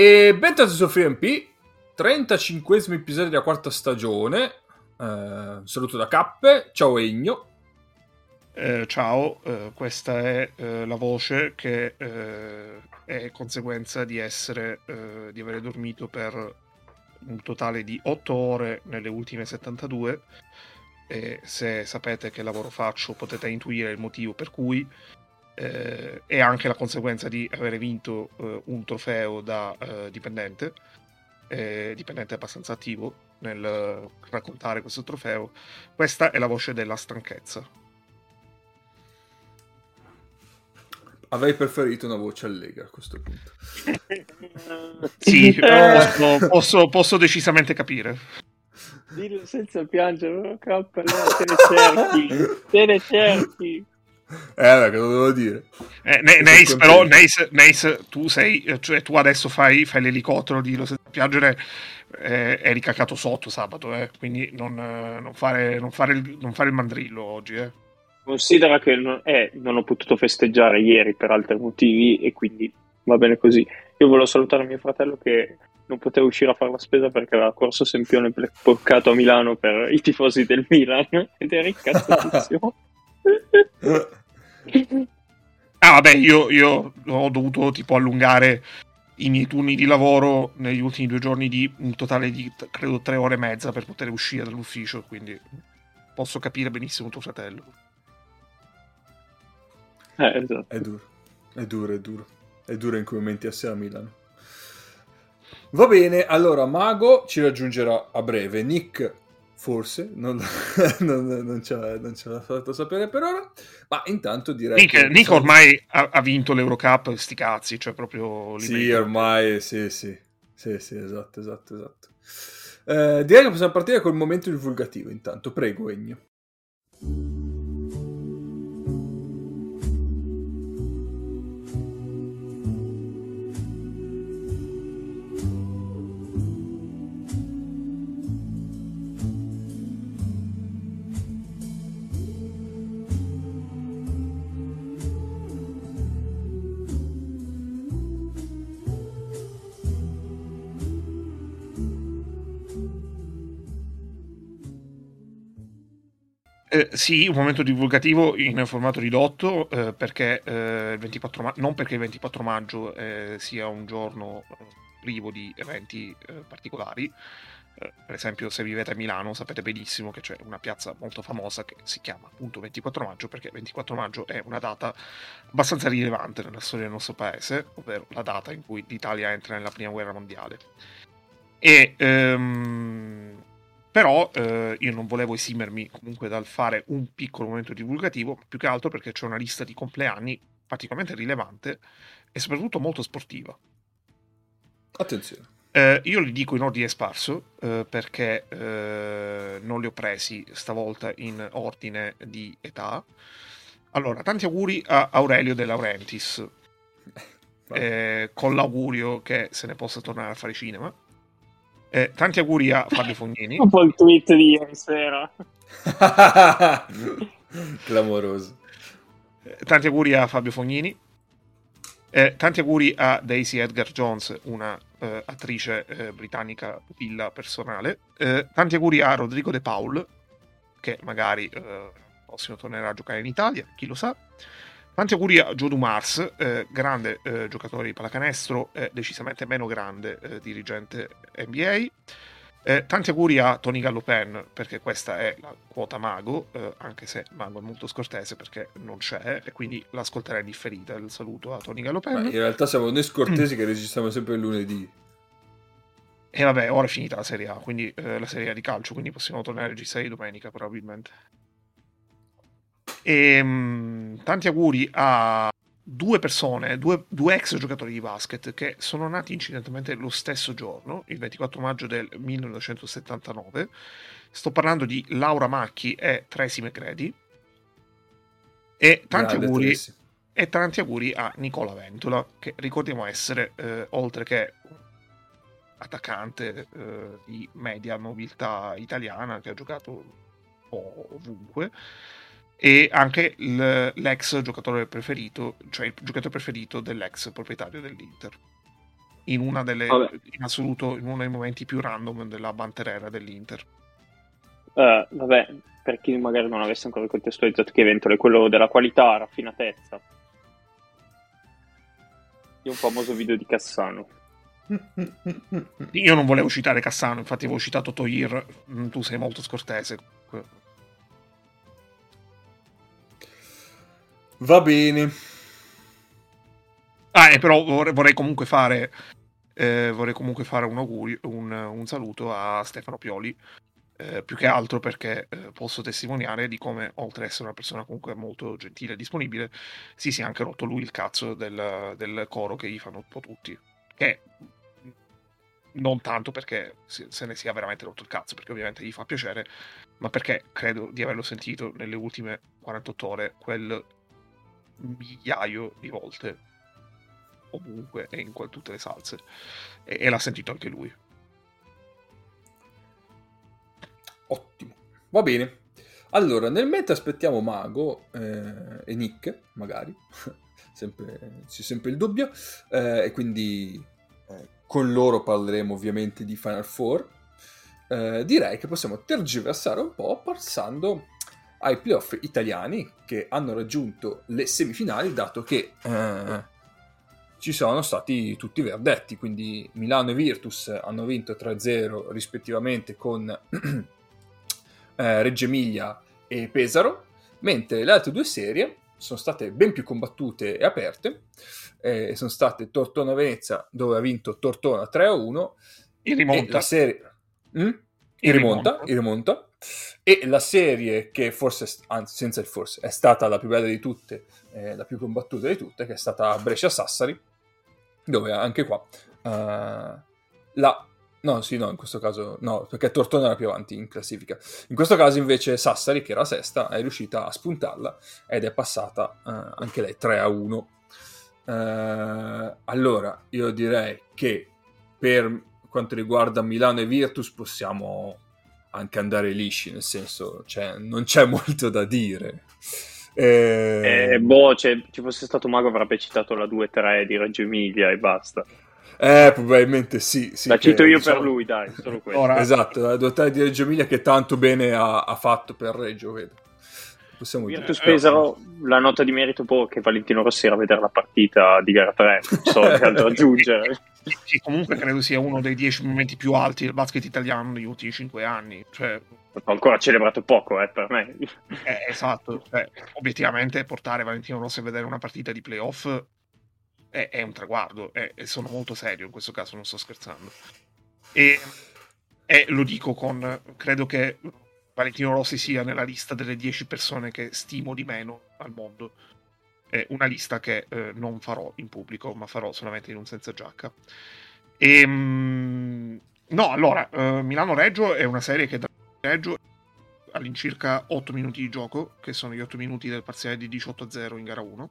E bentornati su FreeMP, 35 episodio della quarta stagione. Eh, saluto da Cappe, ciao Egno. Eh, ciao, eh, questa è eh, la voce che eh, è conseguenza di essere eh, di aver dormito per un totale di 8 ore nelle ultime 72 e se sapete che lavoro faccio potete intuire il motivo per cui eh, è anche la conseguenza di aver vinto eh, un trofeo da eh, dipendente, eh, dipendente abbastanza attivo nel raccontare questo trofeo. Questa è la voce della stanchezza. Avrei preferito una voce allegra a questo punto. sì, posso, posso, posso, decisamente capire. Dillo senza piangere, oh, K, te ne cerchi, te ne cerchi. Eh, cosa devo dire? Eh, Nace, però, Nace, Nace, tu sei, cioè tu adesso fai, fai l'elicottero di Lo senza piangere, eh, eri cacato sotto sabato, eh, quindi non, non, fare, non, fare il, non, fare, il, mandrillo oggi, eh. Considera che non, eh, non ho potuto festeggiare ieri per altri motivi e quindi va bene così. Io volevo salutare mio fratello che non poteva uscire a fare la spesa perché aveva corso Sempione porcato a Milano per i tifosi del Milan ed era incazzatissimo. Ah, vabbè, io, io, ho dovuto tipo allungare i miei turni di lavoro negli ultimi due giorni di un totale di credo tre ore e mezza per poter uscire dall'ufficio, quindi posso capire benissimo tuo fratello. Eh, esatto. È duro, è duro, è duro. È duro in quei momenti essere a Milano. Va bene, allora Mago ci raggiungerà a breve. Nick forse, non, non, non, ce l'ha, non ce l'ha fatto sapere per ora, ma intanto direi Nick, che... Nick ormai ha, ha, vinto l'Eurocup, sti cazzi, cioè proprio... Sì, ormai, sì, sì, sì, sì, esatto, esatto, esatto. Eh, direi che possiamo partire col momento divulgativo intanto, prego Egno. Eh, sì, un momento divulgativo in formato ridotto, eh, perché, eh, il 24 ma- non perché il 24 maggio eh, sia un giorno eh, privo di eventi particolari. per esempio, se vivete a Milano sapete benissimo che c'è una piazza molto famosa che si chiama appunto 24 maggio, perché 24 maggio è una data abbastanza rilevante nella storia del nostro paese, ovvero la data in cui l'Italia entra nella prima guerra mondiale. E ehm, però eh, io non volevo esimermi comunque dal fare un piccolo momento divulgativo, più che altro perché c'è una lista di compleanni particolarmente rilevante e soprattutto molto sportiva. Attenzione. Eh, io li dico in ordine sparso eh, perché eh, non li ho presi stavolta in ordine di età. Allora, tanti auguri a Aurelio De Laurentiis, eh, con l'augurio che se ne possa tornare a fare cinema. Eh, tanti auguri a Fabio Fognini. Un po' il tweet di ieri sera. Clamoroso. Eh, tanti auguri a Fabio Fognini. Eh, tanti auguri a Daisy Edgar Jones, una eh, attrice eh, britannica pupilla personale. Eh, tanti auguri a Rodrigo De Paul, che magari prossimo tornerà a giocare in Italia, chi lo sa. Tanti auguri a Joe Dumars, eh, grande eh, giocatore di pallacanestro, eh, decisamente meno grande eh, dirigente NBA. Eh, tanti auguri a Tony Gallopen, perché questa è la quota mago, eh, anche se mago è molto scortese perché non c'è, e quindi l'ascolterei differita. Il saluto a Tony Gallopen. in realtà siamo noi scortesi mm. che registriamo sempre il lunedì. E vabbè, ora è finita la Serie A, quindi la Serie A di calcio, quindi possiamo tornare a registrare domenica probabilmente. E, um, tanti auguri a due persone, due, due, ex giocatori di basket che sono nati incidentalmente lo stesso giorno, il 24 maggio del 1979. Sto parlando di Laura Macchi e Tracy McGrady. E tanti, auguri, e tanti auguri a Nicola Ventola, che ricordiamo essere, eh, oltre che attaccante eh, di media nobiltà italiana, che ha giocato un po' ovunque, e anche l'ex giocatore preferito, cioè il giocatore preferito dell'ex proprietario dell'Inter. in una delle in assoluto in uno dei momenti più random della banterera dell'Inter. Uh, vabbè, per chi magari non avesse ancora contestualizzato che evento è quello della qualità, raffinatezza. Di un famoso video di Cassano. Io non volevo citare Cassano, infatti avevo citato Toir, mm, tu sei molto scortese. Va bene. Ah, e però vorrei comunque fare, eh, vorrei comunque fare un augurio, un, un saluto a Stefano Pioli, eh, più che altro perché eh, posso testimoniare di come, oltre ad essere una persona comunque molto gentile e disponibile, si sia anche rotto lui il cazzo del, del coro che gli fanno un po' tutti. Che non tanto perché se ne sia veramente rotto il cazzo, perché ovviamente gli fa piacere, ma perché credo di averlo sentito nelle ultime 48 ore quel migliaio di volte. Ovunque e in tutte le salse. E, e l'ha sentito anche lui. Ottimo. Va bene. Allora nel mentre aspettiamo Mago eh, e Nick magari. Sempre, c'è sempre il dubbio. Eh, e quindi eh, con loro parleremo ovviamente di Final Four. Eh, direi che possiamo tergiversare un po' passando ai playoff italiani che hanno raggiunto le semifinali dato che eh, ci sono stati tutti verdetti. Quindi Milano e Virtus hanno vinto 3-0 rispettivamente con eh, Reggio Emilia e Pesaro mentre le altre due serie sono state ben più combattute e aperte. Eh, sono state Tortona-Venezia dove ha vinto Tortona 3-1 in rimonta. la serie... Mm? In, in rimonta, rimonta, in rimonta e la serie che forse, anzi senza il forse, è stata la più bella di tutte, eh, la più combattuta di tutte, che è stata Brescia-Sassari, dove anche qua uh, la... No, sì, no, in questo caso no, perché Tortona era più avanti in classifica. In questo caso invece Sassari, che era sesta, è riuscita a spuntarla ed è passata uh, anche lei 3 a 1. Uh, eh, allora, io direi che per quanto riguarda Milano e Virtus possiamo anche andare lisci, nel senso, cioè, non c'è molto da dire. Eh... Eh, boh, cioè, ci fosse stato Mago avrebbe citato la 2-3 di Reggio Emilia e basta. Eh, probabilmente sì. sì la cito io diciamo... per lui, dai, solo questo. Ora... Esatto, la 2-3 di Reggio Emilia che tanto bene ha, ha fatto per Reggio, vedo. Possiamo Virtus dire. Pesaro, la nota di merito può che Valentino Rossi era a vedere la partita di gara 3, non so che altro aggiungere. Sì, comunque credo sia uno dei dieci momenti più alti del basket italiano negli ultimi cinque anni. Cioè... Ho ancora celebrato poco, eh, per me. Eh, esatto, cioè, obiettivamente portare Valentino Rossi a vedere una partita di playoff è, è un traguardo, e sono molto serio in questo caso, non sto scherzando. E, e lo dico con, credo che Valentino Rossi sia nella lista delle 10 persone che stimo di meno al mondo. È una lista che eh, non farò in pubblico, ma farò solamente in un senza giacca. E, ehm, no, allora, uh, Milano-Reggio è una serie che da Reggio all'incirca 8 minuti di gioco, che sono gli 8 minuti del parziale di 18-0 in gara 1.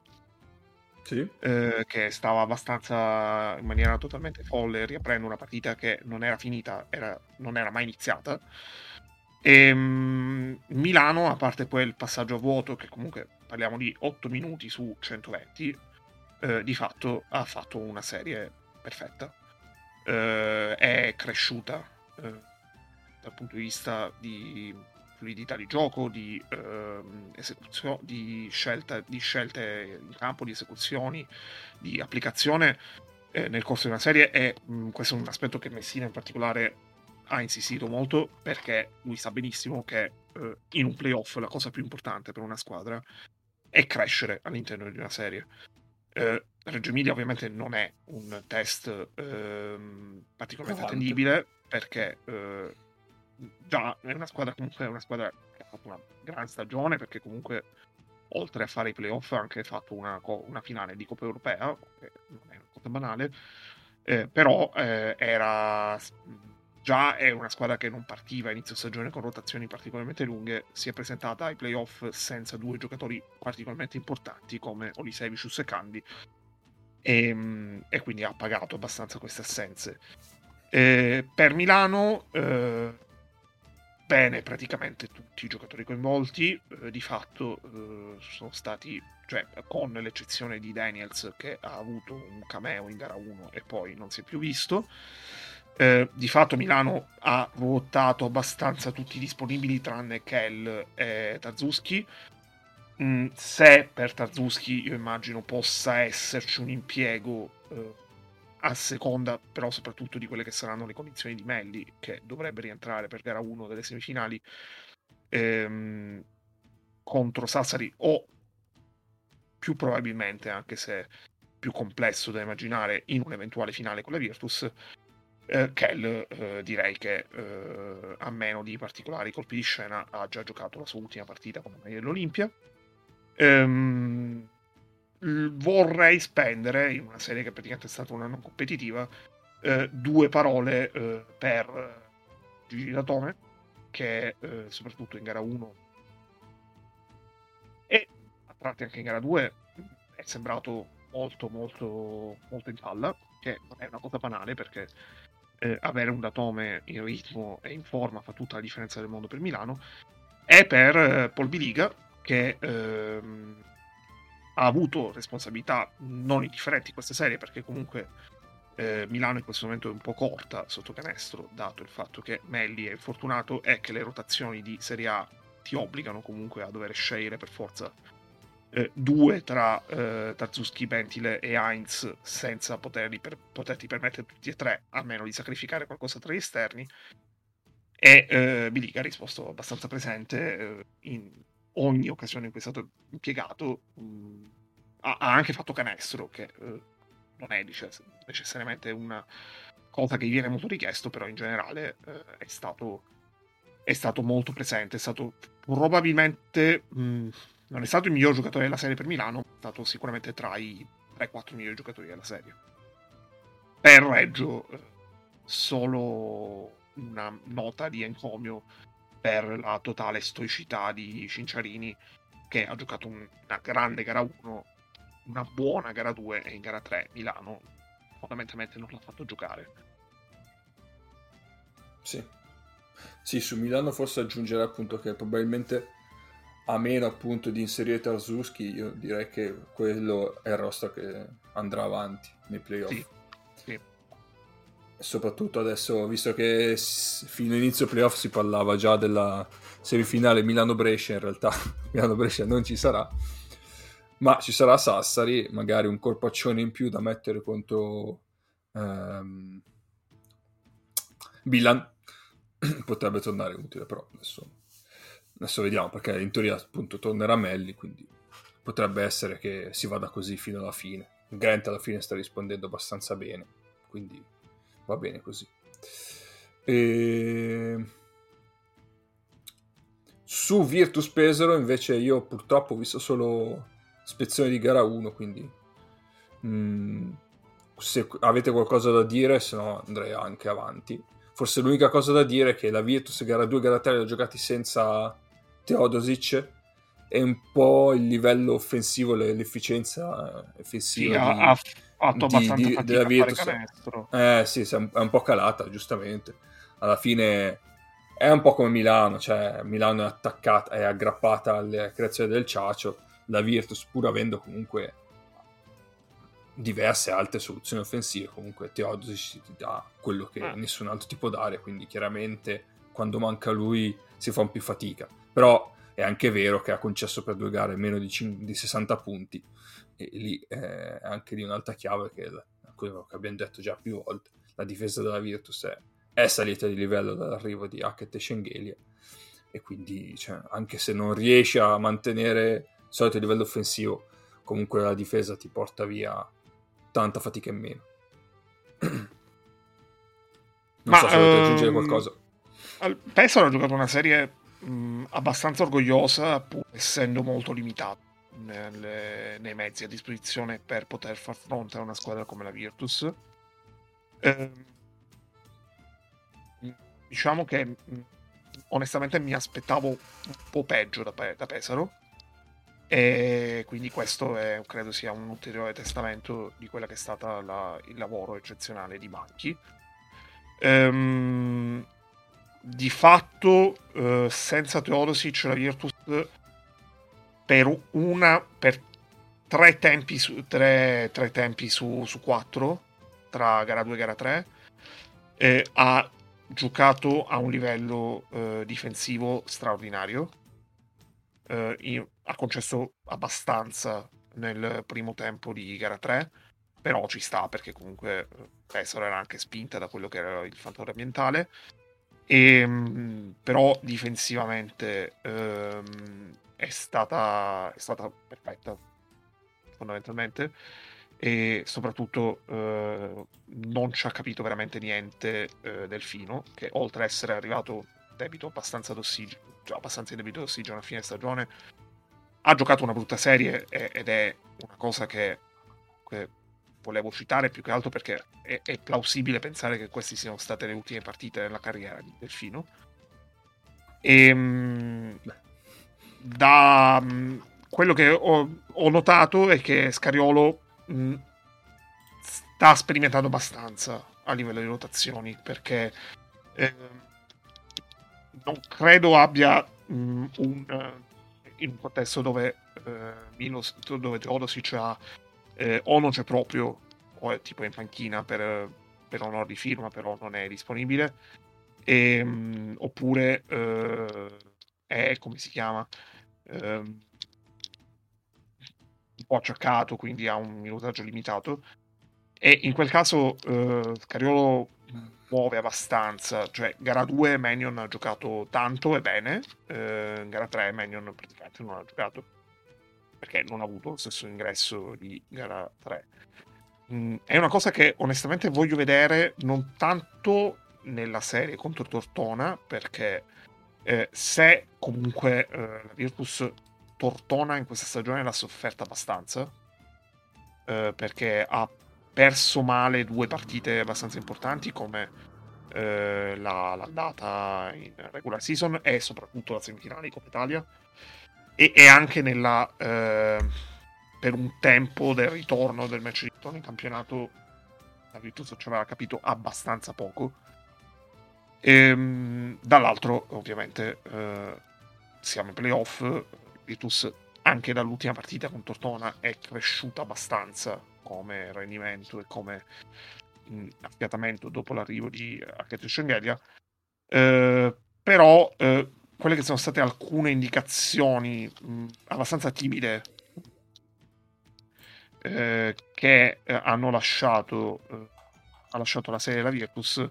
Sì. Eh, che stava abbastanza in maniera totalmente folle riaprendo una partita che non era finita, era, non era mai iniziata e, um, Milano, a parte poi il passaggio a vuoto, che comunque parliamo di 8 minuti su 120, eh, di fatto ha fatto una serie perfetta. Eh, è cresciuta eh, dal punto di vista di fluidità di gioco, di, ehm, esecuzio- di, scelta, di scelte in campo, di esecuzioni, di applicazione eh, nel corso di una serie e mh, mm, questo è un aspetto che Messina in particolare ha insistito molto perché lui sa benissimo che eh, in un playoff la cosa più importante per una squadra è crescere all'interno di una serie. Eh, Reggio Emilia ovviamente non è un test eh, particolarmente attendibile perché eh, già è una squadra comunque è una squadra che ha fatto una gran stagione perché comunque oltre a fare i playoff ha anche fatto una, una finale di Coppa Europea che non è una cosa banale eh, però eh, era già è una squadra che non partiva a inizio stagione con rotazioni particolarmente lunghe, si è presentata ai playoff senza due giocatori particolarmente importanti come Olisevicius e Candy e, ehm, e, quindi ha pagato abbastanza queste assenze. Eh, per Milano, eh, bene praticamente tutti i giocatori coinvolti, eh, di fatto eh, sono stati, cioè con l'eccezione di Daniels che ha avuto un cameo in gara 1 e poi non si è più visto, eh, di fatto Milano ha ruotato abbastanza tutti i disponibili tranne Kell e Tarzuski. Mm, se per Tarzuski io immagino possa esserci un impiego eh, a seconda però soprattutto di quelle che saranno le condizioni di Melli che dovrebbe rientrare per gara 1 delle semifinali ehm, contro Sassari o più probabilmente anche se più complesso da immaginare in un'eventuale finale con la Virtus eh, Kell eh, direi che eh, a meno di particolari colpi di scena ha già giocato la sua ultima partita come maglia dell'Olimpia ehm, vorrei spendere, in una serie che praticamente è stata una non competitiva, eh, due parole eh, per Gigi Datome, che eh, soprattutto in gara 1 e a tratti anche in gara 2 è sembrato molto molto molto in palla, che non è una cosa banale perché eh, avere un Datome in ritmo e in forma fa tutta la differenza del mondo per Milano, e per eh, Paul Biliga che ehm, ha avuto responsabilità non indifferenti in queste serie perché comunque eh, Milano in questo momento è un po' corta sotto canestro dato il fatto che Melli è infortunato e che le rotazioni di Serie A ti obbligano comunque a dover scegliere per forza eh, due tra eh, Tarzuski, Bentile e Heinz senza poterli per, poterti permettere tutti e tre almeno di sacrificare qualcosa tra gli esterni. E eh, Biliga ha risposto abbastanza presente eh, in, ogni occasione in cui è stato impiegato mh, mm, ha, ha, anche fatto canestro, che eh, non è dice, necessariamente una cosa che gli viene molto richiesto, però in generale eh, è, stato, è, stato, molto presente, è stato probabilmente... Mh, mm, non è stato il miglior giocatore della serie per Milano, è stato sicuramente tra i 3-4 migliori giocatori della serie. Per Reggio, eh, solo una nota di encomio per la totale stoicità di Cinciarini che ha giocato una grande gara 1, una buona gara 2 e in gara 3 Milano fondamentalmente non l'ha fatto giocare. Sì. Sì, su Milano forse aggiungerà appunto che probabilmente a meno appunto di inserire Tarzuski, io direi che quello è il roster che andrà avanti nei playoff. Sì soprattutto adesso, visto che fino all'inizio playoff si parlava già della semifinale Milano-Brescia, in realtà Milano-Brescia non ci sarà, ma ci sarà Sassari, magari un corpaccione in più da mettere contro ehm, Bilan, potrebbe tornare utile, però adesso, adesso vediamo, perché in teoria appunto tornerà Melli, quindi potrebbe essere che si vada così fino alla fine. Grant alla fine sta rispondendo abbastanza bene, quindi va bene così. E... Su Virtus Pesaro invece io purtroppo ho visto solo spezzone di gara 1, quindi mm, se avete qualcosa da dire, se no andrei anche avanti. Forse l'unica cosa da dire è che la Virtus gara 2 e gara 3 le ho giocati senza Teodosic e un po' il livello offensivo, l'efficienza offensiva sì, di... ha, fatto di, abbastanza di, della Virtus. Eh sì, è un po' calata, giustamente. Alla fine è un po' come Milano, cioè Milano è attaccata, è aggrappata alle creazioni del Ciacio, la Virtus pur avendo comunque diverse altre soluzioni offensive, comunque Teodosic ti dà quello che ah. nessun altro ti può dare, quindi chiaramente quando manca lui si fa un più fatica. Però è anche vero che ha concesso per due gare meno di, 5, di 60 punti, e lì è anche di un'altra chiave che, quello che abbiamo detto già più volte, la difesa della Virtus è, è salita di livello dall'arrivo di Hackett e Schengelia. E quindi cioè, anche se non riesci a mantenere il solito livello offensivo comunque la difesa ti porta via tanta fatica in meno. Non Ma, so se volete aggiungere um, qualcosa. Pesaro ha giocato una serie mh, abbastanza orgogliosa pur essendo molto limitato nelle, nei mezzi a disposizione per poter far fronte a una squadra come la Virtus. Eh, diciamo che mm, onestamente mi aspettavo un po' peggio da, da Pesaro e quindi questo è, credo sia un ulteriore testamento di quello che è stato il lavoro eccezionale di Banchi. Ehm, di fatto uh, senza Teodosic la Virtus per una per tre tempi su, tre, tre tempi su, su quattro tra gara 2 e gara 3 eh, ha giocato a un livello eh, difensivo straordinario. Eh, in, ha concesso abbastanza nel primo tempo di gara 3 però ci sta perché comunque Pesaro era anche spinta da quello che era il fattore ambientale e, ehm, però difensivamente ehm, è, stata, è stata perfetta fondamentalmente. E soprattutto eh, non ci ha capito veramente niente eh, Delfino che oltre ad essere arrivato debito abbastanza d'ossigeno cioè abbastanza in debito d'ossigeno a fine stagione ha giocato una brutta serie ed è una cosa che, che volevo citare più che altro perché è, è, plausibile pensare che queste siano state le ultime partite della carriera di Delfino. E ehm, da mm, quello che ho, ho, notato è che Scariolo mh, mm, sta sperimentando abbastanza a livello di rotazioni perché eh, non credo abbia mm, un, in un contesto dove, eh, Milos, dove Teodosic ha eh, o non c'è proprio, o è tipo in panchina per, per onore di firma, però non è disponibile, e, ehm, mh, oppure eh, è, come si chiama, eh, un po' acciaccato, quindi ha un minutaggio limitato, e in quel caso eh, Cariolo muove abbastanza, cioè gara 2 Manion ha giocato tanto e bene, eh, gara 3 Manion praticamente non ha giocato perché non ha avuto lo stesso ingresso di gara 3. Mm, è una cosa che onestamente voglio vedere non tanto nella serie contro Tortona, perché eh, se comunque eh, la Virtus Tortona in questa stagione l'ha sofferta abbastanza, eh, perché ha perso male due partite abbastanza importanti come eh, la, l'andata in regular season e soprattutto la semifinale di Coppa Italia e, e anche nella, eh, per un tempo del ritorno del match di ritorno in campionato la Virtus ci aveva capito abbastanza poco. E, ehm, dall'altro ovviamente eh, siamo in playoff Virtus anche dall'ultima partita con Tortona è cresciuta abbastanza come rendimento e come affiatamento dopo l'arrivo di Archeto Schengelia eh, però eh, quelle che sono state alcune indicazioni mh, abbastanza timide eh, che eh, hanno lasciato, eh, ha lasciato la serie della Virtus.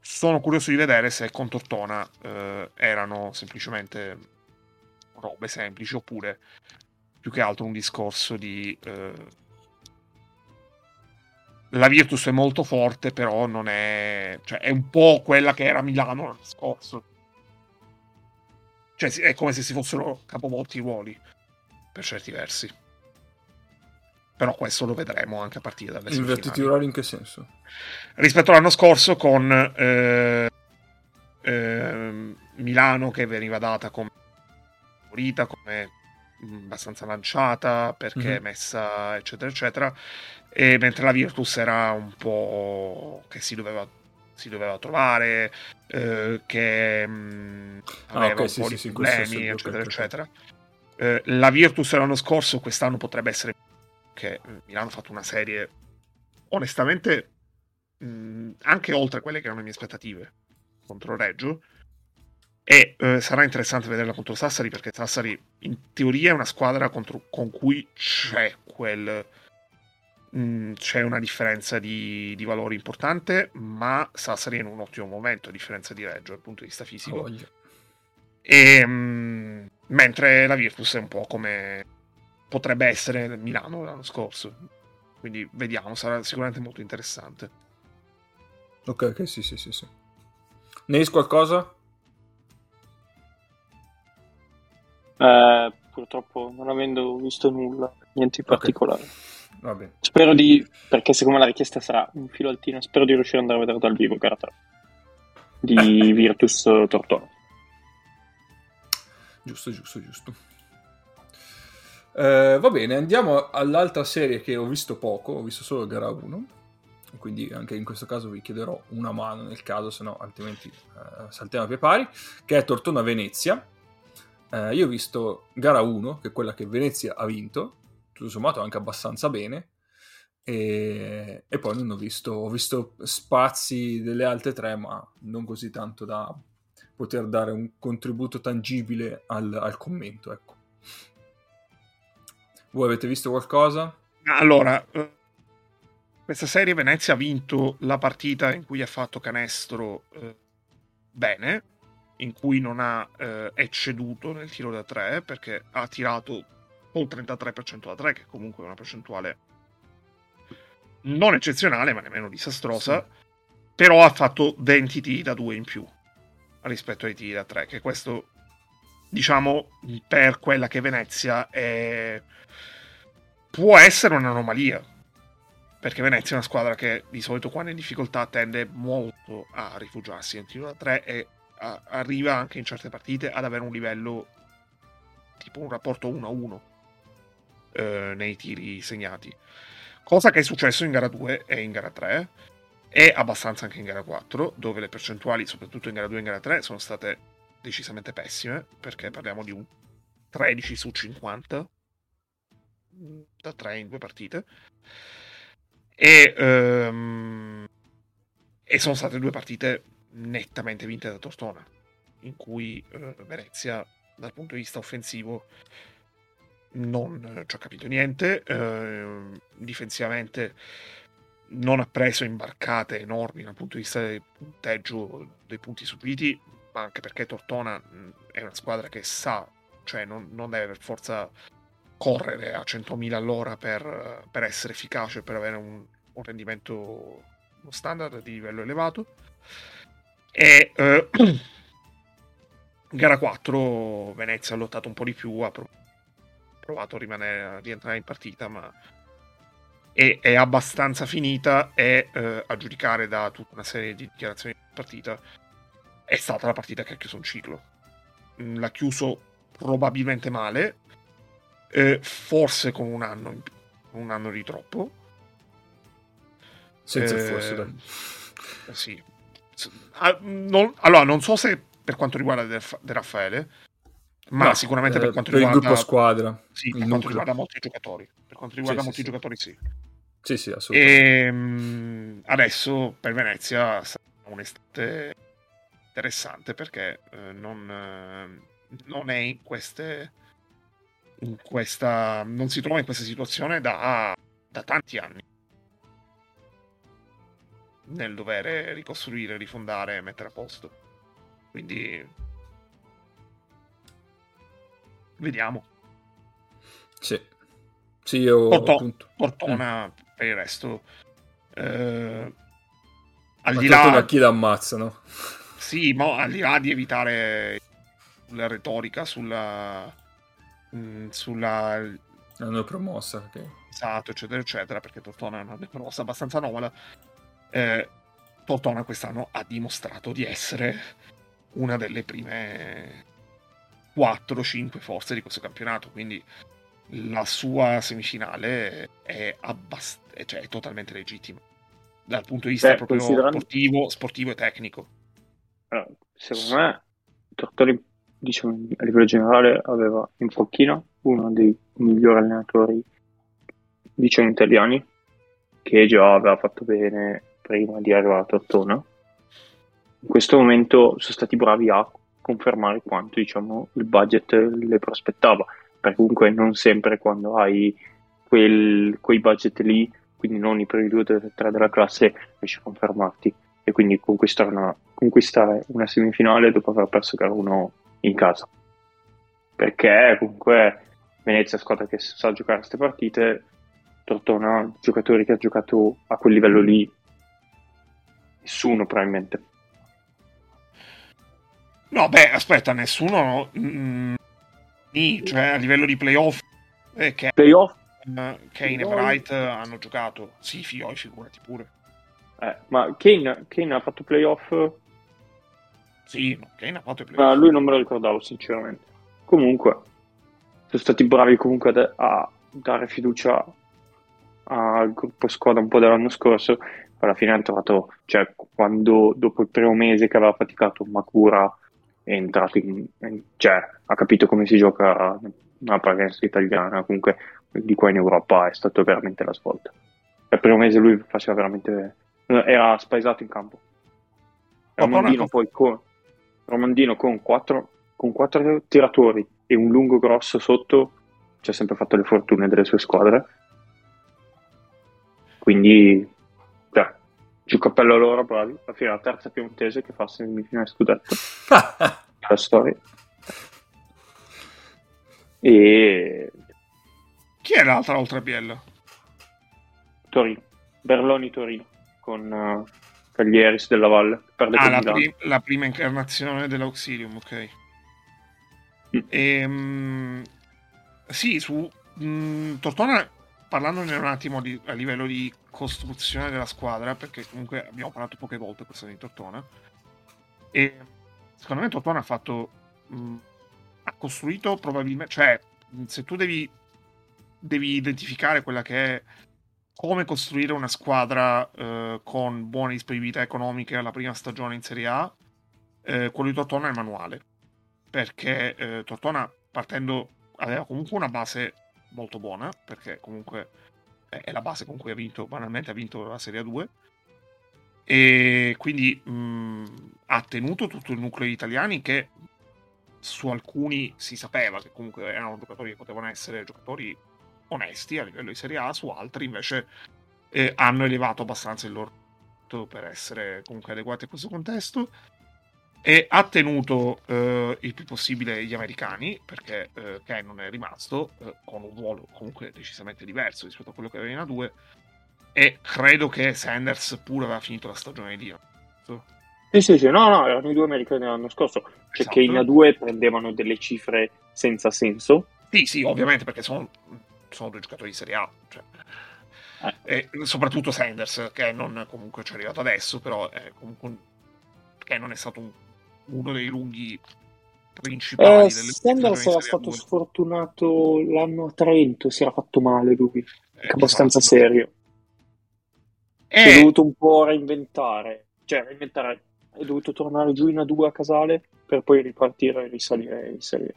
Sono curioso di vedere se con Tortona eh, erano semplicemente robe semplici oppure più che altro un discorso di eh, la Virtus è molto forte, però non è. cioè è un po' quella che era Milano l'anno scorso. Cioè è come se si fossero capovolti i ruoli, per certi versi. Però questo lo vedremo anche a partire dalle Invertiti i ruoli in che senso? Rispetto all'anno scorso con eh, eh, Milano che veniva data come favorita, come mm, abbastanza lanciata perché mm-hmm. messa eccetera eccetera e mentre la Virtus era un po' che si doveva si doveva trovare, eh, che mh, mm, ah, aveva okay, un sì, po' sì, di sì, problemi, eccetera, eccetera. Eh, la Virtus l'anno scorso, quest'anno potrebbe essere che Milano ha fatto una serie onestamente mh, mm, anche oltre quelle che erano le mie aspettative contro Reggio e eh, sarà interessante vederla contro Sassari perché Sassari in teoria è una squadra contro, con cui c'è quel Mm, c'è una differenza di, di, valore importante, ma Sassari è in un ottimo momento a differenza di Reggio dal punto di vista fisico. Oh, e, mh, mm, mentre la Virtus è un po' come potrebbe essere Milano l'anno scorso. Quindi vediamo, sarà sicuramente molto interessante. Ok, ok, sì, sì, sì. sì. Neis qualcosa? Eh, purtroppo non avendo visto nulla, niente di particolare. Okay. Vabbè. Spero di, perché secondo me la richiesta sarà un filo altino, spero di riuscire ad andare a vedere dal vivo gara 3 di Virtus Tortona. Giusto, giusto, giusto. Eh, va bene, andiamo all'altra serie che ho visto poco, ho visto solo gara 1. quindi anche in questo caso vi chiederò una mano nel caso, se no altrimenti eh, saltiamo a pie pari, che è Tortona-Venezia. Eh, io ho visto gara 1, che è quella che Venezia ha vinto, tutto sommato anche abbastanza bene, e, e poi non ho visto, ho visto spazi delle altre tre, ma non così tanto da poter dare un contributo tangibile al, al commento. Ecco. Voi avete visto qualcosa? Allora, eh, questa serie Venezia ha vinto la partita in cui ha fatto canestro eh, bene, in cui non ha eh, ecceduto nel tiro da 3 perché ha tirato il 33% da 3, che comunque è una percentuale non eccezionale, ma nemmeno disastrosa. Sì. Però ha fatto 20 tiri da 2 in più rispetto ai tiri da 3, che questo, diciamo, per quella che Venezia è... può essere un'anomalia. Perché Venezia è una squadra che di solito quando è in difficoltà tende molto a rifugiarsi nel tiro da 3 e a... arriva anche in certe partite ad avere un livello tipo un rapporto 1-1 eh, nei tiri segnati. Cosa che è successo in gara 2 e in gara 3 e abbastanza anche in gara 4, dove le percentuali, soprattutto in gara 2 e in gara 3, sono state decisamente pessime, perché parliamo di un 13 su 50 da 3 in due partite. E, um, e sono state due partite nettamente vinte da Tortona, in cui uh, Venezia, dal punto di vista offensivo, non ci ha capito niente. Uh, difensivamente non ha preso imbarcate enormi dal punto di vista del punteggio dei punti subiti, ma anche perché Tortona è una squadra che sa, cioè non, non deve per forza correre a 100.000 all'ora per, per essere efficace, per avere un, un rendimento, standard di livello elevato. E eh, gara 4 Venezia ha lottato un po' di più, ha provato a, rimanere, a rientrare in partita, ma e è abbastanza finita e eh, a giudicare da tutta una serie di dichiarazioni di partita è stata la partita che ha chiuso un ciclo. Mm, l'ha chiuso probabilmente male eh, forse con un anno in, un anno di troppo. Senza eh, forse dai. Eh, sì. Ah, non, allora non so se per quanto riguarda De Raffaele ma no, sicuramente per eh, quanto per riguarda il gruppo squadra sì, per quanto riguarda molti giocatori. Per quanto riguarda sì, molti sì, giocatori sì. Sì, sì, assolutamente. E ehm, adesso per Venezia sarà un'estate interessante perché eh, non, eh, non, è in queste in questa non si trova in questa situazione da, da tanti anni. Nel dover ricostruire, rifondare e mettere a posto. Quindi vediamo. Sì. Sì, io Porto, appunto... Portona mm per il resto eh, al di là da chi l'ammazzano sì ma al di là di evitare la retorica sulla mh, mm, sulla hanno promossa okay. esatto eccetera eccetera perché Tortona è una promossa abbastanza anomala eh, Tortona quest'anno ha dimostrato di essere una delle prime 4-5 forze di questo campionato quindi la sua semifinale è, abbast- cioè, è totalmente legittima dal punto di vista Beh, proprio considerando... sportivo, sportivo, e tecnico. Allora, secondo me, Tortori, diciamo, a livello generale, aveva in Focchino uno dei migliori allenatori, diciamo, italiani, che già aveva fatto bene prima di arrivare a Tortona. In questo momento sono stati bravi a confermare quanto diciamo, il budget le prospettava perché comunque non sempre quando hai quel, quei budget lì, quindi non i primi due o tre della classe, riesci a confermarti e quindi conquistare una, conquistare una semifinale dopo aver perso gara 1 in casa. Perché comunque Venezia è squadra che sa giocare queste partite, Tortona, giocatori che ha giocato a quel livello lì, nessuno probabilmente. No, beh, aspetta, nessuno. Mm, cioè a livello di playoff, eh, che playoff? Kane e Bright hanno giocato. Sì, Fioi, figurati pure. Eh, ma Kane, Kane, ha fatto playoff? Sì, Kane ha fatto i playoff. Ma lui non me lo ricordavo, sinceramente. Comunque, sono stati bravi comunque a, a dare fiducia al gruppo squadra un po' dell'anno scorso. alla fine ha trovato, cioè quando dopo il primo mese che aveva faticato Makura è entrato in, cioè ha capito come si gioca una parenza italiana, comunque di qua in Europa è stato veramente la svolta. Il primo mese lui faceva veramente, era spaesato in campo. Romandino poi con, Romandino con quattro, con quattro tiratori e un lungo grosso sotto ci ha sempre fatto le fortune delle sue squadre. Quindi, giù cappello a loro, bravi. Alla fine la terza piemontese che fa semifinale scudetto. la storia. E... Chi è l'altra oltre a Biella? Torino. Berloni Torino con uh, Caglieris della Valle. Ah, la, prim- la, prima incarnazione dell'Auxilium, ok. Mm. E, um, sì, su um, Tortona, parlandone un attimo di, a livello di costruzione della squadra, perché comunque abbiamo parlato poche volte questa di Tortona, e secondo me Tortona ha fatto... Um, ha costruito probabilmente... Cioè, se tu devi, devi identificare quella che è come costruire una squadra eh, con buone disponibilità economiche alla prima stagione in Serie A, eh, quello di Tortona è il manuale. Perché eh, Tortona, partendo, aveva comunque una base molto buona, perché comunque è la base con cui ha vinto, banalmente ha vinto la Serie A2. E quindi mh, ha tenuto tutto il nucleo di italiani che su alcuni si sapeva che comunque erano giocatori che potevano essere giocatori onesti a livello di Serie A, su altri invece eh, hanno elevato abbastanza il loro per essere comunque adeguati a questo contesto e ha tenuto eh, il più possibile gli americani perché eh, Cannon è rimasto eh, con un ruolo comunque decisamente diverso rispetto a quello che aveva in A2 e credo che Sanders pure aveva finito la stagione di sì, sì, sì, no, no, erano i due americani dell'anno scorso, cioè esatto. che in A2 prendevano delle cifre senza senso. Sì, sì, ovviamente perché sono sono due giocatori di Serie A. Cioè. Eh. E soprattutto Sanders, che non comunque ci è arrivato adesso, però è comunque che non è stato un, uno dei lunghi principali. Eh, Sanders era stato 2. sfortunato l'anno a Trento, si era fatto male lui, eh, abbastanza esatto. serio. E... Si è dovuto un po' reinventare, cioè reinventare, è dovuto tornare giù in A2 a Casale per poi ripartire e risalire in Serie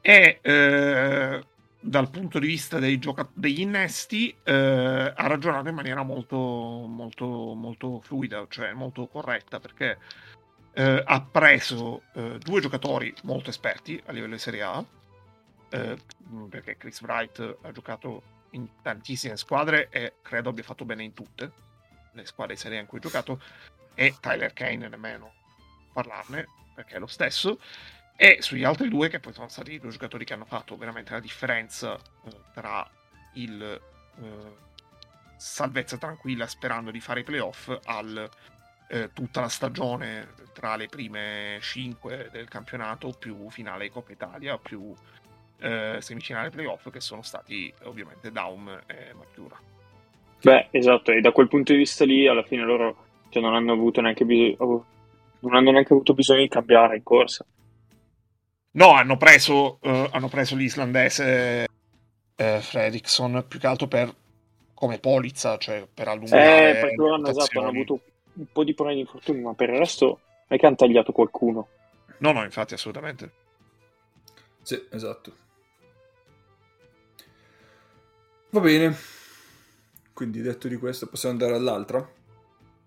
E eh, dal punto di vista gioca- degli innesti eh, ha ragionato in maniera molto, molto, molto fluida, cioè molto corretta, perché eh, ha preso eh, due giocatori molto esperti a livello di Serie A, eh, perché Chris Wright ha giocato in tantissime squadre e credo abbia fatto bene in tutte le squadre di Serie A in cui ha giocato, e Tyler Kane nemmeno parlarne, perché è lo stesso. E sugli altri due, che poi sono stati i due giocatori che hanno fatto veramente la differenza eh, tra il eh, salvezza tranquilla sperando di fare i playoff al eh, tutta la stagione tra le prime 5 del campionato più finale Coppa Italia più eh, semifinale playoff che sono stati ovviamente Daum e Matura. Beh, esatto, e da quel punto di vista lì alla fine loro cioè, non hanno avuto neanche bisogno non hanno neanche avuto bisogno di cambiare in corsa No, hanno preso, uh, hanno preso l'islandese eh, Fredrickson più che altro per come polizza, cioè per allungare. Eh, perché loro hanno, esatto, hanno avuto un po' di problemi di infortuni, ma per il resto non è che hanno tagliato qualcuno. No, no, infatti, assolutamente. Sì, esatto. Va bene. Quindi detto di questo, possiamo andare all'altra?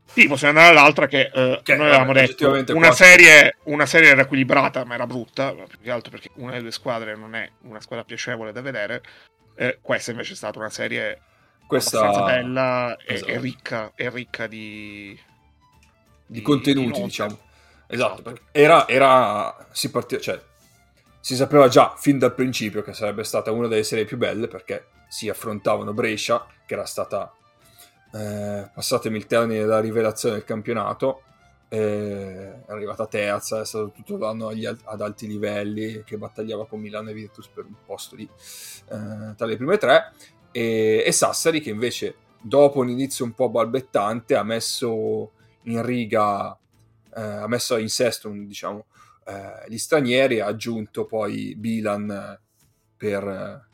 Sì, possiamo andare all'altra che, eh, che noi avevamo detto una serie, una serie, era equilibrata ma era brutta, più che altro perché una delle due squadre non è una squadra piacevole da vedere. Eh, questa invece è stata una serie questa... abbastanza bella esatto. e, e, ricca, e ricca di, di, di contenuti, di diciamo. Esatto. Era, era, si partiva, cioè, si sapeva già fin dal principio che sarebbe stata una delle serie più belle perché si affrontavano Brescia, che era stata eh, passatemi il termine della rivelazione del campionato, eh, è arrivata terza, è stato tutto l'anno agli, ad alti livelli, che battagliava con Milano e Virtus per un posto lì eh, tra le prime tre, e, e, Sassari che invece dopo un inizio un po' balbettante ha messo in riga, eh, ha messo in sesto diciamo, eh, gli stranieri, ha aggiunto poi Bilan per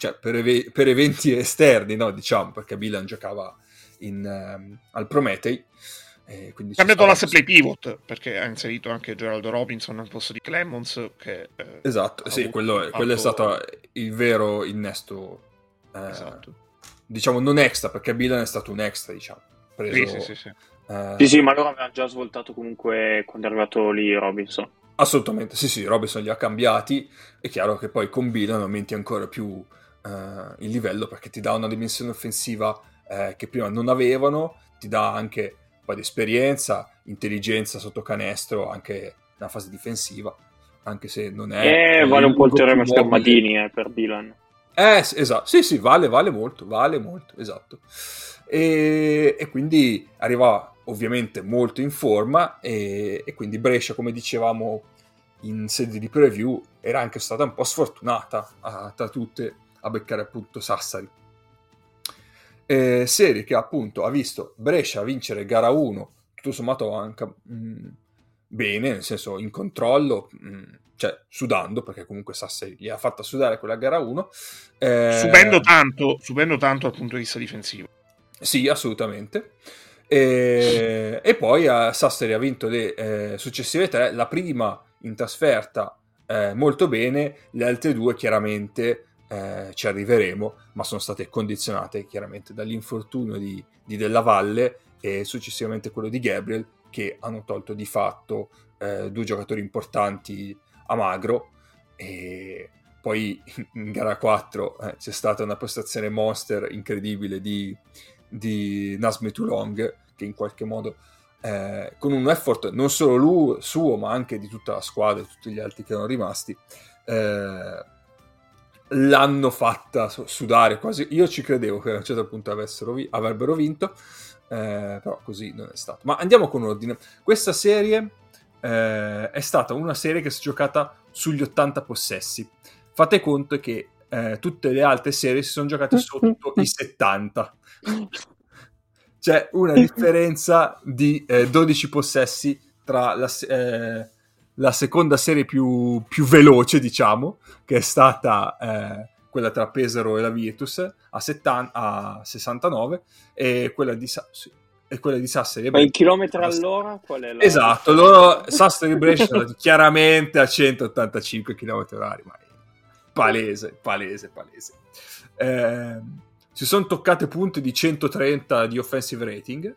cioè per, ev- per, eventi esterni, no, diciamo, perché Milan giocava in, um, al Prometei. Eh, quindi cambiato l'asse play pivot perché ha inserito anche Geraldo Robinson al posto di Clemons. Che, eh, esatto, sì, quello, quello, è stato il vero innesto. Eh, esatto. Diciamo non extra perché Bilan è stato un extra, diciamo. Preso, sì, sì, sì, sì. Eh... sì, sì, ma loro avevano già svoltato comunque quando è arrivato lì Robinson. Assolutamente, sì, sì, Robinson li ha cambiati. È chiaro che poi con Bilan aumenti ancora più eh, il livello perché ti dà una dimensione offensiva eh, che prima non avevano, ti dà anche un po' di esperienza, intelligenza sotto canestro, anche nella fase difensiva, anche se non è... Eh, vale un po' il teorema Schermadini eh, per Bilan. Eh, esatto, sì, sì, vale, vale molto, vale molto, esatto. E, e quindi arriva ovviamente molto in forma e, e, quindi Brescia, come dicevamo in sede di preview, era anche stata un po' sfortunata a, tra tutte a beccare appunto Sassari. E serie che appunto ha visto Brescia vincere gara 1, tutto sommato anche mh, mm, bene, nel senso in controllo, mh, mm, cioè sudando, perché comunque Sassari gli ha fatta sudare quella gara 1. Eh... Subendo, tanto, subendo tanto dal punto di vista difensivo. Sì, assolutamente. E, e poi uh, Sassari ha vinto le eh, successive tre, la prima in trasferta eh, molto bene, le altre due chiaramente eh, ci arriveremo, ma sono state condizionate chiaramente dall'infortunio di, di, Della Valle e successivamente quello di Gabriel, che hanno tolto di fatto eh, due giocatori importanti a Magro. E poi in gara 4 eh, c'è stata una prestazione monster incredibile di, di Nasme Tulong, che in qualche modo eh, con un effort non solo lui, suo, ma anche di tutta la squadra e tutti gli altri che erano rimasti, eh, l'hanno fatta sudare quasi. Io ci credevo che a un certo punto vi- avrebbero vinto, eh, però così non è stato. Ma andiamo con ordine. Questa serie eh, è stata una serie che si è giocata sugli 80 possessi. Fate conto che eh, tutte le altre serie si sono giocate sotto i 70. C'è una differenza di 12 eh, possessi tra la, eh, la seconda serie più, più, veloce, diciamo, che è stata eh, quella tra Pesaro e la Virtus a, 70, a 69 e quella di, sì, e quella di Sassari. Ma in chilometri all'ora qual è la... Esatto, loro Sassari Brescia sono chiaramente a 185 km h ma è palese, palese, palese. Eh, si sono toccate punte di 130 di offensive rating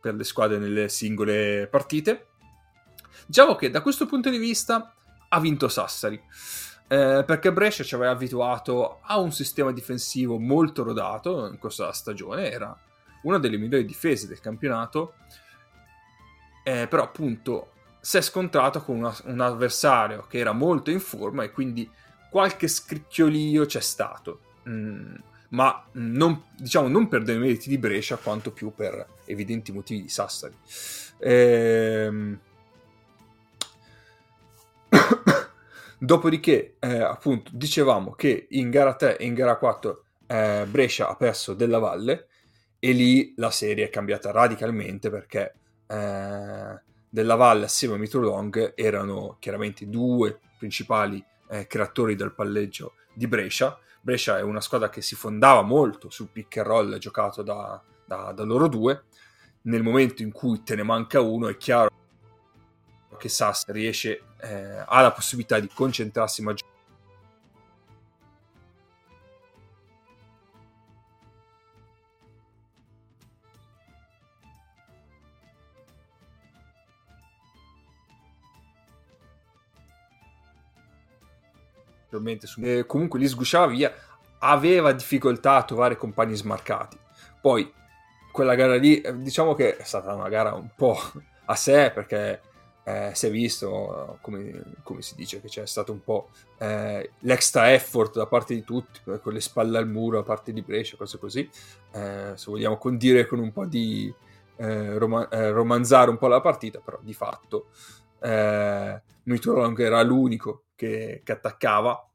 per le squadre nelle singole partite. Diciamo che da questo punto di vista ha vinto Sassari. Eh, perché Brescia ci aveva abituato a un sistema difensivo molto rodato in questa stagione, era una delle migliori difese del campionato, eh, però appunto si è scontrato con una, un avversario che era molto in forma e quindi qualche scricchiolio c'è stato. Mm, ma non, diciamo, non per dei meriti di Brescia quanto più per evidenti motivi di Sassari. Ehm... Dopodiché, eh, appunto, dicevamo che in gara 3 e in gara 4 eh, Brescia ha perso della Valle e lì la serie è cambiata radicalmente perché eh, della Valle assieme a Mitro Long erano chiaramente due principali eh, creatori del palleggio di Brescia Brescia è una squadra che si fondava molto sul pick and roll giocato da, da, da loro due. Nel momento in cui te ne manca uno, è chiaro che Sass riesce, eh, ha la possibilità di concentrarsi maggiormente Su... Eh, comunque li sgusciava via, aveva difficoltà a trovare compagni smarcati. Poi quella gara lì, eh, diciamo che è stata una gara un po' a sé perché eh, si è visto, come, come, si dice, che c'è stato un po' eh, l'extra effort da parte di tutti, eh, con le spalle al muro da parte di Brescia, cose così. Eh, se vogliamo condire con un po' di rom- romanzare un po' la partita, però di fatto eh, Mitolong era l'unico che, che attaccava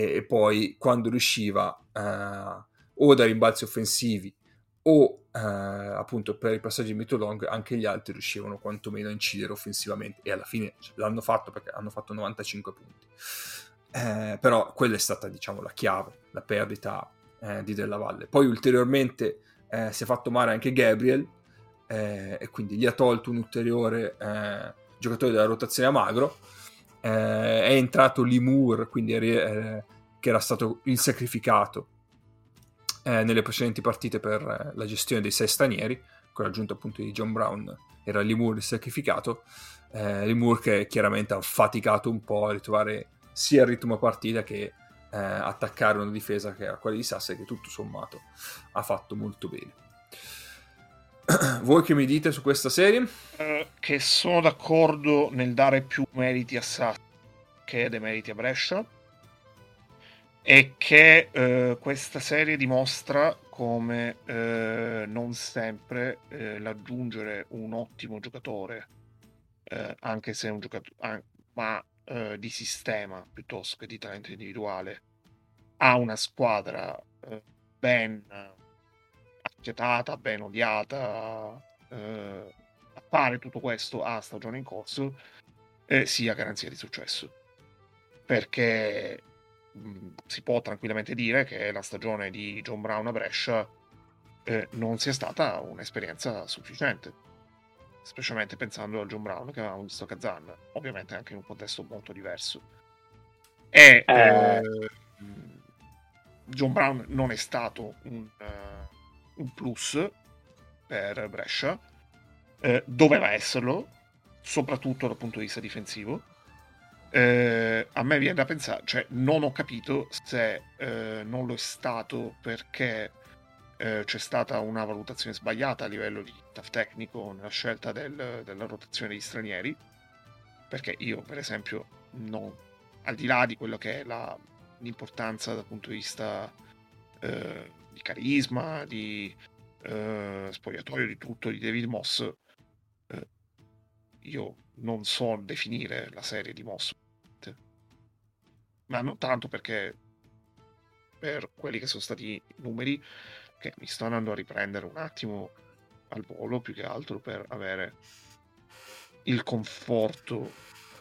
e, poi quando riusciva eh, o da rimbalzi offensivi o eh, appunto per i passaggi di Mito Long anche gli altri riuscivano quantomeno a incidere offensivamente e alla fine l'hanno fatto perché hanno fatto 95 punti eh, però quella è stata diciamo la chiave la perdita eh, di Della Valle poi ulteriormente eh, si è fatto male anche Gabriel eh, e quindi gli ha tolto un ulteriore eh, giocatore della rotazione a magro. Eh, è entrato Limur, quindi eh, che era stato il sacrificato nelle precedenti partite per la gestione dei sei stranieri, con l'aggiunta appunto di John Brown era Limur il sacrificato. Limur che chiaramente ha faticato un po' a ritrovare sia il ritmo partita che eh, attaccare una difesa che era quella di Sasse che tutto sommato ha fatto molto bene. Voi che mi dite su questa serie? Uh, che sono d'accordo nel dare più meriti a Sasse che dei meriti a Brescia e che uh, questa serie dimostra come uh, non sempre l'aggiungere un ottimo giocatore, anche se è un giocatore, ma di sistema piuttosto che di talento individuale ha una squadra ben affiatata, ben odiata, eh, a fare tutto questo a stagione in corso eh, sia garanzia di successo. Perché mh, mm, si può tranquillamente dire che la stagione di John Brown a Brescia eh, non sia stata un'esperienza sufficiente specialmente pensando a John Brown che avevamo visto a Kazan, ovviamente anche in un contesto molto diverso. E eh... Eh, John Brown non è stato un, uh, un plus per Brescia, eh, doveva esserlo, soprattutto dal punto di vista difensivo. Eh, a me viene da pensare, cioè non ho capito se eh, non lo è stato perché eh, c'è stata una valutazione sbagliata a livello di staff tecnico nella scelta del, della rotazione degli stranieri, perché io per esempio non, al di là di quello che è la, l'importanza dal punto di vista eh, di carisma, di eh, spogliatoio, di tutto di David Moss, eh, io non so definire la serie di Moss, ma non tanto perché per quelli che sono stati i numeri, che mi sto andando a riprendere un attimo al volo più che altro per avere il conforto.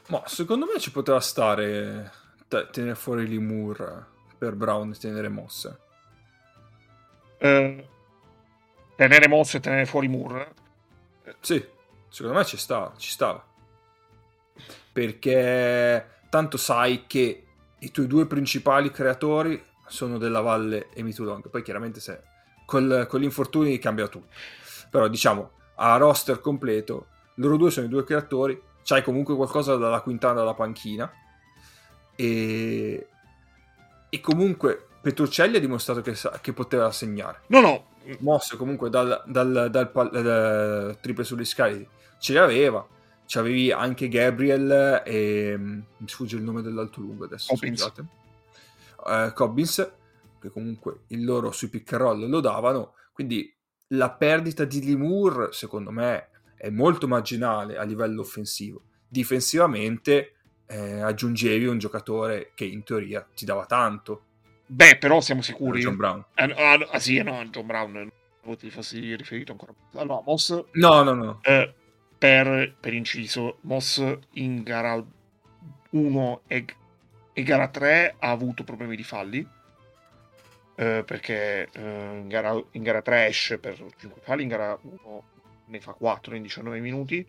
Ma secondo me ci poteva stare tenere fuori Limur per Brown e tenere mosse. Eh, tenere mosse e tenere fuori Moore? Sì, secondo me ci sta, ci stava. Perché tanto sai che i tuoi due principali creatori sono della Valle e Mitulong. Poi chiaramente se col, con gli infortuni cambia tutto. Però diciamo, a roster completo, loro due sono i due creatori, c'hai comunque qualcosa dalla quintana dalla panchina e, e comunque Petruccelli ha dimostrato che, che poteva segnare. No, no. Mosse comunque dal, dal, dal, dal triple sugli scali ce li aveva. C'avevi anche Gabriel e mi sfugge il nome dell'alto lungo adesso. Cobbins. Scusate. Uh, Cobbins che comunque il loro sui pick and roll lo davano, quindi la perdita di Limur secondo me è molto marginale a livello offensivo. Difensivamente eh, aggiungevi un giocatore che in teoria ti dava tanto. Beh, però siamo sicuri. John Brown. Ah, ah, ah sì, no, John Brown. Ti fossi riferito ancora. Allora, Moss. No, no, no. Eh, per, per, inciso, Moss in gara 1 e, e gara 3 ha avuto problemi di falli eh, perché eh, in, gara, in, gara, 3 esce per 5 falli, in gara 1 ne fa 4 in 19 minuti.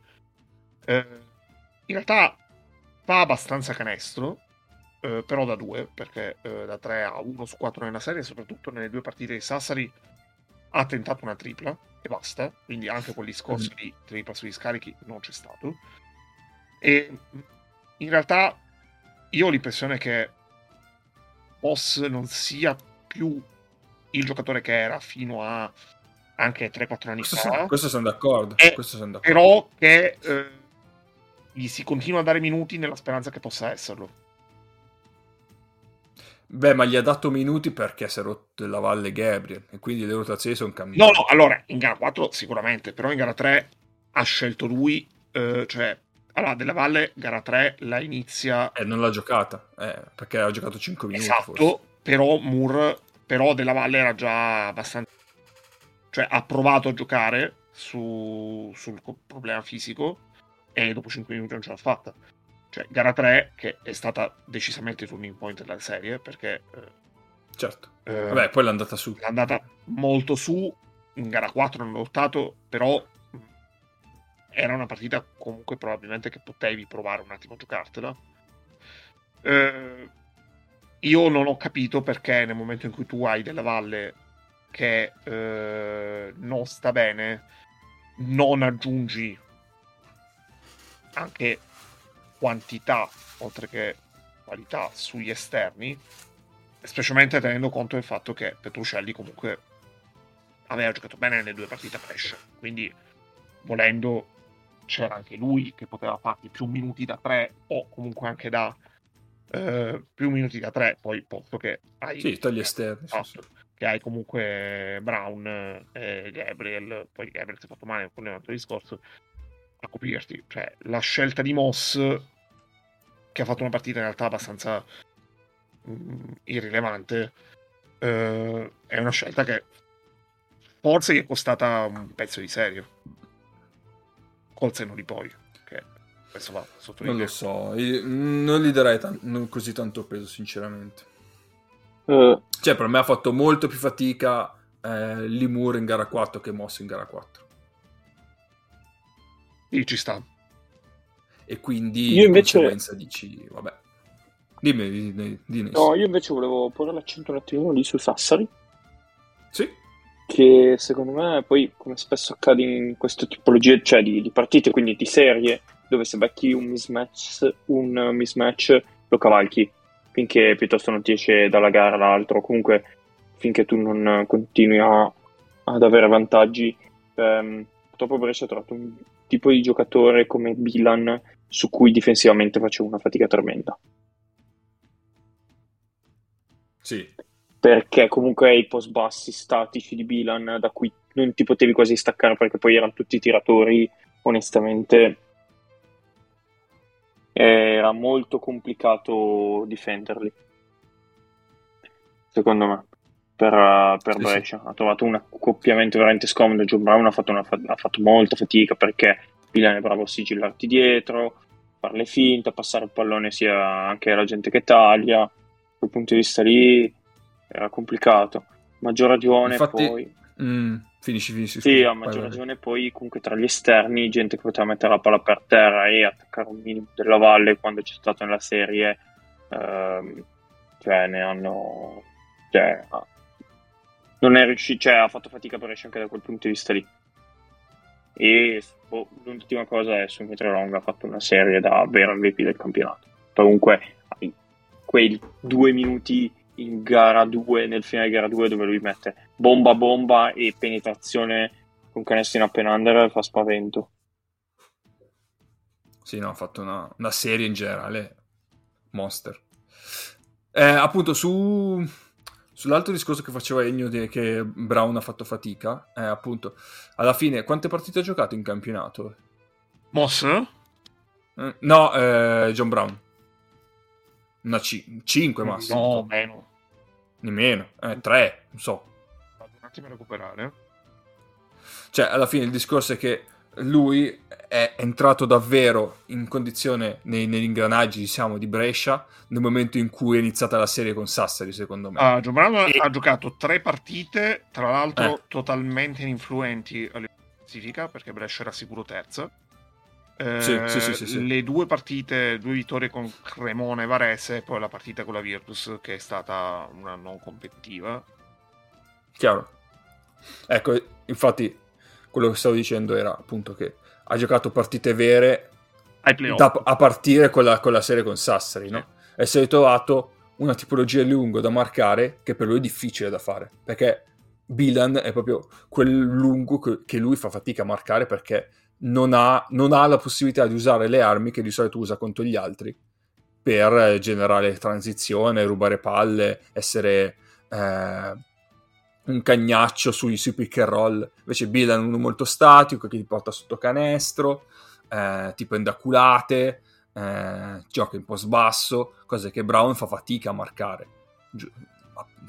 Eh, in realtà fa abbastanza canestro, eh, però da 2, perché eh, da 3 a 1 su 4 nella serie, soprattutto nelle due partite di Sassari ha tentato una tripla e basta, quindi anche quel discorso mm. di tripla sugli scarichi non c'è stato. E in realtà io ho l'impressione che Boss non sia più il giocatore che era fino a anche 3-4 anni questo fa. Sono, questo sono d'accordo. E, questo sono d'accordo. Però che eh, gli si continua a dare minuti nella speranza che possa esserlo. Beh, ma gli ha dato minuti perché si è rotto la Valle Gabriel e quindi le rotazioni sono cambiate. No, no, allora, in gara 4 sicuramente, però in gara 3 ha scelto lui, eh, cioè, allora, della Valle, gara 3 la inizia... E eh, non l'ha giocata, eh, perché ha giocato 5 minuti esatto, forse. però Moore però Della Valle era già abbastanza cioè ha provato a giocare su, sul problema fisico e dopo 5 minuti non ce l'ha fatta cioè gara 3 che è stata decisamente il turning point della serie perché certo eh, vabbè poi l'è andata su l'è andata molto su in gara 4 hanno lottato, però era una partita comunque probabilmente che potevi provare un attimo a giocartela. Eh, io non ho capito perché nel momento in cui tu hai della valle che eh, non sta bene, non aggiungi anche quantità oltre che qualità sugli esterni, specialmente tenendo conto del fatto che Petrucelli comunque aveva giocato bene nelle due partite a Brescia, quindi volendo c'era anche lui che poteva farti più minuti da tre o comunque anche da eh, più minuti da tre, poi posto che hai... Sì, tagli esterni. Sì, sì. Che hai comunque Brown e Gabriel, poi Gabriel si è fatto male, quello è un altro discorso, a coprirti. Cioè, la scelta di Moss, che ha fatto una partita in realtà abbastanza mh, mm, irrilevante, eh, è una scelta che forse gli è costata un pezzo di serio. Col senno di poi. Che questo va Non lo so, Io non gli darei tan- così tanto peso, sinceramente. Uh. Cioè, per me ha fatto molto più fatica eh, Limur in gara 4 che Moss in gara 4. Sì, ci sta. E quindi io invece... conseguenza dici, vabbè. Dimmi, dimmi, dimmi. No, io invece volevo porre l'accento un attimino lì su Sassari. Sì. Che secondo me poi, come spesso accade in queste tipologie, cioè di, di partite, quindi di serie, dove se becchi un mismatch, un mismatch lo cavalchi finché piuttosto non ti esce dalla gara l'altro, comunque finché tu non continui a, ad avere vantaggi. Ehm, purtroppo Brescia ha trovato un tipo di giocatore come Bilan su cui difensivamente faceva una fatica tremenda. Sì. Perché comunque hai i post bassi statici di Bilan da cui non ti potevi quasi staccare perché poi erano tutti tiratori, onestamente era molto complicato difenderli. Secondo me, per, per sì, Brescia. Sì. Ha trovato un accoppiamento veramente scomodo. John Brown ha fatto, una, ha fatto molta fatica perché Milan è bravo a sigillarti dietro, fare le finte, passare il pallone sia anche alla gente che taglia. Da quel punto di vista lì era complicato. Maggior ragione Infatti, poi. Mm, finisci, finisci. Sì, a maggior vai, ragione vai. poi comunque tra gli esterni, gente che poteva mettere la palla per terra e attaccare un minimo della valle quando c'è stato nella serie. Ehm, cioè ne hanno... Cioè, non è riuscito, cioè ha fatto fatica per riuscire anche da quel punto di vista lì. E oh, l'ultima cosa è su Long ha fatto una serie da vero MVP del campionato. Comunque, quei due minuti in gara 2, nel finale di gara 2, dove lui mette bomba bomba e penetrazione con canestro in up and under, fa spavento. Sì, no, ha fatto una, una serie in generale monster. Eh, appunto, su, sull'altro discorso che faceva Egno di, che Brown ha fatto fatica, eh, appunto, alla fine, quante partite ha giocato in campionato? Moss? Eh, no, eh, John Brown. Una c- 5 massimo. No, meno. Nemmeno, eh, 3, non so. Vado un attimo a recuperare. Cioè, alla fine il discorso è che lui è entrato davvero in condizione nei, negli ingranaggi, diciamo, di Brescia nel momento in cui è iniziata la serie con Sassari, secondo me. Ah, Giovanni e... ha giocato tre partite, tra l'altro eh. totalmente influenti alla classifica, perché Brescia era sicuro terza. Eh, sì, sì, sì, sì, Le due partite, due vittorie con Cremona e Varese, e poi la partita con la Virtus, che è stata una non competitiva. Chiaro. Ecco, infatti, quello che stavo dicendo era appunto che ha giocato partite vere da, a partire con la, con la, serie con Sassari, no? E si è ritrovato una tipologia lungo da marcare che per lui è difficile da fare, perché Bilan è proprio quel lungo che lui fa fatica a marcare perché non ha, non ha, la possibilità di usare le armi che di solito usa contro gli altri per generare transizione, rubare palle, essere eh, un cagnaccio sui, sui, pick and roll. Invece Bill è uno molto statico che ti porta sotto canestro, eh, ti prende a culate, eh, gioca in post basso, cose che Brown fa fatica a marcare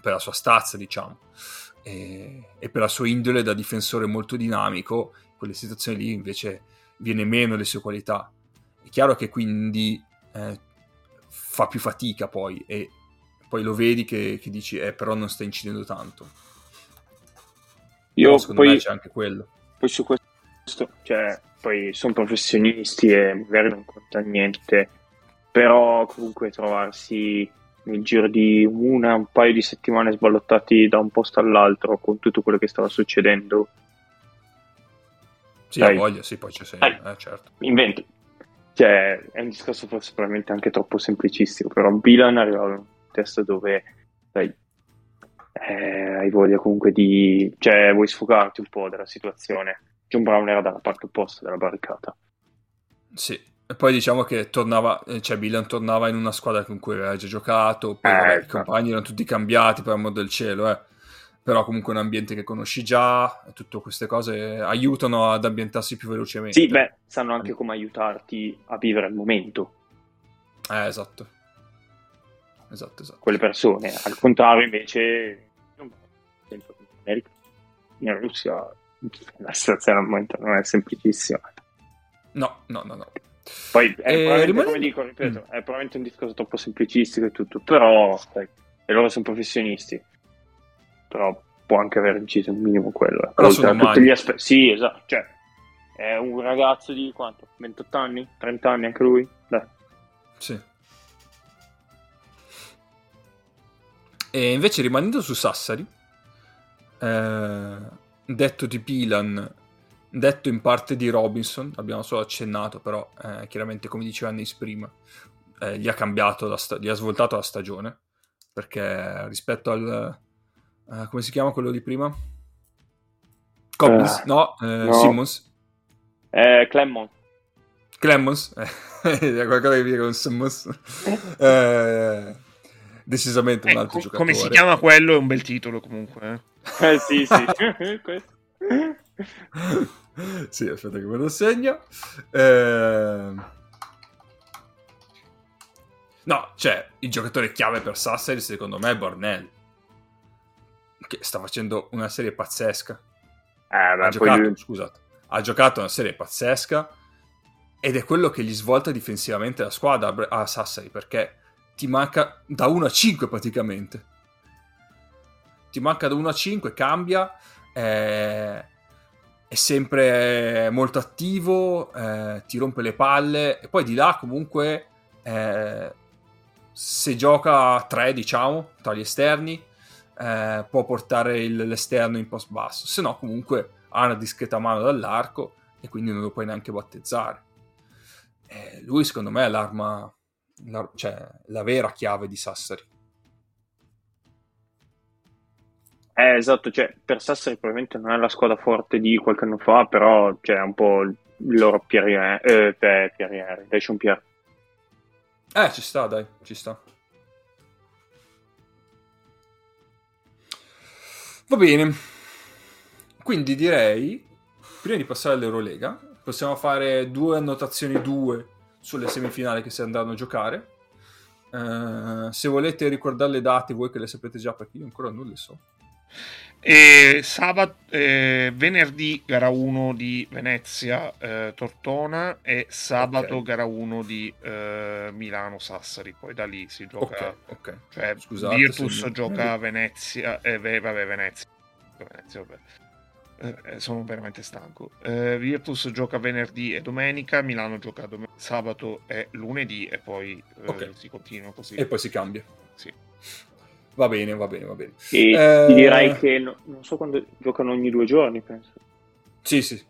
per la sua stazza, diciamo. E, e per la sua indole da difensore molto dinamico quelle situazioni lì invece viene meno le sue qualità. È chiaro che quindi eh, fa più fatica poi e poi lo vedi che, che dici, eh, però non sta incidendo tanto. Io Però secondo poi, me c'è anche quello. poi su questo, cioè, poi sono professionisti e magari non conta niente, però comunque trovarsi nel giro di una, un paio di settimane sballottati da un posto all'altro con tutto quello che stava succedendo, Sì, Dai. voglia, sì, poi c'è sempre, Dai. eh, certo. invento. Cioè, è un discorso forse probabilmente anche troppo semplicistico, però Bilan arrivava in un testo dove, sai, eh, hai voglia comunque di... cioè, vuoi sfogarti un po' della situazione. John Brown era dalla parte opposta della barricata. Sì. E poi diciamo che tornava, eh, cioè Bilan tornava in una squadra con cui aveva già giocato, poi Eh, vabbè, i ecco. compagni erano tutti cambiati per amor del cielo, eh. Però comunque è un ambiente che conosci già, e tutte queste cose aiutano ad ambientarsi più velocemente. Sì, beh, sanno anche come aiutarti a vivere il momento, Eh, esatto. Esatto, esatto. quelle persone. Al contrario, invece, in America, in Russia, la situazione al momento non è semplicissima. No, no, no, no. Poi è Eh, probabilmente, rimane- come dico, ripeto, è probabilmente un discorso troppo semplicistico e tutto, però sai, e loro sono professionisti, però può anche aver inciso un minimo quello. eh. Però Oltre sono tutti gli aspetti. Sì, esatto, cioè è un ragazzo di quanto? 28 anni? 30 anni anche lui? Dai. Sì. E invece rimanendo su Sassari, eh, detto di Pilan, detto in parte di Robinson, abbiamo solo accennato, però eh, chiaramente come diceva Annis prima, eh, gli ha cambiato, la sta- gli ha svoltato la stagione, perché rispetto al... eh, come si chiama quello di prima? Cobbins? Eh, no, eh, no. Simmons. Eh, Clemon. Clemons, eh, qualcosa che viene con Simmons. Eh, decisamente un Eh, altro co- giocatore. come si chiama quello è un bel titolo comunque. Eh. Sì, sì. Sì, aspetta che me lo segno. Eh, No, cioè, il giocatore chiave per Sassari secondo me è Bornell, che sta facendo una serie pazzesca. Eh, ha beh, poi giocato, lui- scusate, ha giocato una serie pazzesca ed è quello che gli svolta difensivamente la squadra a Sassari perché ti manca da 1 a 5 praticamente. Ti manca da 1 a 5, cambia, eh, è sempre molto attivo, eh, ti rompe le palle e poi di là comunque eh, se gioca a 3 diciamo tra gli esterni eh, può portare il- l'esterno in post basso, se no comunque ha una discreta mano dall'arco e quindi non lo puoi neanche battezzare. Eh, lui secondo me è l'arma, la, cioè la vera chiave di Sassari. Eh, esatto, cioè, per Sassari probabilmente non è la squadra forte di qualche anno fa, però c'è un po' il loro Pierre, eh, Pierre, Pierre. Eh, ci sta, dai, ci sta. Va bene. Quindi direi, prima di passare all'Eurolega, possiamo fare due annotazioni, due sulle semifinali che si andranno a giocare. Eh, se volete ricordare le date, voi che le sapete già, perché io ancora non le so. E sabato, eh, venerdì gara 1 di Venezia eh, Tortona e sabato Ok. gara 1 di eh, Milano Sassari. Poi da lì si gioca. Ok, ok. Cioè, Scusate, Virtus mi- gioca a Venezia. Eh, vabbè, Venezia. Venezia, vabbè. Eh, eh, sono veramente stanco. Eh, Virtus gioca venerdì e domenica, Milano gioca dom- sabato e lunedì e poi si continua così. E poi si cambia. Sì. Va bene, va bene, va bene. E Eh, ti direi che no- non so quando giocano ogni due giorni, penso. Sì, sì,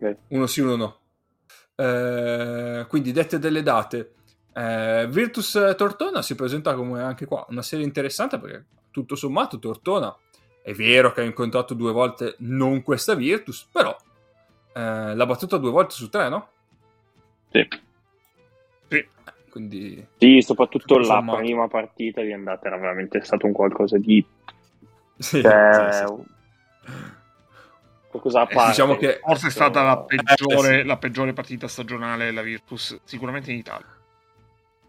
Ok. uno sì, uno no. Eh, quindi dette delle date, eh, Virtus Tortona si presenta come anche qua una serie interessante perché tutto sommato Tortona è vero che ha incontrato due volte non questa Virtus, però eh, l'ha battuta due volte su tre, no? Sì. Sì. Quindi Sì, soprattutto Tutto la prima partita di andata era veramente stato un qualcosa di... sì, cioè, sì, sì. qualcosa a Eh, parte. diciamo che- Forse è stata la peggiore, Eh, sì. la peggiore partita stagionale della Virtus, sicuramente in Italia.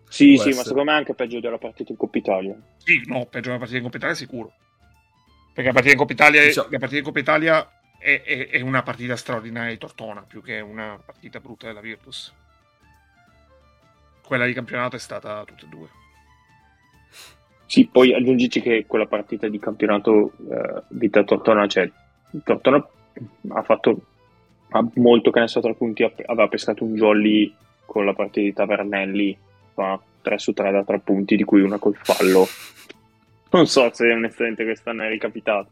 Sì, Può sì, ma essere. secondo me è anche peggio della partita in Coppa Italia. Sì, no, peggio della partita in Coppa Italia sicuro. Perché la partita in Coppa Italia, Diciamo- la partita in Coppa Italia è, è- è una partita straordinaria di Tortona, più che una partita brutta della Virtus. Quella di campionato è stata tutte e due. Sì, poi aggiungici che quella partita di campionato eh, Vita Tortona, cioè, Tortona ha fatto ha molto canestro a tre punti, aveva pescato un jolly con la partita di Tavernelli, fa 3 su 3 da tre punti, di cui una col fallo. Non so se onestamente quest'anno è ricapitato.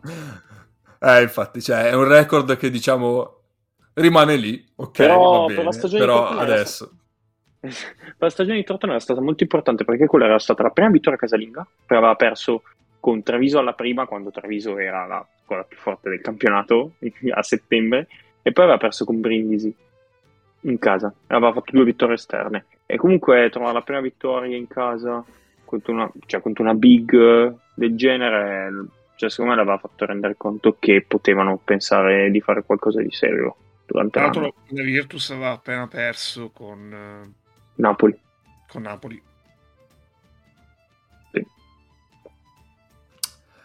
Eh, infatti, cioè, è un record che diciamo rimane lì, ok, però, bene, per la stagione però adesso... la stagione di Tortona era stata molto importante perché quella era stata la prima vittoria casalinga, aveva perso con Treviso alla prima quando Treviso era la squadra più forte del campionato a settembre e poi aveva perso con Brindisi in casa, aveva fatto due vittorie esterne e comunque trovare la prima vittoria in casa contro una, cioè, contro una big del genere, cioè, secondo me l'aveva fatto rendere conto che potevano pensare di fare qualcosa di serio durante Tra l'anno. l'altro la Virtus aveva appena perso con, eh, Napoli. con Napoli.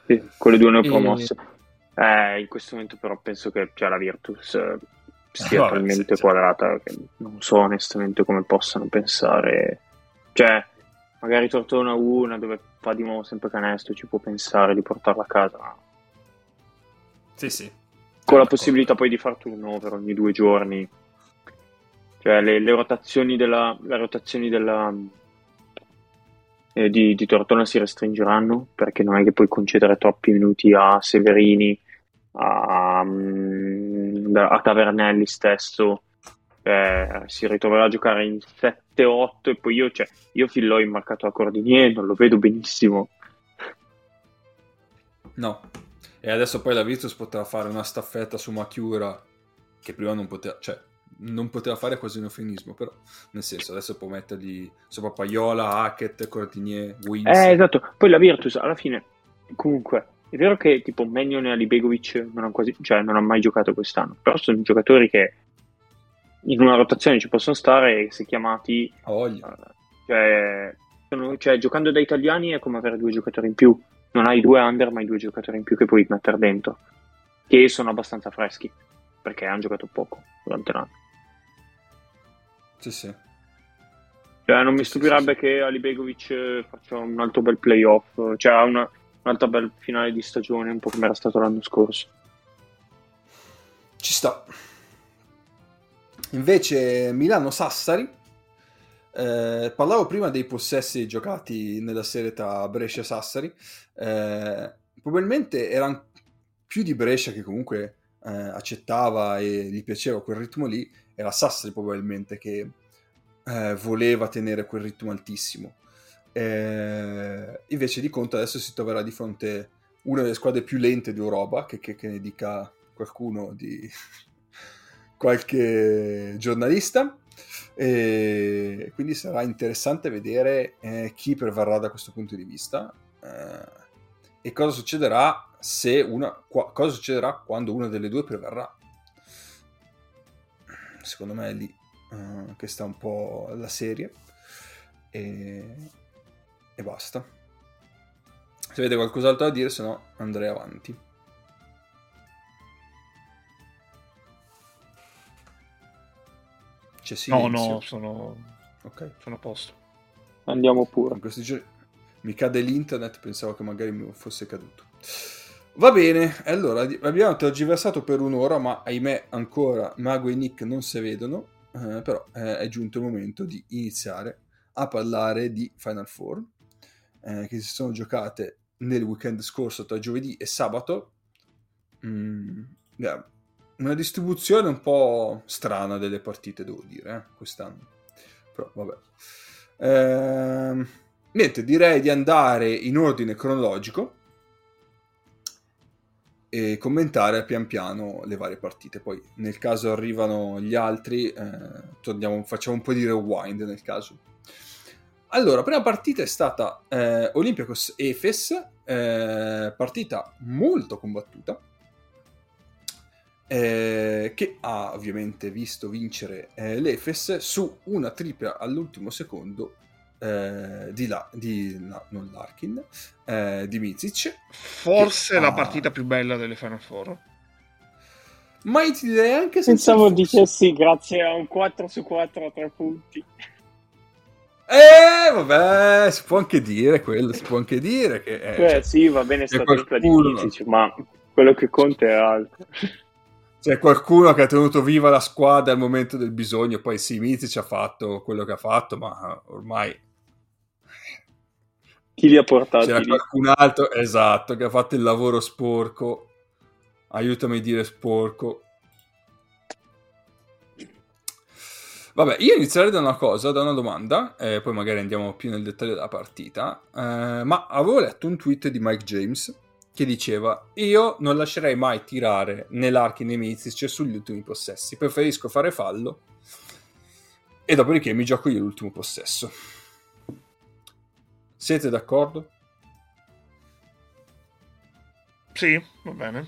Sì, con le due E- neopromosse. Eh, in questo momento però penso che cioè, la Virtus eh, sia Vabbè, talmente sì, sì. quadrata che non so onestamente come possano pensare. Cioè, magari Tortona una dove fa di nuovo sempre canestro ci può pensare di portarla a casa. Sì, sì. Con la possibilità poi di far turnover ogni due giorni. Cioè, le, le rotazioni della... Le rotazioni della eh, di, di Tortona si restringeranno perché non è che puoi concedere troppi minuti a Severini, a, mm, a Tavernelli stesso. Eh, si ritroverà a giocare in 7-8 e poi io, cioè, io fillò immarcato a Cordinier, non lo vedo benissimo. No. E adesso poi la Virtus potrà fare una staffetta su Machiura che prima non poteva, cioè, non poteva fare quasi un eufemismo, però nel senso adesso può mettergli sopra Paiola, Hackett, Cordinier, Wins. Eh, esatto. Poi la Virtus alla fine, comunque, è vero che tipo Magnon e Alibegovic non hanno, quasi, cioè, non hanno mai giocato quest'anno, però sono giocatori che in una rotazione ci possono stare e se chiamati, voglia. eh, cioè, sono- cioè, giocando da italiani è come avere due giocatori in più. Non hai due under, ma hai due giocatori in più che puoi mettere dentro, che sono abbastanza freschi perché hanno giocato poco durante l'anno. Sì, sì. Cioè, non mi Sì, sì, stupirebbe sì. che Alibegovic eh, faccia un altro bel playoff, cioè una, un'altra bel finale di stagione, un po' come era stato l'anno scorso. Ci sta. Invece Milano-Sassari. Eh, parlavo prima dei possessi giocati nella serie tra Brescia e Sassari. Eh, probabilmente erano più di Brescia che comunque eh, accettava e gli piaceva quel ritmo lì. Era Sassari probabilmente che eh, voleva tenere quel ritmo altissimo. Eh, invece di conto adesso si troverà di fronte una delle squadre più lente d'Europa, che, che, che ne dica qualcuno di qualche giornalista. E quindi sarà interessante vedere eh, chi prevarrà da questo punto di vista eh, e cosa succederà se una qua- cosa succederà quando una delle due prevarrà. Secondo me è lì eh, che sta un po' la serie e, e basta. Se avete qualcos'altro da dire, se no andrei avanti. C'è No, silenzio. no, sono, Ok. sono a posto. Andiamo pure. In questi giorni mi cade l'internet, pensavo che magari mi fosse caduto. Va bene, allora abbiamo tergiversato per un'ora, ma ahimè ancora Mago e Nick non si vedono, eh, però eh, è giunto il momento di iniziare a parlare di Final Four, eh, che si sono giocate nel weekend scorso tra giovedì e sabato. Mm, yeah, una distribuzione un po' strana delle partite, devo dire, eh, quest'anno. Però vabbè. Ehm, niente, direi di andare in ordine cronologico e commentare pian piano le varie partite. Poi, nel caso arrivano gli altri, eh, torniamo, facciamo un po' di rewind nel caso. Allora, prima partita è stata eh, Olympiacos Efes, eh, partita molto combattuta, eh, che ha ovviamente visto vincere eh, l'Efes su una tripla all'ultimo secondo eh, di, la, di no, non Larkin, eh, di Mizic. Forse Che- la ah. partita più bella delle Final Four. Ma io ti direi anche senza Pensavo dicessi grazie a un 4 su 4 a 3 punti. Eh, vabbè, si può anche dire quello, si può anche dire che... eh, Cioè, cioè, sì, va bene sta tripla di qualcuno- Mizic, ma quello che conta è altro. C'è qualcuno che ha tenuto viva la squadra al momento del bisogno, poi sì, Mizic ha fatto quello che ha fatto, ma ormai... Chi li ha portati C'era lì? qualcun altro, esatto, che ha fatto il lavoro sporco. Aiutami a dire sporco. Vabbè, io inizierei da una cosa, da una domanda, e poi magari andiamo più nel dettaglio della partita. Eh, ma avevo letto un tweet di Mike James che diceva: Io non lascerei mai tirare né l'archi né Mizic sugli ultimi possessi, preferisco fare fallo e dopodiché mi gioco io l'ultimo possesso. Siete d'accordo? Sì, va bene.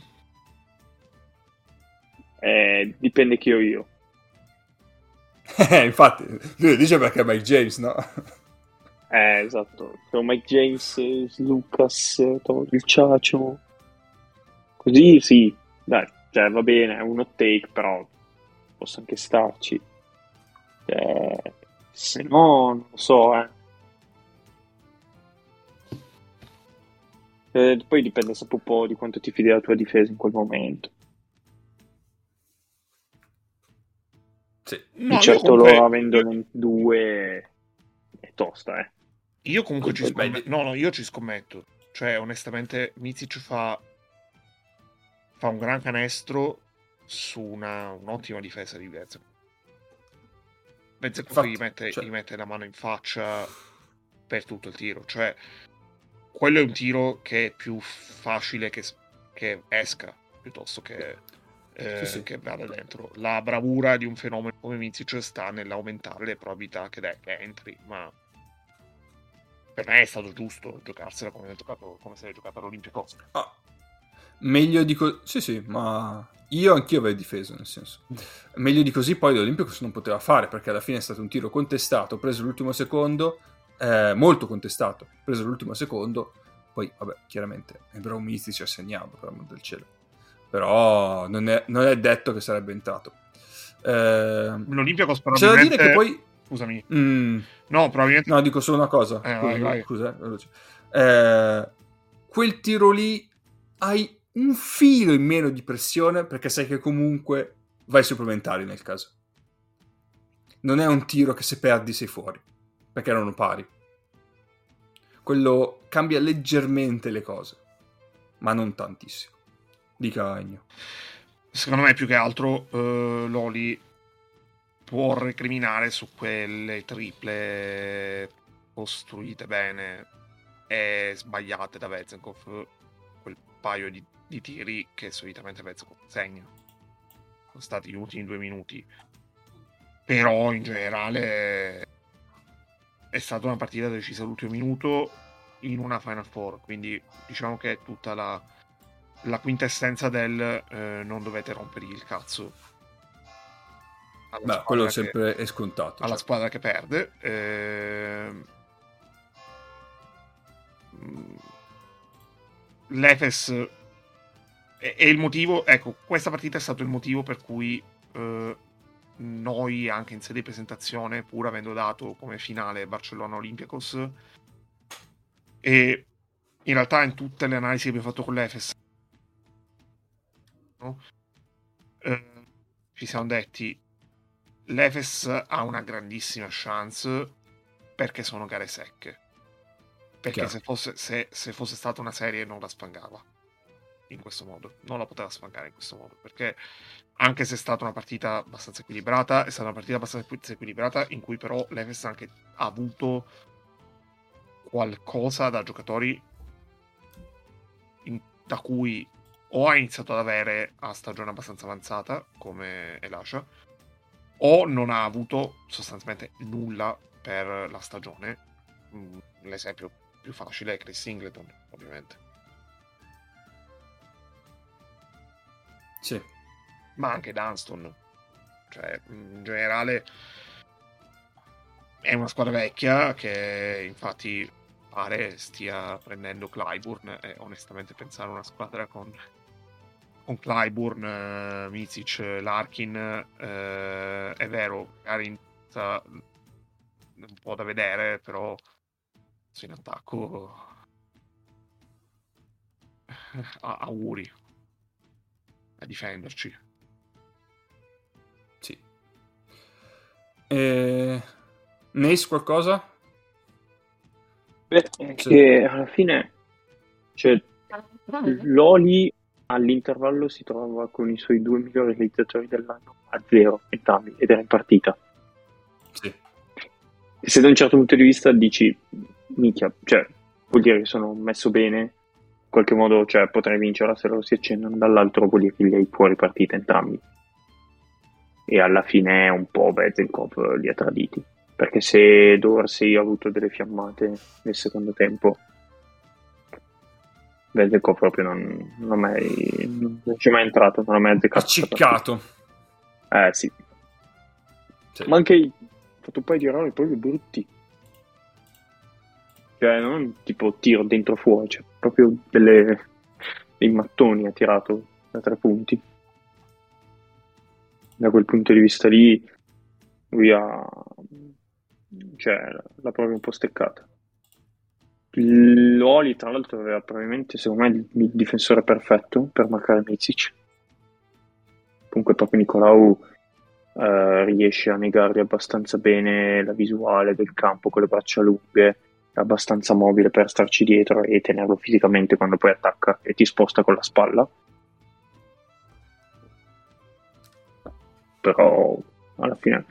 Eh, dipende chi ho io. Eh, infatti, lui lo dice perché è Mike James, no? Eh, esatto. Sono Mike James, Lucas, il Ciacio. Così sì, dai, cioè va bene, è un hot take, però posso anche starci. Eh, se no, non lo so, eh. Eh, poi dipende sempre un po' di quanto ti fidi della tua difesa in quel momento. Sì. No, io certo comunque- loro avendone in due è tosta, eh. Io comunque ci scommetto. No, no, io ci scommetto. Cioè, onestamente, Mizic fa, fa un gran canestro su una, un'ottima difesa di. Vezzo Infatti, gli mette, cioè- gli mette la mano in faccia per tutto il tiro. Cioè, quello è un tiro che è più facile che, che esca piuttosto che, eh, Sì, sì. che vada dentro. La bravura di un fenomeno come Mizic sta nell'aumentare le probabilità che, dai, che entri, ma per me è stato giusto giocarsela come, giocato, come se l'è giocata all'Olympiacos. Ah, meglio di così. Sì, sì, ma io anch'io avrei difeso, nel senso. Meglio di così poi l'Olimpico non poteva fare, perché alla fine è stato un tiro contestato, preso l'ultimo secondo, eh, molto contestato, preso l'ultimo secondo, poi vabbè, chiaramente è bravo Mistici a segnarlo, per amor del cielo. Però non è, non è detto che sarebbe entrato. Eh, L'Olympiacos c'è da probabilmente... dire che poi... Scusami. mm, No, probabilmente... No, dico solo una cosa. Eh, vai, vai. scusa, eh. Eh, quel tiro lì hai un filo in meno di pressione perché sai che comunque vai supplementari nel caso. Non è un tiro che se perdi sei fuori, perché erano pari. Quello cambia leggermente le cose, ma non tantissimo. Dica Egno. Secondo me, più che altro, eh, Loli può recriminare su quelle triple costruite bene e sbagliate da Vezenkov quel paio di, di tiri che solitamente Vezenkov segna. Sono stati gli ultimi due minuti. Però in generale è stata una partita decisa all'ultimo minuto in una Final Four, quindi diciamo che è tutta la, la quintessenza del eh, non dovete rompergli il cazzo Beh, quello che- sempre è scontato. alla cioè. squadra che perde. Mm, L'Efes è, è il motivo, ecco, questa partita è stato il motivo per cui eh, noi, anche in sede di presentazione, pur avendo dato come finale Barcellona Olympiacos, e in realtà in tutte le analisi che abbiamo fatto con l'Efes, no? Eh, ci siamo detti l'Efes ha una grandissima chance perché sono gare secche. Perché se fosse, se- se fosse stata una serie non la sfangava in questo modo, non la poteva sfangare in questo modo. Perché anche se è stata una partita abbastanza equilibrata, è stata una partita abbastanza equilibrata in cui però l'Efes anche ha avuto qualcosa da giocatori in- da cui o ha iniziato ad avere a stagione abbastanza avanzata come Elasha o non ha avuto sostanzialmente nulla per la stagione. Mm, L'esempio più facile è Chris Singleton, ovviamente. Sì. Ma anche Dunston. Cioè, in generale è una squadra vecchia che infatti pare stia prendendo Clyburn e onestamente pensare a una squadra con con Clyburn, eh, Mizic, Larkin, eh, è vero, magari un po' da vedere, però in attacco a- auguri. a difenderci. E... Nace qualcosa? Beh, che alla fine cioè, Loli all'intervallo si trova con i suoi due migliori realizzatori dell'anno a zero entrambi ed era in partita. Sì. Se da un certo punto di vista dici, minchia, cioè, vuol dire che sono messo bene, in qualche modo cioè, potrei vincere se loro si accendono, dall'altro vuol dire che li hai fuori partita entrambi. E alla fine è un po' Bezenkov li ha traditi. Perché se Dorsey ha avuto delle fiammate nel secondo tempo, Vedeco proprio non, non, mai, non c'è mai entrato, non ha mai azzeccato. Acciccato. Eh sì. sì. Ma anche ha fatto un paio di errori proprio brutti. Cioè, non tipo tiro dentro fuori, cioè proprio delle, dei mattoni ha tirato da tre punti. Da quel punto di vista lì, lui ha. cioè, l'ha proprio un po' steccata. Loli, tra l'altro, aveva probabilmente, secondo me, il difensore perfetto per marcare Mizic. Comunque, proprio Nicolau eh, riesce a negargli abbastanza bene la visuale del campo con le braccia lunghe, abbastanza mobile per starci dietro e tenerlo fisicamente quando poi attacca e ti sposta con la spalla. Però, alla fine, il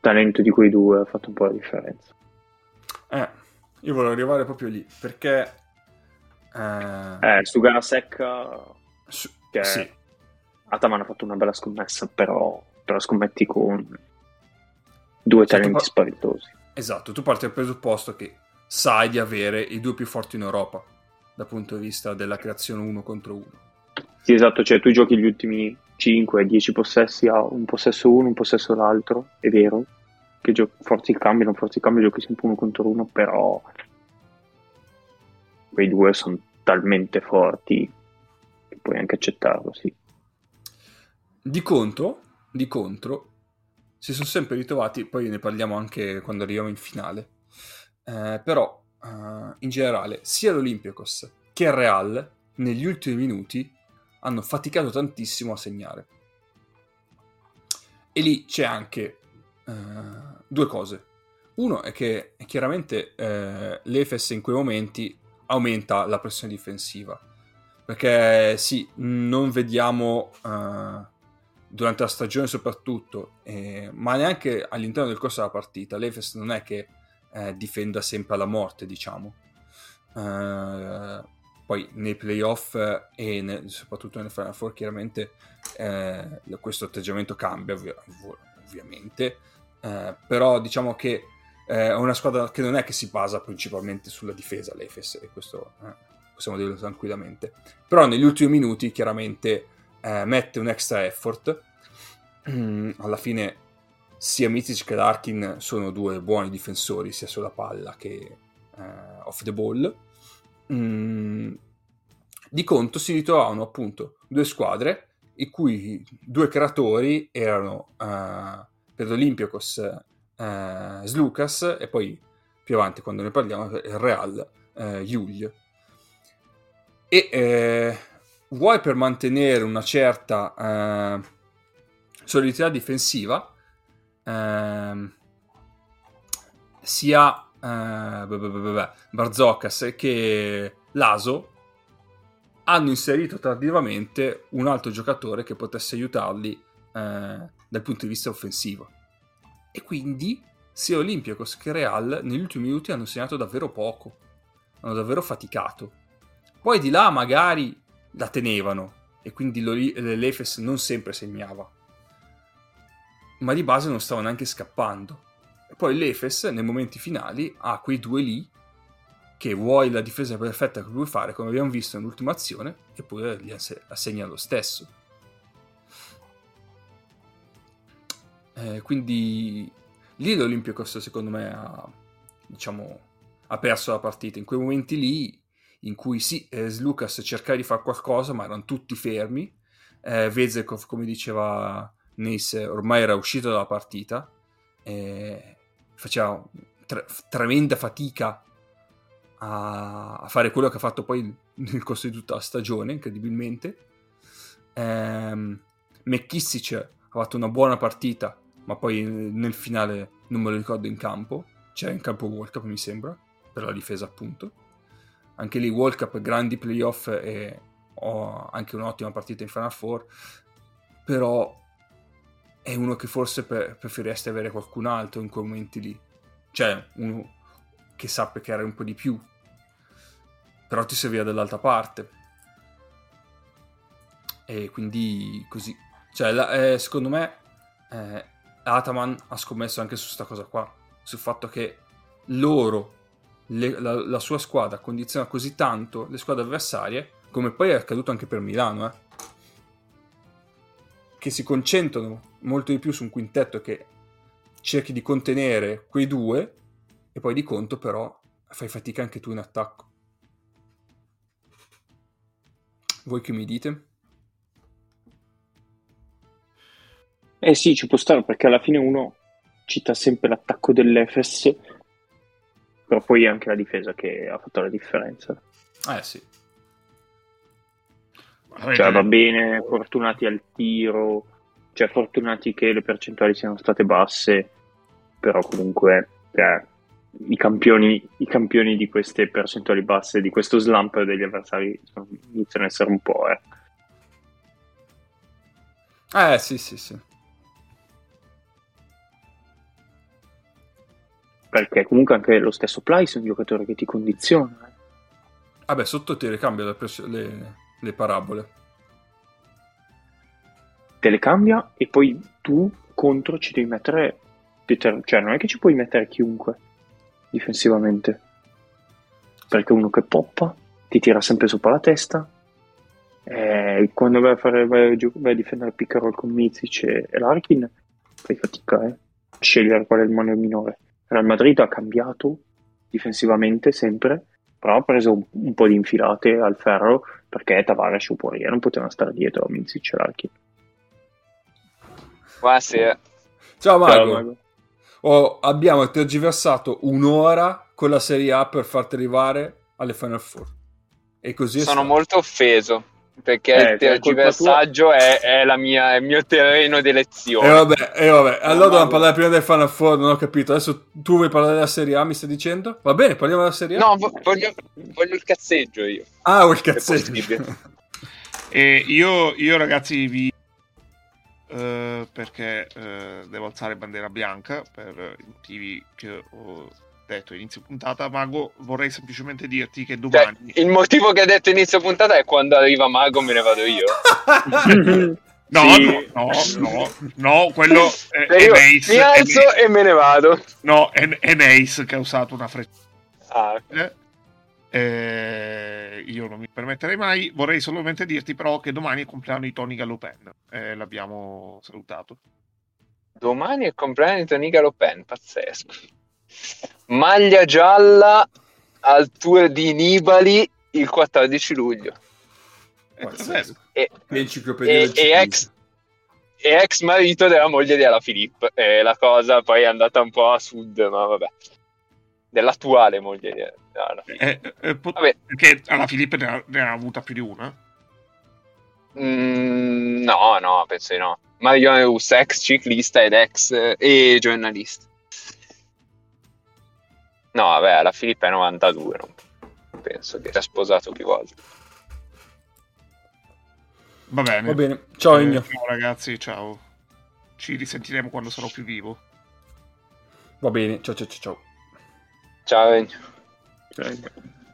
talento di quei due ha fatto un po' la differenza. Eh io volevo arrivare proprio lì perché. Eh, eh su gara secca. Su... Che sì. Ataman ha fatto una bella scommessa, però, però scommetti con due cioè, talenti par... spaventosi. Esatto, tu parti dal presupposto che sai di avere i due più forti in Europa dal punto di vista della creazione uno contro uno. Sì, esatto, cioè tu giochi gli ultimi 5-10 possessi a un possesso uno, un possesso l'altro, è vero, che gio- forzi il cambio, non forzi il giochi sempre uno contro uno, però quei due sono talmente forti che puoi anche accettarlo, sì. Di contro, di contro, si sono sempre ritrovati, poi ne parliamo anche quando arriviamo in finale, eh, però eh, in generale sia l'Olympiacos che il Real negli ultimi minuti hanno faticato tantissimo a segnare. E lì c'è anche uh, due cose. Uno è che chiaramente eh, l'Efes in quei momenti aumenta la pressione difensiva. Perché sì, non vediamo uh, durante la stagione soprattutto, eh, ma neanche all'interno del corso della partita, l'Efes non è che eh, difenda sempre alla morte, diciamo. Poi nei playoff e nel, soprattutto nel Final Four chiaramente eh, questo atteggiamento cambia ovvi- ovviamente. Eh, però diciamo che eh, è una squadra che non è che si basa principalmente sulla difesa l'Efes e questo eh, possiamo dirlo tranquillamente. Però negli ultimi minuti chiaramente eh, mette un extra effort. Alla fine sia Mitic che Larkin sono due buoni difensori sia sulla palla che eh, off the ball mm, di conto si ritrovavano appunto due squadre i cui due creatori erano uh, per l'Olympiakos eh, Slucas e poi più avanti quando ne parliamo il Real eh, Giulio. E eh, vuoi per mantenere una certa eh, solidità difensiva eh, sia eh, Barzokas che Laso hanno inserito tardivamente un altro giocatore che potesse aiutarli eh, dal punto di vista offensivo. E quindi sia Olympiacos che Real negli ultimi minuti hanno segnato davvero poco, hanno davvero faticato. Poi di là magari la tenevano e quindi l'Efes non sempre segnava, ma di base non stava neanche scappando. Poi l'Efes nei momenti finali ha quei due lì che vuoi la difesa perfetta che puoi fare come abbiamo visto nell'ultima azione eppure li assegna lo stesso. Eh, quindi lì l'Olympiacos secondo me ha, diciamo, ha perso la partita. In quei momenti lì in cui sì, eh, Slucas cercava di fare qualcosa ma erano tutti fermi. Eh, Vezekov, come diceva Nace, ormai era uscito dalla partita. Eh, faceva tre- tremenda fatica a, a, fare quello che ha fatto poi nel corso di tutta la stagione, incredibilmente. ehm, McKissic ha fatto una buona partita, ma poi nel finale non me lo ricordo in campo. C'era in campo World Cup, mi sembra, per la difesa appunto. Anche lì World Cup, grandi playoff e anche un'ottima partita in Final Four, però è uno che forse pre- preferiresti avere qualcun altro in quei momenti lì. Cioè, uno che sappia creare un po' di più. Però ti serviva dall'altra parte. E quindi così. Cioè, la, eh, secondo me, eh, Ataman ha scommesso anche su questa cosa qua. Sul fatto che loro, le, la, la, sua squadra, condiziona così tanto le squadre avversarie, come poi è accaduto anche per Milano, eh, che si concentrano molto di più su un quintetto che cerchi di contenere quei due e poi di conto però fai fatica anche tu in attacco. Voi che mi dite? Eh sì, ci può stare perché alla fine uno cita sempre l'attacco dell'Efes, però poi è anche la difesa che ha fatto la differenza. Eh sì. Cioè va bene, fortunati al tiro, cioè fortunati che le percentuali siano state basse, però comunque cioè, i, campioni, i campioni di queste percentuali basse, di questo slump degli avversari iniziano a essere un po', eh. Eh sì, sì, sì. Perché comunque anche lo stesso Plyce è un giocatore che ti condiziona. Eh. Vabbè, sotto ti ricambia le, pres- le, le parabole. Te le cambia e poi tu contro ci devi mettere cioè non è che ci puoi mettere chiunque difensivamente. Perché uno che poppa ti tira sempre sopra la testa. E quando vai a, fare, vai vai a difendere pick and roll con Mizic e Larkin, fai fatica eh, a scegliere qual è il mano minore. Real Madrid ha cambiato difensivamente sempre, però ha preso un, un po' di infilate al ferro perché Tavares o Poirier non potevano stare dietro a Mizic e Larkin. Buonasera. Ciao Mago. Ciao, Mago. Oh, abbiamo tergiversato un'ora con la Serie A per farti arrivare alle Final Four. E così Sono stato. molto offeso perché eh, il tergiversaggio è, è, mia, è, il mio terreno d'elezione. E eh, vabbè, e eh, vabbè. allora dobbiamo parlare prima del Final Four, non ho capito. Adesso tu vuoi parlare della Serie A, mi stai dicendo? Va bene, parliamo della Serie A. No, voglio, voglio il cazzeggio io. Ah, vuoi il cazzeggio. e io, io, ragazzi, vi... Uh, perché uh, devo alzare bandiera bianca per i motivi che ho detto inizio puntata, Mago, vorrei semplicemente dirti che cioè, domani... Cioè, il motivo che hai detto inizio puntata è quando arriva Mago me ne vado io. no, sì. no, no, no, no, quello è, è Nace. Mi alzo è, e me ne vado. No, è, è Nace che ha usato una freccia. Ah, okay. Eh, io non mi permetterei mai. Vorrei solamente dirti, però, che domani è il compleanno di Tony Gallopen. Eh, l'abbiamo salutato. Domani è il compleanno di Tony Gallopen, pazzesco maglia gialla al tour di Nibali il 14 luglio. E, e, e, ex, e, ex, marito della moglie di Alaphilippe. E la cosa poi è andata un po' a sud, ma vabbè. Dell'attuale moglie di Alaphilippe. Eh, eh, pot- vabbè. Perché Alaphilippe ne ha, ne ha avuta più di una? Mm, no, no, penso di no. Mario Eus, ex ciclista ed ex eh, e giornalista. No, vabbè, la Filippa è 92, non penso che sia sposato più volte. Va bene. Va bene. Ciao, eh, ciao ragazzi, ciao. Ci risentiremo quando sarò più vivo. Va bene, ciao ciao ciao. Ciao Egno.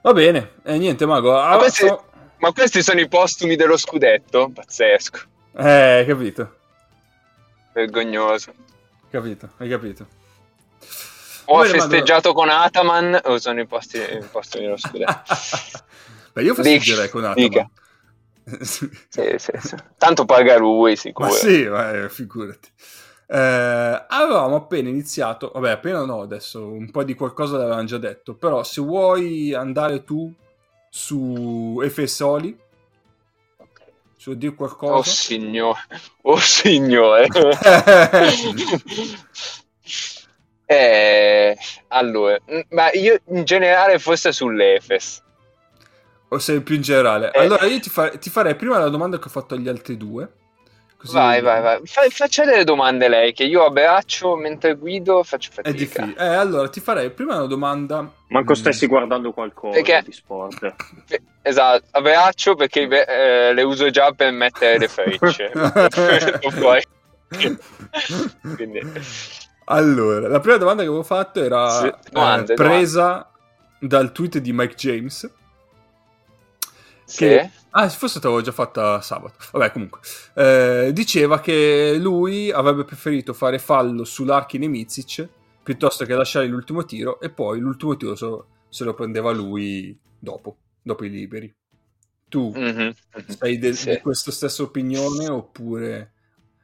Va bene, e eh, niente Mago. Ma, questi, so... ma questi sono i postumi dello scudetto? Pazzesco. Eh, capito. Vergognoso. Capito, hai capito. O ha festeggiato con Ataman o sono i posti, i posti nello scudetto. Beh, io festeggerei con Ataman. sì, sì, sì. Tanto paga lui, sicuro. Ma sì, ma, figurati. Eh, avevamo appena iniziato, vabbè, appena no, adesso un po' di qualcosa l'avevamo già detto, però se vuoi andare tu su Efesoli, su dire qualcosa. Oh signore, oh signore. Eh, allora, ma io in generale forse sull'Efes. o sei più in generale? Eh. Allora io ti, fa- ti farei prima la domanda che ho fatto agli altri due. Così Vai, vai, vai. Fa- faccia delle domande lei, che io a braccio mentre guido faccio È fatica. difficile. Eh, allora ti farei prima una domanda. Manco Mm. stessi guardando qualcosa Perché- di sport. Esatto, a braccio perché eh, le uso già per mettere le frecce. Quindi, Allora, la prima domanda che avevo fatto era Sì, eh, domande, presa dal tweet di Mike James. sì. Che- Ah, forse te l'avevo già fatta sabato. Vabbè, comunque. Eh, diceva che lui avrebbe preferito fare fallo sull'Arkin e Mizic piuttosto che lasciare l'ultimo tiro e poi l'ultimo tiro se lo, se lo prendeva lui dopo, dopo i liberi. Tu Mhm, mhm. sei de- Sì. di questa stessa opinione oppure...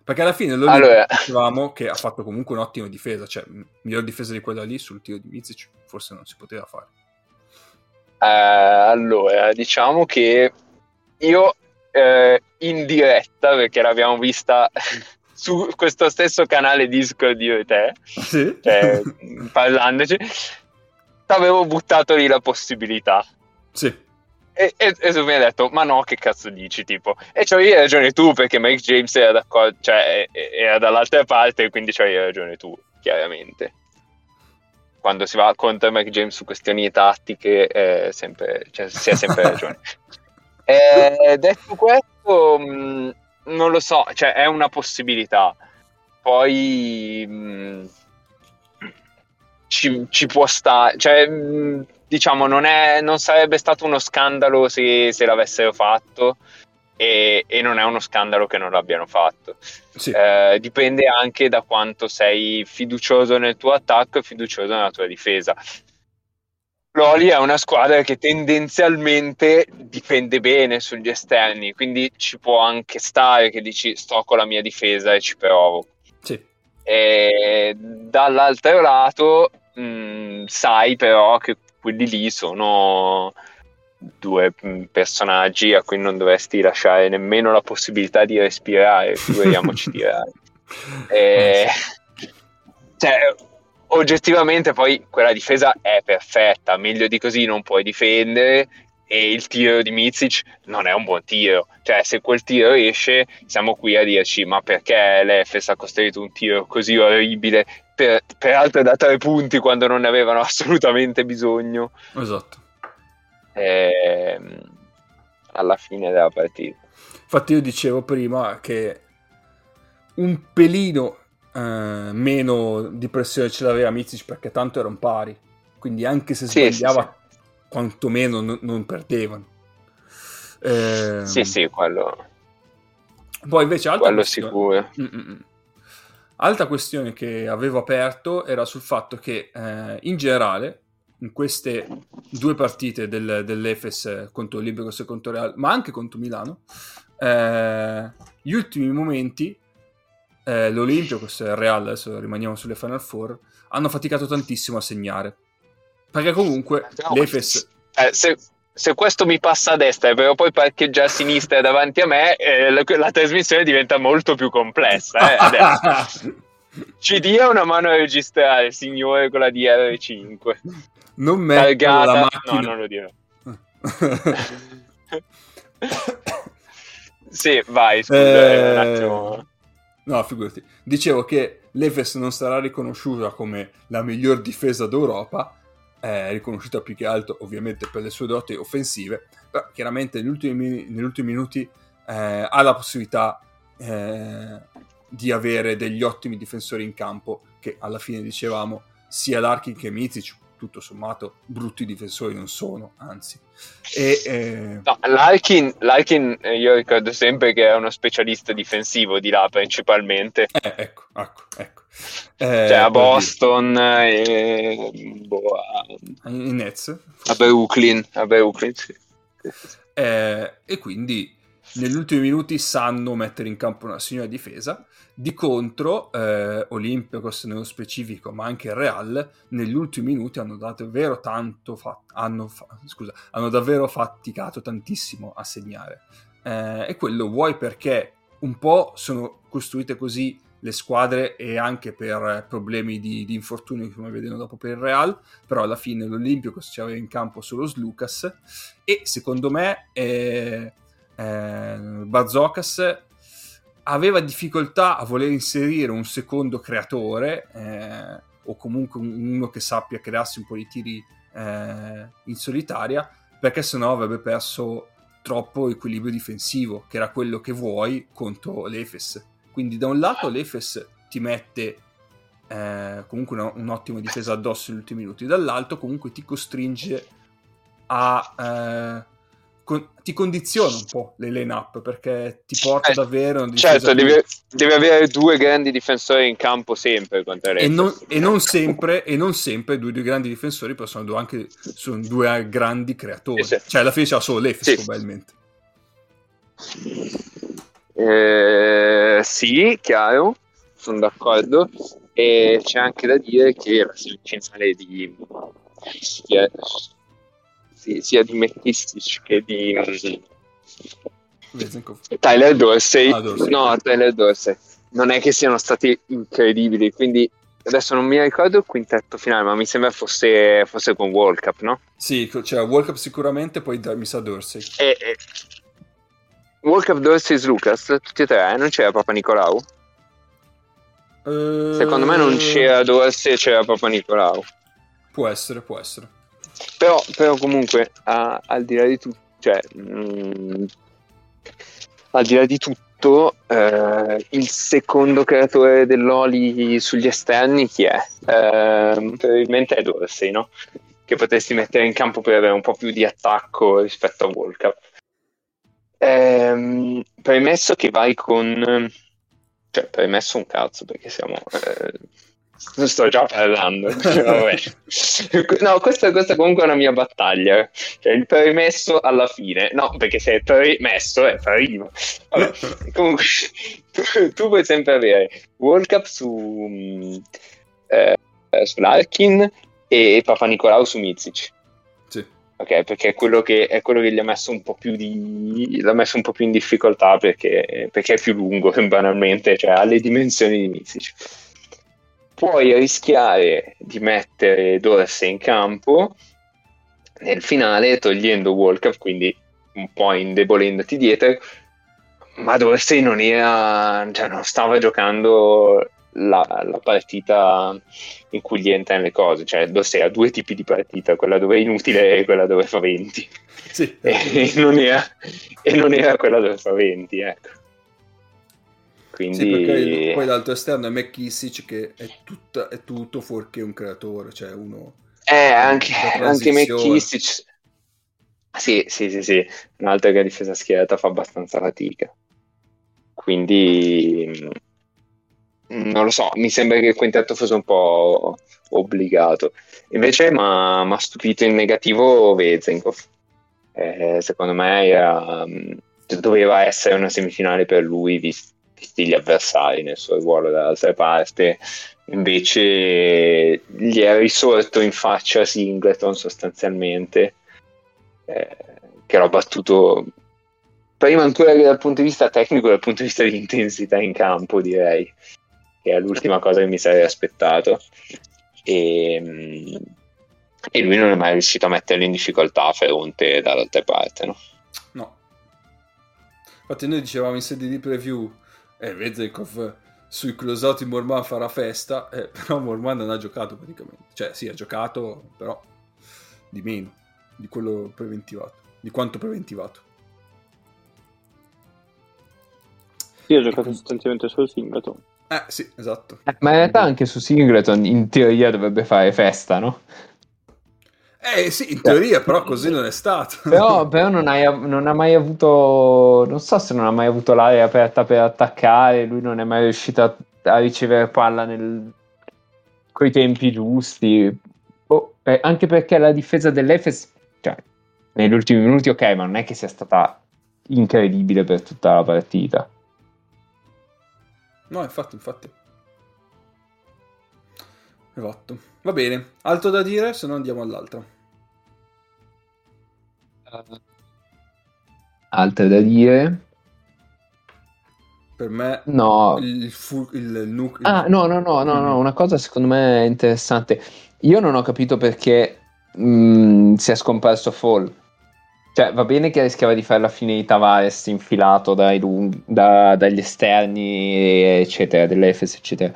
Perché alla fine lo Allora- dicevamo che ha fatto comunque un'ottima difesa, cioè miglior difesa di quella lì sul tiro di Mizic forse non si poteva fare. Eh, allora, diciamo che io eh, in diretta, perché l'abbiamo vista su questo stesso canale Discord io e te, Sì? cioè, parlandoci, avevo buttato lì la possibilità. sì. E, e, e mi hai detto, ma no, che cazzo dici, tipo? E c'avevi ragione tu, perché Mike James era cioè, era dall'altra parte, quindi c'avevi ragione tu, chiaramente. Quando si va contro Mike James su questioni tattiche, eh, sempre, cioè, si ha sempre ragione. Eh, detto questo, mh, non lo so, cioè, è una possibilità. Poi... mh, ci, ci può stare, cioè, mh, diciamo, non, è, non sarebbe stato uno scandalo se, se l'avessero fatto e, e non è uno scandalo che non l'abbiano fatto. Sì. Eh, dipende anche da quanto sei fiducioso nel tuo attacco e fiducioso nella tua difesa. L'Oli è una squadra che tendenzialmente difende bene sugli esterni, quindi ci può anche stare che dici sto con la mia difesa e ci provo. sì. E dall'altro lato, mh, sai però che quelli lì sono due mh, personaggi a cui non dovresti lasciare nemmeno la possibilità di respirare, figuriamoci tirare. E- cioè, oggettivamente poi quella difesa è perfetta, meglio di così non puoi difendere e il tiro di Mizic non è un buon tiro. Cioè, se quel tiro esce, siamo qui a dirci: ma perché l'Efes ha costruito un tiro così orribile? Per, peraltro da tre punti quando non ne avevano assolutamente bisogno. Esatto. Ehm, alla fine della partita. Infatti io dicevo prima che un pelino eh, meno di pressione ce l'aveva Mizic perché tanto erano pari. Quindi anche se Sì, sbagliava, quantomeno non, non perdevano. Ehm, Sì, sì, quello, Poi invece altra quello sicuro. Mm-mm. Altra questione che avevo aperto era sul fatto che eh, in generale in queste due partite del, dell'Efes contro Olympiacos e contro Real, ma anche contro Milano, eh, gli ultimi momenti eh, l'Olympiacos e il Real, adesso rimaniamo sulle Final Four, hanno faticato tantissimo a segnare. Perché comunque No, l'Efes... Eh, se, se questo mi passa a destra e però poi parcheggia a sinistra davanti a me, eh, la, la trasmissione diventa molto più complessa. eh, adesso. Ci dia una mano a registrare, signore, con la DR5. non mettono la Targata. No, macchina... non lo dirò. Sì, vai, scusa, Eh, un attimo. No, figurati. Dicevo che l'Efes non sarà riconosciuta come la miglior difesa d'Europa, è riconosciuta più che altro ovviamente per le sue doti offensive, però chiaramente negli ultimi, negli ultimi minuti eh, ha la possibilità eh, di avere degli ottimi difensori in campo, che alla fine dicevamo sia Larkin che Mizic, tutto sommato brutti difensori non sono, anzi. E, eh, No, Larkin, Larkin, eh, io ricordo sempre che è uno specialista difensivo di là principalmente. eh, ecco, ecco, ecco. Eh, Cioè a Boston e boh, a, a Brooklyn. A Brooklyn, sì. Eh, e quindi negli ultimi minuti sanno mettere in campo una signora difesa. Di contro, eh, Olympiacos nello specifico, ma anche il Real, negli ultimi minuti hanno davvero tanto fa- hanno, fa- scusa, hanno davvero faticato tantissimo a segnare. Eh, e quello vuoi perché un po' sono costruite così le squadre e anche per problemi di, di infortuni come vedremo dopo per il Real però alla fine l'Olimpico ci aveva in campo solo Slucas e secondo me eh, eh, Barzocas aveva difficoltà a voler inserire un secondo creatore eh, o comunque uno che sappia crearsi un po' di tiri eh, in solitaria perché sennò avrebbe perso troppo equilibrio difensivo che era quello che vuoi contro l'Efes. Quindi da un lato l'Efes ti mette eh, comunque una, un'ottima difesa addosso negli ultimi minuti dall'altro comunque ti costringe a eh, con, ti condiziona un po' le line up perché ti porta eh, davvero certo devi, devi, avere due grandi difensori in campo sempre e non, e non, sempre e non sempre due, due grandi difensori però sono due, anche sono due grandi creatori sì, sì. cioè alla fine c'è solo l'Efes sì. probabilmente eh, sì chiaro sono d'accordo e c'è anche da dire che la semifinale di sì, sia di McKissick che di Tyler Dorsey. Ah, Dorsey. No, Tyler Dorsey. Non è che siano stati incredibili, quindi adesso non mi ricordo il quintetto finale, ma mi sembra fosse, fosse con World Cup, no? Sì, cioè World Cup sicuramente, poi mi sa Dorsey. E, e... World Cup Dorsey e Lucas, tutti e tre, non c'era Papa Nicolau? Secondo me non c'era Dorsey, c'era Papa Nicolau. Può essere, può essere. Però, però comunque, a, al di là di tutto, cioè, mh, al di là di tutto, eh, il secondo creatore dell'Oli sugli esterni chi è? Eh, probabilmente è Dorsey, no? Che potresti mettere in campo per avere un po' più di attacco rispetto a Cup. Eh, premesso che vai con... Cioè, premesso un cazzo, perché siamo... Eh, non sto già parlando. no, questa, questa comunque è una mia battaglia. Cioè, il permesso alla fine. No, perché se è permesso è prima. Vabbè, comunque, tu, tu, puoi sempre avere World Cup su, eh, su Larkin e Papa Nicolau su Mizic. Sì. Ok, perché è quello, che, è quello che gli ha messo un po' più di l'ha messo un po' più in difficoltà perché, perché è più lungo, banalmente, cioè ha le dimensioni di Mizic puoi rischiare di mettere Dorsey in campo nel finale togliendo Walker, quindi un po' indebolendoti dietro, ma Dorsey non era, cioè non stava giocando la, la, partita in cui gli entrano le cose, cioè Dorsey ha due tipi di partita, quella dove è inutile e quella dove fa 20. Sì, e, non era, e non era quella dove fa 20, ecco. Quindi... Sì, poi l'altro esterno è McKissick che è, tutta, è tutto fuorché un creatore, cioè uno... Eh, anche, anche McKissick... Sì, sì, sì, sì, un'altra che difesa schierata fa abbastanza fatica. Quindi non lo so, mi sembra che il quintetto fosse un po' obbligato. Invece mi ha stupito in negativo Vezenkov. Eh, secondo me era, doveva essere una semifinale per lui, visto visti gli avversari nel suo ruolo dall'altra parte invece gli è risorto in faccia Singleton sostanzialmente. Eh, che l'ha battuto prima ancora che dal punto di vista tecnico dal punto di vista di intensità in campo direi che è l'ultima cosa che mi sarei aspettato. E, e lui non è mai riuscito a metterlo in difficoltà a fronte dall'altra parte no? no. Infatti noi dicevamo in sede di preview eh, Vezekov sui closati Morman farà festa, eh, però Morman non ha giocato praticamente. Cioè, sì, ha giocato, però di meno di quello preventivato, di quanto preventivato. Sì, ha giocato sostanzialmente solo Singleton. Eh, sì, esatto. Ma in realtà anche su Singleton in teoria dovrebbe fare festa, no? Eh sì, in teoria, però così non è stato. Però, però non, hai, non, ha mai avuto, non so se non ha mai avuto l'area aperta per attaccare, lui non è mai riuscito a, a ricevere palla nel, coi tempi giusti. Oh, eh, anche perché la difesa dell'Efes, cioè, negli ultimi minuti ok, ma non è che sia stata incredibile per tutta la partita. No, infatti, infatti. Esatto. Va bene, altro da dire, se no andiamo all'altro. Altre da dire Per me No. il, fu- il, il nucleo... Ah, no, no, no, no, no, una cosa secondo me interessante. Io non ho capito perché mh, si è scomparso Fall. Cioè, va bene che rischiava di fare la fine di Tavares infilato dai lung- da- dagli esterni, eccetera, dell'Efes, eccetera.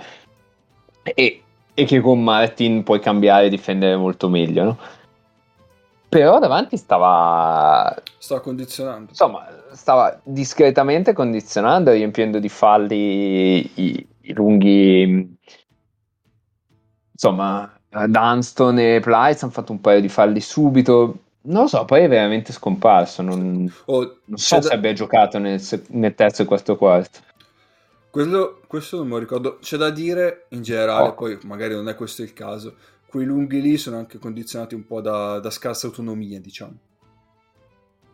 E, e che con Martin puoi cambiare e difendere molto meglio, no? Però davanti stava Sta condizionando. insomma, stava discretamente condizionando, riempiendo di falli i, i lunghi. Insomma, Dunston e Plyce hanno fatto un paio di falli subito. Non lo so, poi è veramente scomparso. Non, Oh, non so da- se abbia giocato nel, nel terzo e quarto quarto. Quello, questo non me lo ricordo. C'è da dire in generale, Oh. poi magari non è questo il caso. Quei lunghi lì sono anche condizionati un po' da, da scarsa autonomia, diciamo.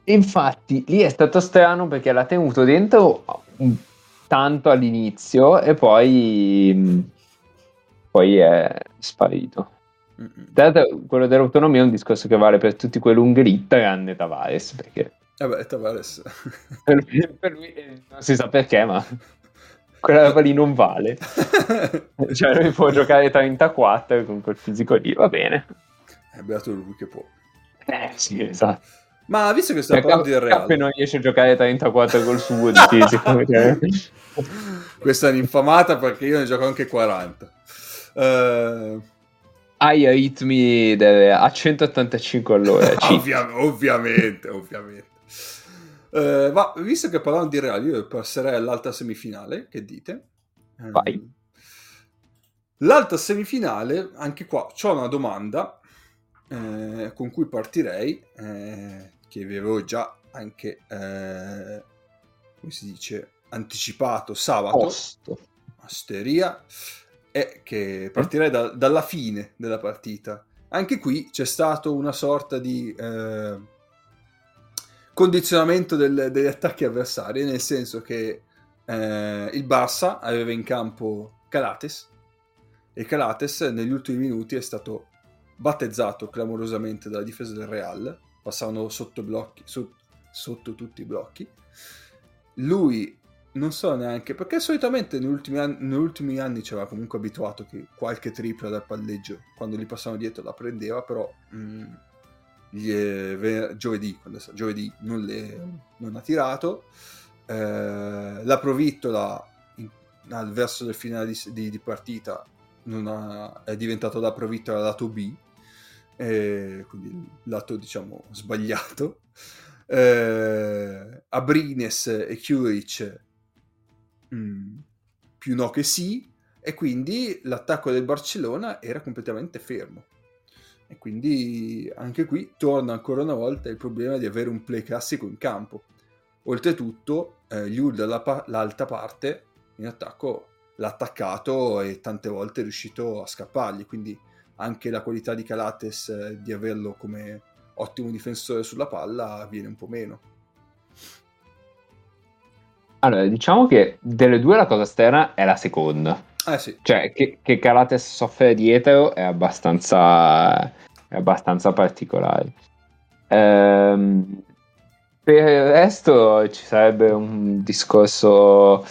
Infatti, lì è stato strano perché l'ha tenuto dentro un- tanto all'inizio e poi, poi è sparito. L'altro, quello dell'autonomia è un discorso che vale per tutti quei lunghi lì, tranne Tavares, perché Vabbè, Tavares. per lui, per lui, eh, non si sa perché, ma quella roba lì non vale. Cioè, lui può giocare 34 con quel fisico lì, va bene. è beato lui che può. Eh, sì, esatto. Ma visto che stiamo parlando del Cappe Real, non riesce a giocare 34 col suo di fisico. cioè. questa è un'infamata perché io ne gioco anche 40. Eh, Hai ritmi del- a 185 all'ora. ovvia- ovviamente, ovviamente. Eh, ma visto che parlavamo di Real, io passerei all'altra semifinale. Che dite? Vai. L'altra semifinale, anche qua c'ho una domanda eh, con cui partirei, eh, che vi avevo già anche, eh, come si dice, anticipato sabato. Posto. Asteria è che partirei da- dalla fine della partita. Anche qui c'è stato una sorta di eh, condizionamento del- degli attacchi avversari, nel senso che eh, il Barça aveva in campo Calates e Calates negli ultimi minuti è stato battezzato clamorosamente dalla difesa del Real, passavano sotto, blocchi, so- sotto tutti i blocchi. Lui non so neanche perché solitamente negli ultimi, anni, negli ultimi anni ci aveva comunque abituato che qualche tripla dal palleggio quando gli passavano dietro la prendeva però mh, gli è- ve- giovedì, quando è giovedì non, le, non ha tirato. Eh, la provittola in- al verso del finale di, di- di partita ha- è diventato la provittola lato B eh, quindi lato diciamo sbagliato. Eh, Abrines e Curic mm, più no che sì e quindi l'attacco del Barcellona era completamente fermo e quindi anche qui torna ancora una volta il problema di avere un play classico in campo oltretutto eh, Liul dall'alta parte in attacco l'ha attaccato e tante volte è riuscito a scappargli quindi anche la qualità di Calates eh, di averlo come ottimo difensore sulla palla viene un po' meno Allora, diciamo che delle due la cosa strana è la seconda. Eh sì Cioè, che, che Calates soffre dietro è abbastanza, è abbastanza particolare. Ehm, per il resto ci sarebbe un discorso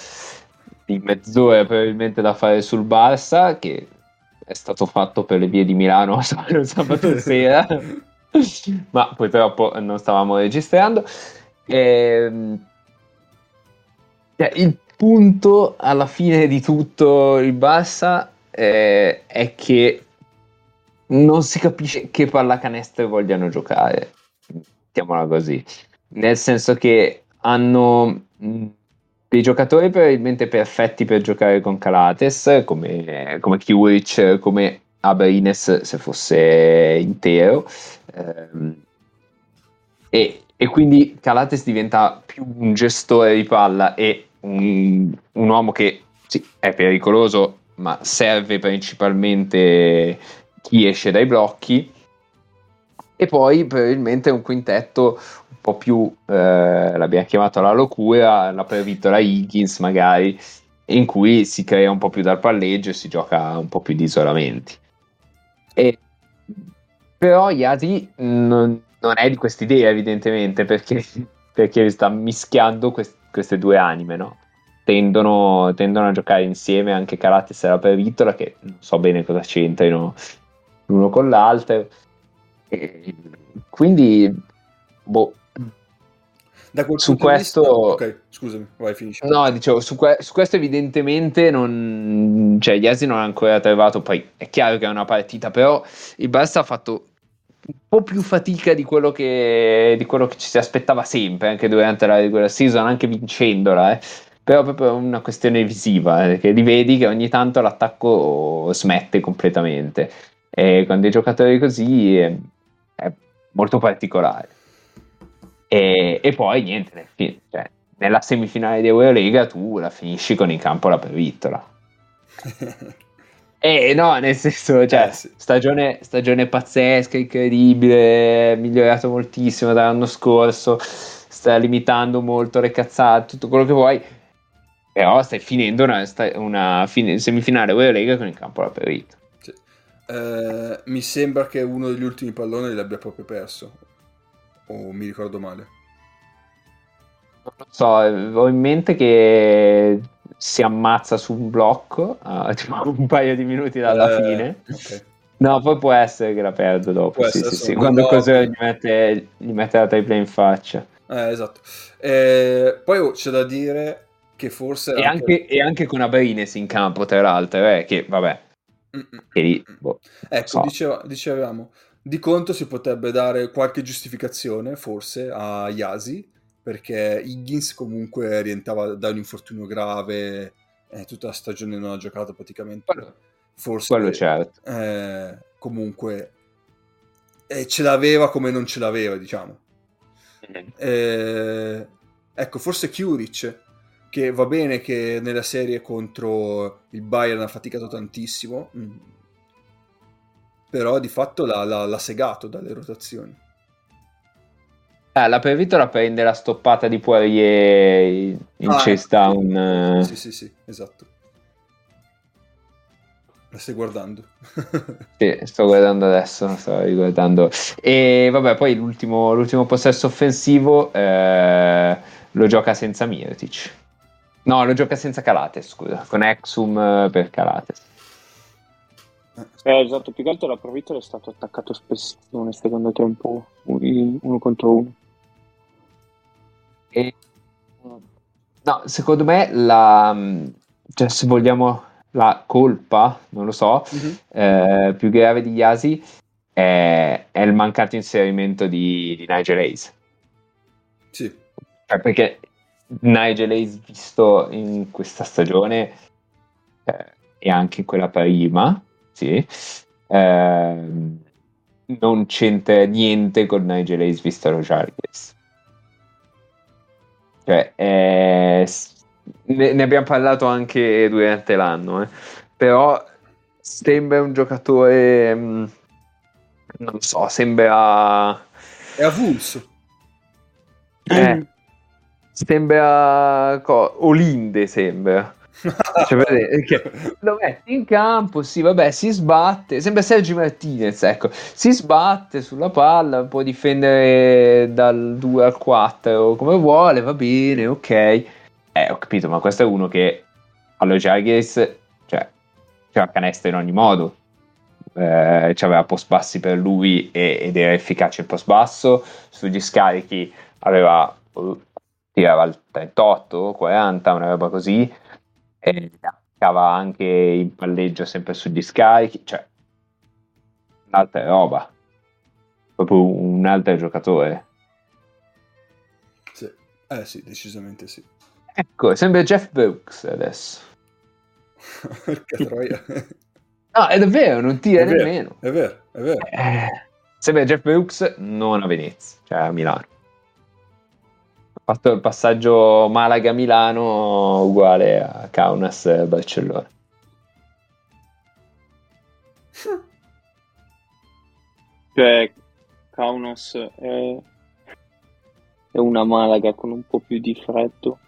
di mezz'ora probabilmente da fare sul Barça, che è stato fatto per le vie di Milano sabato sera, ma purtroppo non stavamo registrando. Ehm, cioè, il punto alla fine di tutto il Barça eh, è che non si capisce che pallacanestro vogliano giocare, mettiamola così, nel senso che hanno mh, dei giocatori probabilmente perfetti per giocare con Calates, come, come Kiwich, come Abrines se fosse intero, ehm, e, e quindi Calates diventa più un gestore di palla e un, un uomo che sì, è pericoloso, ma serve principalmente chi esce dai blocchi. E poi probabilmente un quintetto un po' più, eh, l'abbiamo chiamato la locura, l'ha previsto la Higgins magari, in cui si crea un po' più dal palleggio e si gioca un po' più di isolamenti. E, però Yati non, non è di quest'idea evidentemente perché, perché sta mischiando quest- queste due anime, no? tendono, tendono a giocare insieme anche Carates e la Pervitola, che non so bene cosa c'entrino l'uno con l'altro. E quindi, boh, Da quel Su questo- vista- Ok, scusami, vai, finisci. No, dicevo, su, que- su questo evidentemente non... Cioè, Iasi non ha ancora trovato, poi è chiaro che è una partita, però il Barça ha fatto un po' più fatica di quello che, di quello che ci si aspettava sempre, anche durante la regular season, anche vincendola, eh. Però proprio una questione visiva, eh, che rivedi che ogni tanto l'attacco smette completamente. E con dei giocatori così è, è molto particolare. E, e poi niente, nel fi- cioè, nella semifinale di Eurolega tu la finisci con in campo la pervittola. Eh no, nel senso, cioè, Eh, sì. stagione, stagione pazzesca, incredibile, migliorato moltissimo dall'anno scorso, sta limitando molto le cazzate, tutto quello che vuoi, però stai finendo una, una fine- semifinale Eurolega con in campo la pervittola. Sì. Eh, mi sembra che uno degli ultimi palloni li abbia proprio perso. O mi ricordo male. Non lo so, ho in mente che si ammazza su un blocco a tipo un paio di minuti dalla Eh, fine. ok. No, poi può essere che la perdo dopo. Sì, sì, sì. Quando no, così gli mette, gli mette la tripla in faccia. Eh, esatto. Eh, poi oh, c'è da dire che forse... E anche, e anche con Abrines in campo, tra l'altro, eh, che vabbè, che lì, boh. Ecco, So. diceva- dicevamo, di conto si potrebbe dare qualche giustificazione, forse, a Yasi, perché Higgins comunque rientrava da un infortunio grave, eh, tutta la stagione non ha giocato praticamente. Quello- Forse quello certo. eh, comunque eh, ce l'aveva come non ce l'aveva, diciamo. Eh, ecco, forse Kuric, che va bene che nella serie contro il Bayern ha faticato tantissimo, mm, però di fatto l'ha, l'ha- l'ha segato dalle rotazioni. Eh, la Pervitola prende la stoppata di Poirier in Ah, cesta ecco, un... eh, Sì, sì, sì, esatto. La stai guardando. Sì, sto guardando adesso, sto riguardando. E vabbè, poi l'ultimo, l'ultimo possesso offensivo eh, lo gioca senza Mirotic. No, lo gioca senza Calates, scusa, con Exum eh, per Calates. Eh, esatto, più che altro la Provitola è stato attaccato spessissimo nel secondo tempo, un- uno contro uno. E, no, secondo me la, cioè, se vogliamo la colpa, non lo so, Mhm. eh, più grave di Yasi è, è il mancato inserimento di, di Nigel Hayes. Sì, Cioè, perché Nigel Hayes visto in questa stagione eh, e anche in quella prima, sì, ehm, non c'entra niente con Nigel Hayes visto allo Žalgiris. Cioè, eh, ne, ne abbiamo parlato anche durante l'anno, eh, però sembra un giocatore, mm, non so, sembra... è avulso. Eh, sembra co- Olinde sembra Cioè, che lo metti in campo sì vabbè si sbatte. Sembra Sergi Martinez ecco. Si sbatte sulla palla può difendere dal 2 al 4 come vuole va bene ok. Eh ho capito ma questo è uno che allo Jaguars cioè c'era canestro in ogni modo. Eh, c'aveva post bassi per lui e- ed era efficace il post basso. Sugli scarichi aveva eh, tirava al 38 40 una roba così e attaccava anche in palleggio sempre sugli scarichi cioè un'altra roba proprio un altro giocatore Sì. Eh sì, decisamente sì. ecco sembra Jeff Brooks adesso Porca troia. no è davvero non tira È vero, nemmeno È vero, è vero. Eh, sembra Jeff Brooks non a Venezia cioè a Milano fatto il passaggio Malaga-Milano uguale a Kaunas-Barcellona Cioè, Kaunas è, è una Malaga con un po' più di freddo.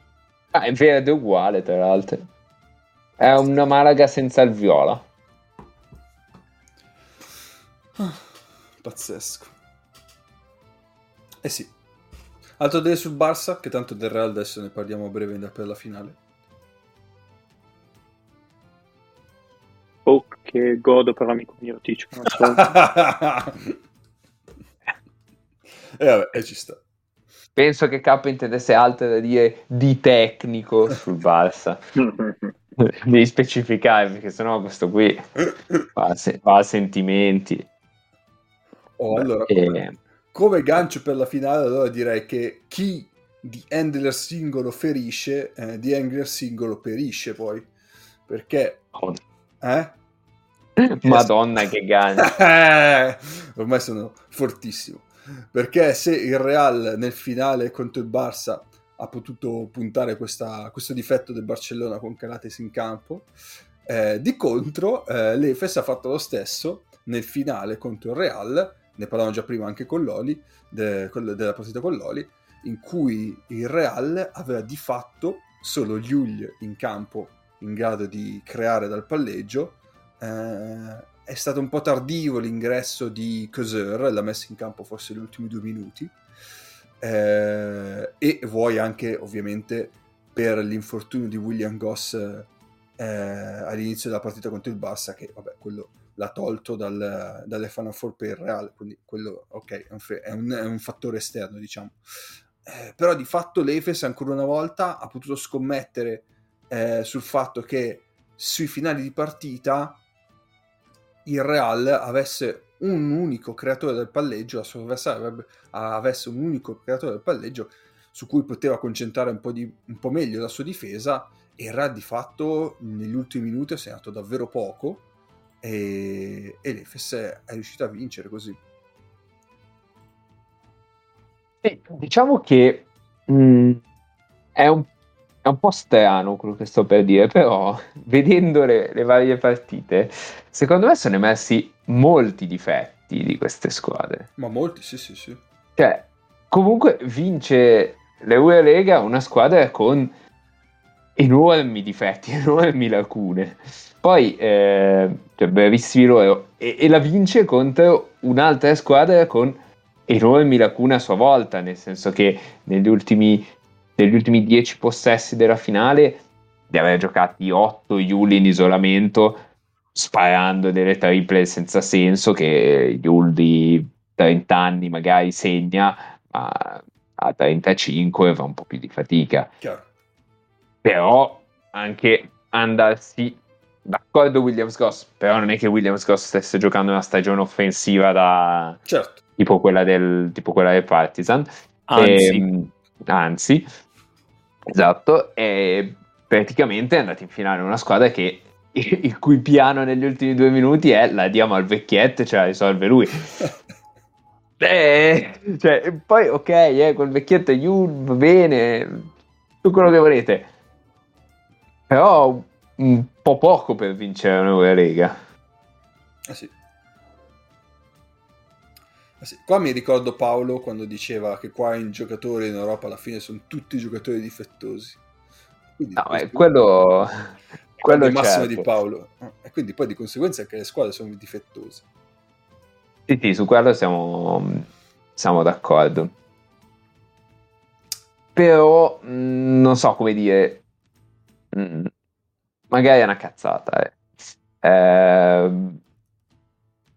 Ah, è verde uguale, tra l'altro. È una Malaga senza il viola. Pazzesco. Eh sì. Altro da dire sul Barça, che tanto del Real adesso ne parliamo a breve in per la finale. Oh, che godo per l'amico mio Tic. E eh, vabbè, e ci sta. Penso che K intendesse altro da dire di tecnico sul Barça. Devi specificare perché sennò questo qui va a, se- va a sentimenti. Oh, allora, eh, come, gancio per la finale, allora direi che chi di handler singolo ferisce, eh, di angler singolo perisce poi. Perché, eh? Madonna che gancio. Ormai sono fortissimo. Perché se il Real nel finale contro il Barça ha potuto puntare questa- questo difetto del Barcellona con Calates in campo, eh, di contro eh, l'Efes ha fatto lo stesso nel finale contro il Real, ne parlavamo già prima anche con Loli, de- della partita con Loli, in cui il Real aveva di fatto solo Llull in campo in grado di creare dal palleggio. Eh, è stato un po' tardivo l'ingresso di Coser, l'ha messo in campo forse negli ultimi due minuti. Eh, e vuoi anche ovviamente per l'infortunio di William Goss eh, all'inizio della partita contro il Barça, che vabbè, quello l'ha tolto dal, dalle Final Four per il Real, quindi quello ok, è un, è un fattore esterno, diciamo. Eh, però di fatto l'Efes ancora una volta ha potuto scommettere eh, sul fatto che sui finali di partita il Real avesse un unico creatore del palleggio, la sua avversaria avrebbe- avesse un unico creatore del palleggio su cui poteva concentrare un po', di, un po' meglio la sua difesa e il Real di fatto negli ultimi minuti ha segnato davvero poco e, e l'Efes è riuscito a vincere così. Sì, diciamo che mh, è, un, è un po' strano quello che sto per dire, però vedendo le, le varie partite, secondo me sono emersi molti difetti di queste squadre. Ma molti, sì, sì, sì. Cioè, comunque vince l'Eurolega una squadra con enormi difetti, enormi lacune. Poi, eh, cioè, bravissimi loro, e, e la vince contro un'altra squadra con enormi lacune a sua volta, nel senso che negli ultimi, negli ultimi 10 possessi della finale di aver giocati 8 Yuli in isolamento, sparando delle triple senza senso che Yul di 30 anni magari segna, ma a 35 fa un po' più di fatica. Chiaro. Però anche andarsi d'accordo Williams Goss, però non è che Williams Goss stesse giocando una stagione offensiva da Certo. tipo quella del, tipo quella del Partizan. Anzi, Ehm, anzi, esatto, e praticamente è andata in finale una squadra che il cui piano negli ultimi due minuti è la diamo al vecchietto e ce la risolve lui. Eh, cioè, e poi ok, eh, quel vecchietto Yul, va bene, tutto quello che volete. Però un po' poco per vincere una Lega. Ah, sì. Ah, sì. Qua mi ricordo Paolo quando diceva che qua i giocatori in Europa alla fine sono tutti giocatori difettosi. Quindi No, questo- eh, quello, quello il massimo certo. di Paolo. Ah, E quindi poi di conseguenza anche le squadre sono difettose. Sì, sì, su quello siamo, siamo d'accordo. Però mh, non so come dire, magari è una cazzata. eh. Ehm,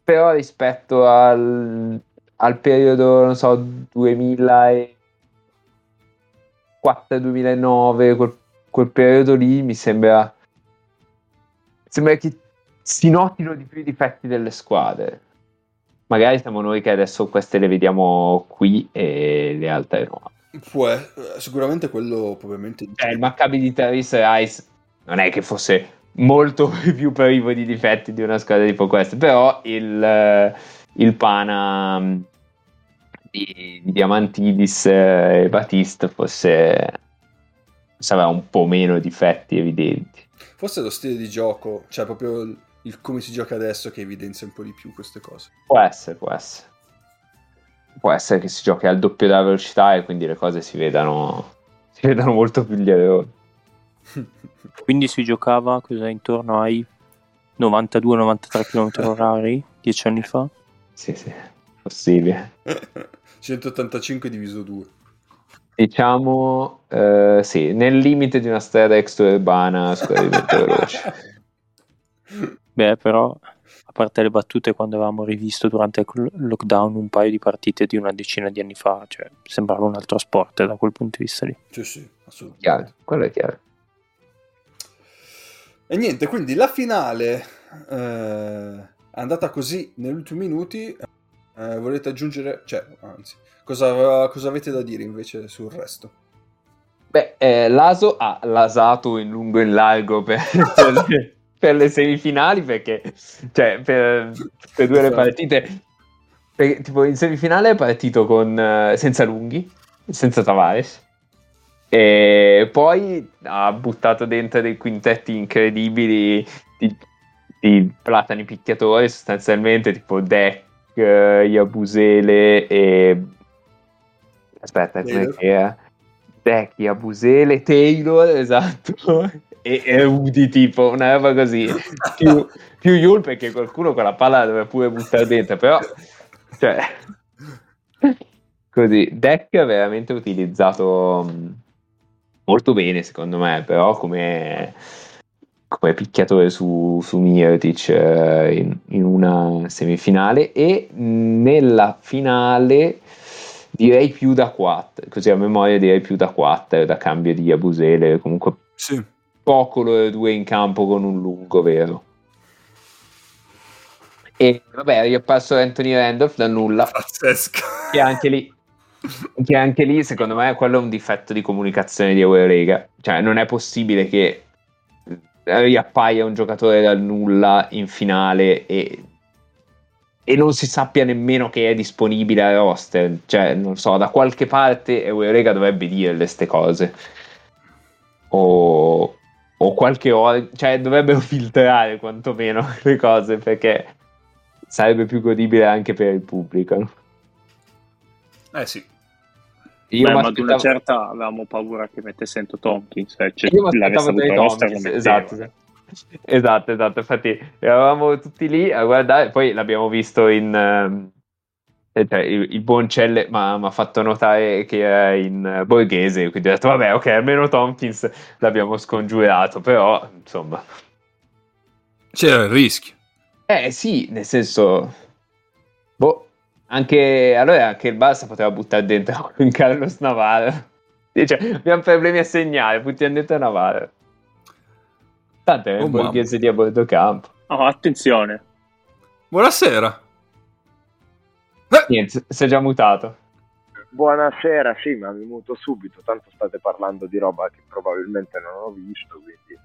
però rispetto al, al periodo, non so, 2004-2009, quel, quel periodo lì mi sembra, sembra che si notino di più i difetti delle squadre. Magari siamo noi che adesso queste le vediamo qui e le altre no. Può, sicuramente quello probabilmente... Cioè, il Maccabi di Travis Rice non è che fosse molto più privo di difetti di una squadra tipo questa, però il, eh, il Pana mm, di, di Diamantidis eh, e Batista forse aveva un po' meno difetti evidenti. Forse lo stile di gioco, cioè proprio il, il come si gioca adesso che evidenzia un po' di più queste cose. Può essere, può essere. Può essere che si giochi al doppio della velocità e quindi le cose si vedano, si vedano molto più gli errori. quindi si giocava cos'è, intorno ai 92-93 km orari dieci anni fa. Sì, sì, possibile. 185 diviso 2. Diciamo, eh, sì, nel limite di una strada extraurbana scorrimento veloce. Beh, però, parte le battute, quando avevamo rivisto durante il lockdown un paio di partite di una decina di anni fa, cioè, sembrava un altro sport da quel punto di vista lì. Sì, sì, assolutamente. Chiaro, quello è chiaro. E niente, quindi la finale eh, è andata così negli ultimi minuti. Eh, volete aggiungere, cioè, anzi, cosa, cosa avete da dire invece sul resto? Beh, eh, l'Aso ha lasato in lungo e in largo per, per, per le semifinali perché, cioè, per, per due le Esatto. partite. Perché, tipo, in semifinale è partito con, eh, senza lunghi, senza Tavares. E poi ha buttato dentro dei quintetti incredibili di, di platani picchiatori, sostanzialmente tipo Deck, eh, Iabusele e... Aspetta, Taylor. era? Deck, Iabusele, Taylor, esatto, e, e Udi tipo, una roba così. più, più Yul perché qualcuno con la palla la doveva pure buttare dentro, però... Cioè... Così, Deck veramente utilizzato mh, molto bene secondo me, però come, come picchiatore su, su Mirotic eh, in, in una semifinale. E nella finale direi più da 4, così a memoria direi più da 4 da cambio di Abusele, comunque Sì, poco loro due in campo con un lungo vero. E vabbè, io passo Anthony Randolph da nulla, pazzesca. che anche lì che anche lì secondo me quello è un difetto di comunicazione di Eurolega cioè non è possibile che riappaia un giocatore dal nulla in finale e, e non si sappia nemmeno che è disponibile al roster cioè non so da qualche parte Eurolega dovrebbe dire queste cose o, o qualche ora cioè dovrebbero filtrare quantomeno le cose perché sarebbe più godibile anche per il pubblico? Eh sì. Io Beh, ma ad una certa avevamo paura che mettesse Sento Tompkins, eh, cioè, Io l'avesse avuto Tompkins, esatto, esatto. esatto, esatto, infatti eravamo tutti lì a guardare, poi l'abbiamo visto in... eh, cioè, il, il buon Celle mi ha fatto notare che era in eh, borghese, quindi ho detto vabbè ok, almeno Tompkins l'abbiamo scongiurato, però insomma... C'era il rischio. Eh sì, nel senso... Boh, anche... Allora anche il Barça poteva buttare dentro in Carlos Navarro. Dice, abbiamo problemi a segnare, buttiamo dentro Navarro. Tanto è Oh, il borghese di a bordo campo. Oh, attenzione, Buonasera. Eh, Niente, si è già mutato. Buonasera, sì, ma mi muto subito, tanto state parlando di roba che probabilmente non ho visto, quindi...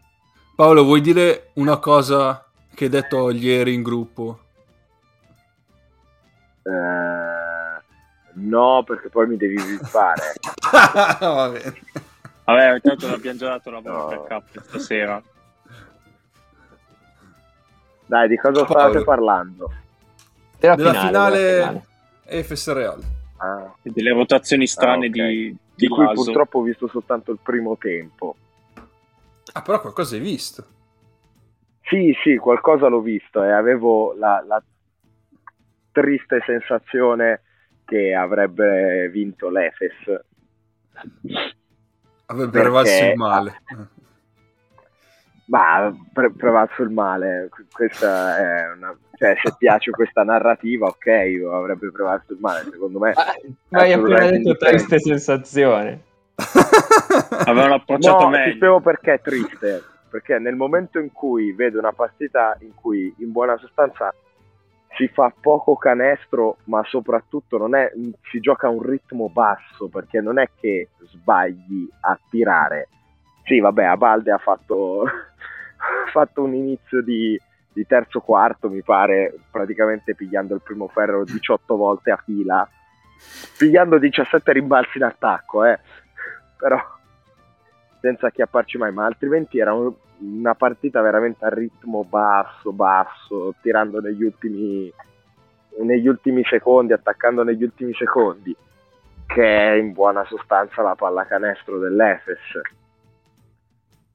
Paolo, vuoi dire una cosa che hai detto ieri in gruppo? Eh, no, perché poi mi devi fare. Va bene. vabbè, intanto l'abbiamo già dato la No. per cap stasera. Dai, di cosa Paolo. state parlando? Della, Della finale, finale- della finale. FS Real. Ah, delle rotazioni strane Ah, ok. di, di di cui Laso. purtroppo ho visto soltanto il primo tempo. Ah, però qualcosa hai visto. Sì, sì, qualcosa l'ho visto e avevo la, la triste sensazione che avrebbe vinto l'Efes. Avrebbe prevalso il male. Ma pre- prevalso il male, questa è una... Cioè, se piace questa narrativa, ok, avrebbe prevalso il male, secondo me. Ma, ma hai appena detto triste sensazione. Avevano approcciato No, ti meglio. spiego perché è triste. Perché nel momento in cui vedo una partita in cui in buona sostanza si fa poco canestro, ma soprattutto non è, si gioca a un ritmo basso, perché non è che sbagli a tirare. Sì, vabbè, a Balde ha fatto, fatto un inizio di, di terzo quarto, mi pare, praticamente pigliando il primo ferro 18 volte a fila, pigliando 17 rimbalzi in attacco, eh. Però senza acchiapparci mai, ma altrimenti era un- una partita veramente a ritmo basso, basso, tirando negli ultimi, negli ultimi secondi, attaccando negli ultimi secondi, che è in buona sostanza la pallacanestro dell'Efes.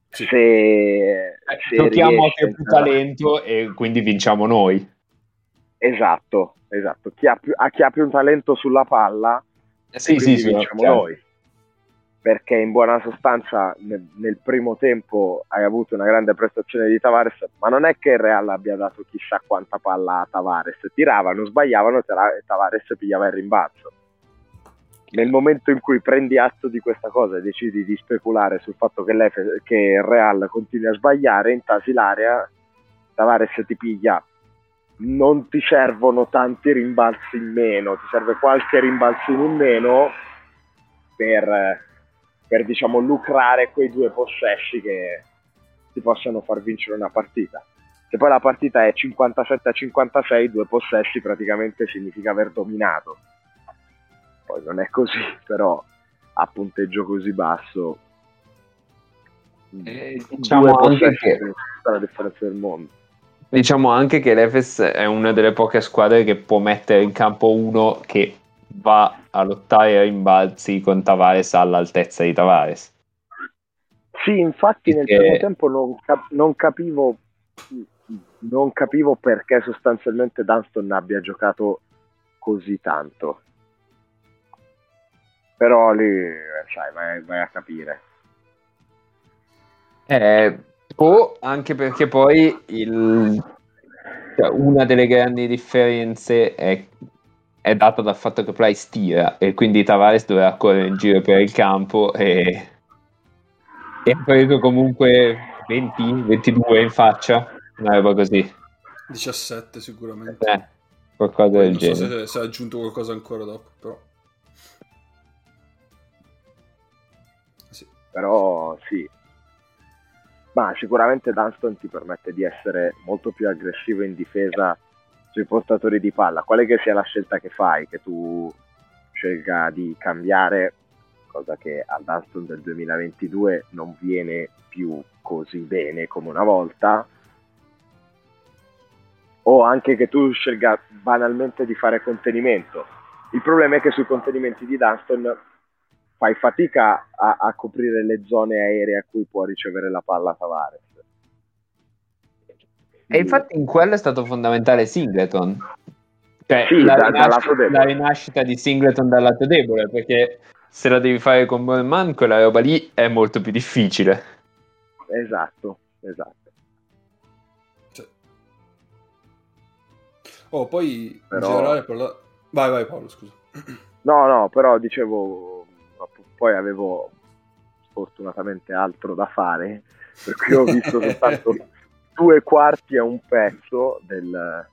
Sì. Se, se Giochiamo a riesce che a più talento e quindi vinciamo noi. Esatto, esatto. Chi ha, più, a chi ha più talento sulla palla, Sì, sì, quindi sì, vinciamo chiaro. noi. perché in buona sostanza nel, nel, primo tempo hai avuto una grande prestazione di Tavares, ma non è che il Real abbia dato chissà quanta palla a Tavares, tiravano, sbagliavano e Tavares pigliava il rimbalzo. Nel momento in cui prendi atto di questa cosa e decidi di speculare sul fatto che, che il Real continui a sbagliare, intasi l'area, Tavares ti piglia non ti servono tanti rimbalzi in meno, ti serve qualche rimbalzino in meno per, per diciamo, lucrare quei due possessi che ti possano far vincere una partita. Se poi la partita è 57 a 56, due possessi praticamente significa aver dominato. Poi non è così, però a punteggio così basso, eh, diciamo anche che la differenza del mondo. Diciamo anche che l'Efes è una delle poche squadre che può mettere in campo uno che va a lottare ai rimbalzi con Tavares all'altezza di Tavares. Sì, infatti nel primo tempo non, cap- non, capivo, non capivo perché sostanzialmente Dunston abbia giocato così tanto. Però lì, eh, sai, vai, vai a capire. Eh, o anche perché poi il, cioè, una delle grandi differenze è, è, data dal fatto che Price tira e quindi Tavares doveva correre in giro per il campo e, e ha preso comunque 20, 22 in faccia, una roba così. 17 sicuramente. Eh, qualcosa Poi del non genere. so se, se ha aggiunto qualcosa ancora dopo, però. Però sì, ma sicuramente Dunston ti permette di essere molto più aggressivo in difesa sui portatori di palla, quale che sia la scelta che fai, che tu scelga di cambiare, cosa che al Dunston del 2022 non viene più così bene come una volta, o anche che tu scelga banalmente di fare contenimento. Il problema è che sui contenimenti di Dunston fai fatica a, a, coprire le zone aeree a cui può ricevere la palla Tavares. E infatti in quello è stato fondamentale Singleton. Cioè, sì, la, da, rinascita, la, rinascita, di Singleton dal lato debole, perché se la devi fare con Bowman, quella roba lì è molto più difficile. Esatto, esatto. Cioè. Oh, poi Però... in generale parla... Vai, vai Paolo, scusa. No, no, però dicevo poi avevo sfortunatamente altro da fare, per cui ho visto soltanto due quarti e un pezzo del,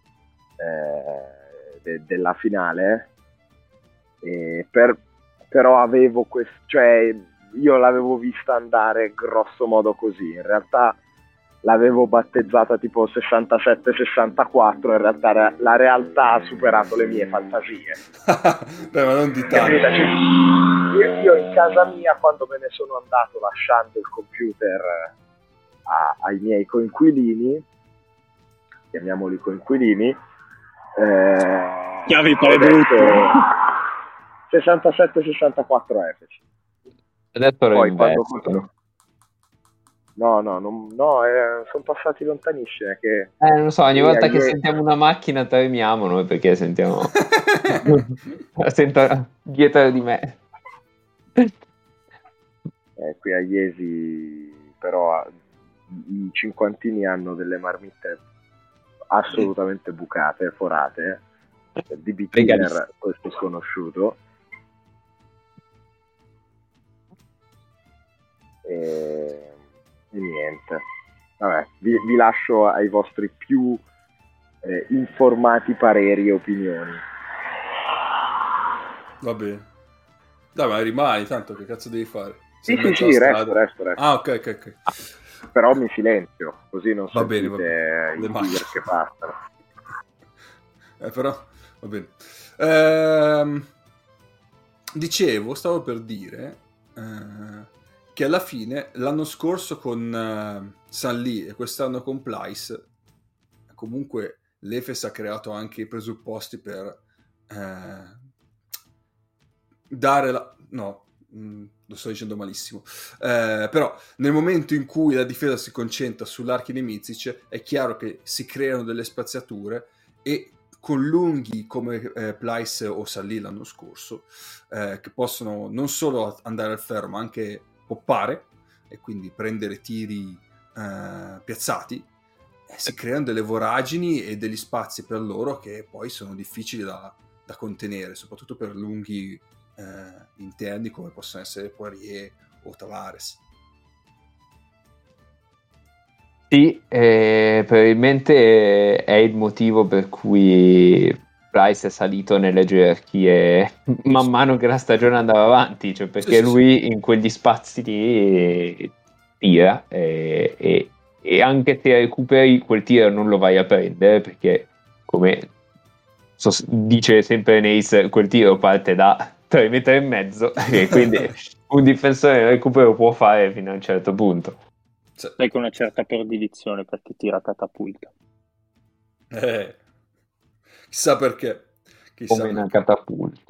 eh, de, della finale, per, però avevo questo, cioè io l'avevo vista andare grosso modo così, in realtà l'avevo battezzata tipo 67-64, in realtà la realtà ha superato le mie fantasie. Beh, ma non di tanto. Io, io, in casa mia, quando me ne sono andato lasciando il computer a, ai miei coinquilini, chiamiamoli coinquilini, eh, chiavi detto 67-64 Efes. Adesso Poi quando, No, no, non, no eh, sono passati lontanissimi. Che... Eh, non so, ogni volta che sentiamo una macchina tremiamo noi perché sentiamo... Sento dietro di me. Eh, qui a Iesi, però, i cinquantini hanno delle marmitte assolutamente bucate, forate, eh. di beginner, questo sconosciuto. E e niente. Vabbè, vi, vi, lascio ai vostri più eh, informati pareri e opinioni. Va bene. Dai, ma rimani, tanto che cazzo devi fare? Sì, sì, sì, resto, resto, resto. Ah, ok, ok, ok. Però mi silenzio, così non va bene, va bene. i leader che passano. Eh, però, va bene. Ehm, dicevo, stavo per dire... Eh, che alla fine l'anno scorso con uh, San Lee e quest'anno con Plyce comunque l'Efes ha creato anche i presupposti per eh, dare la... no, mh, mm, lo sto dicendo malissimo. Eh, però nel momento in cui la difesa si concentra sull'archi di Mizic è chiaro che si creano delle spaziature e con lunghi come eh, Plyce o Salì l'anno scorso, eh, che possono non solo andare al ferro ma anche poppare e quindi prendere tiri eh, piazzati, si creano delle voragini e degli spazi per loro che poi sono difficili da, da contenere, soprattutto per lunghi eh, interni come possono essere Poirier o Tavares. Sì, eh, probabilmente è il motivo per cui Price è salito nelle gerarchie man mano che la stagione andava avanti, cioè perché Sì, sì, lui in quegli spazi lì tira e, e- e anche se recuperi quel tiro non lo vai a prendere perché come sos- dice sempre Nace quel tiro parte da 3 metri e mezzo e quindi un difensore il recupero può fare fino a un certo punto. Dai con una certa predilezione perché tira catapulta. eh, chissà perché. Chissà come una perché. catapulta.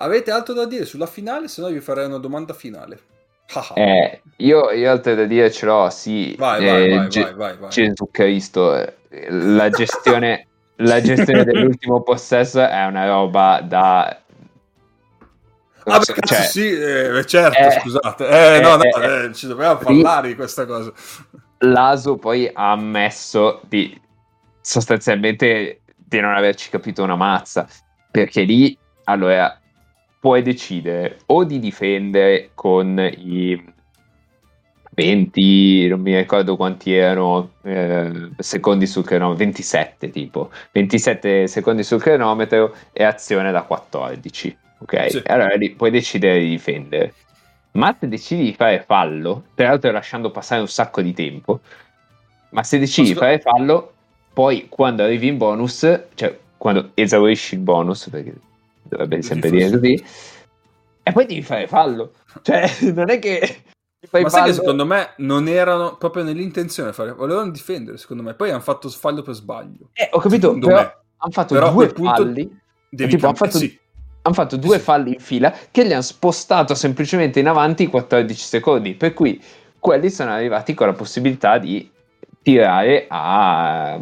Avete altro da dire sulla finale? Se no vi farei una domanda finale. Eh, io, io altre da dire ce l'ho, sì. vai, eh, vai, Ge- vai, vai, vai. Gesù Cristo, eh, la gestione, la gestione dell'ultimo possesso è una roba da... Ah, beh, cioè, sì, eh, certo, eh, scusate. Eh, no, no, ci dobbiamo sì. parlare di questa cosa. L'Aso poi ha ammesso di sostanzialmente di non averci capito una mazza, perché lì allora puoi decidere o di difendere con i 20, non mi ricordo quanti erano eh, secondi sul cronometro, 27 tipo, 27 secondi sul cronometro e azione da 14, ok? Sì. Allora lì puoi decidere di difendere. Ma se decidi di fare fallo, tra l'altro lasciando passare un sacco di tempo, ma se decidi di fare fallo, poi quando arrivi in bonus, cioè quando esaurisci il bonus, perché dovrebbe sempre dire così, e poi devi fare fallo. Cioè, non è che fai Ma sai che fallo- secondo me non erano proprio nell'intenzione fare, volevano difendere, secondo me. Poi hanno fatto fallo per sbaglio. Eh, ho capito, Secondo però me. hanno fatto Però due falli. Devi tipo, hanno cambiare- fatto, sì. han fatto due falli in fila che li hanno spostato semplicemente in avanti 14 secondi. Per cui quelli sono arrivati con la possibilità di tirare a.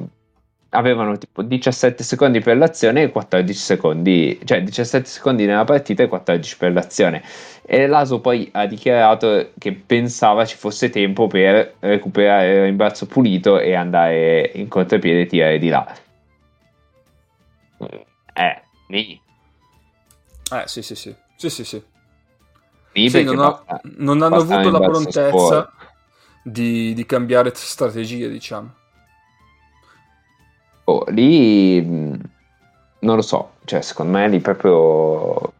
Avevano tipo 17 secondi per l'azione e 14 secondi, cioè 17 secondi nella partita e 14 per l'azione. E l'Aso poi ha dichiarato che pensava ci fosse tempo per recuperare il rimbalzo pulito e andare in contropiede e tirare di là. Eh, lì, Eh, sì, sì, sì. Sì, sì, sì. Sì, non, ha- basta- non hanno avuto la prontezza di, di cambiare strategie, diciamo. Oh, lì mh, non lo so, cioè secondo me lì proprio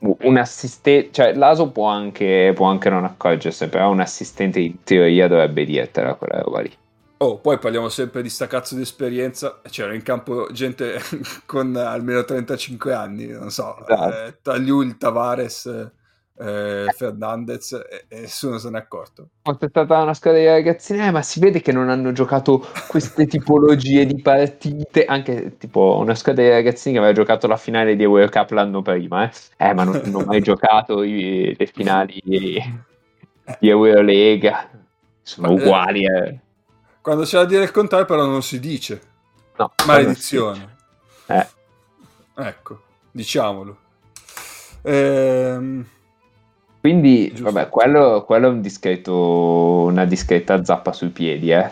un assistente, cioè l'ASO può anche, può anche non accorgersene, però un assistente in teoria dovrebbe dirtela quella roba lì. Oh, poi parliamo sempre di sta cazzo di esperienza. C'era in campo gente con almeno 35 anni, non so, Esatto. eh, Tagliul, Tavares, eh, Fernandez, e, e nessuno se n'è accorto. È stata una squadra di ragazzini, eh, ma si vede che non hanno giocato queste tipologie di partite, anche tipo una squadra di ragazzini che aveva giocato la finale di World Cup l'anno prima, eh, Eh, ma non hanno mai giocato i- le finali di Eurolega, sono Ma, eh, uguali, eh. Quando c'è da dire il contrario, però non si dice. No, Maledizione. Eh. Ecco, diciamolo. Ehm, Quindi, Giusto. vabbè, quello, quello è un discreto, una discreta zappa sui piedi, eh. eh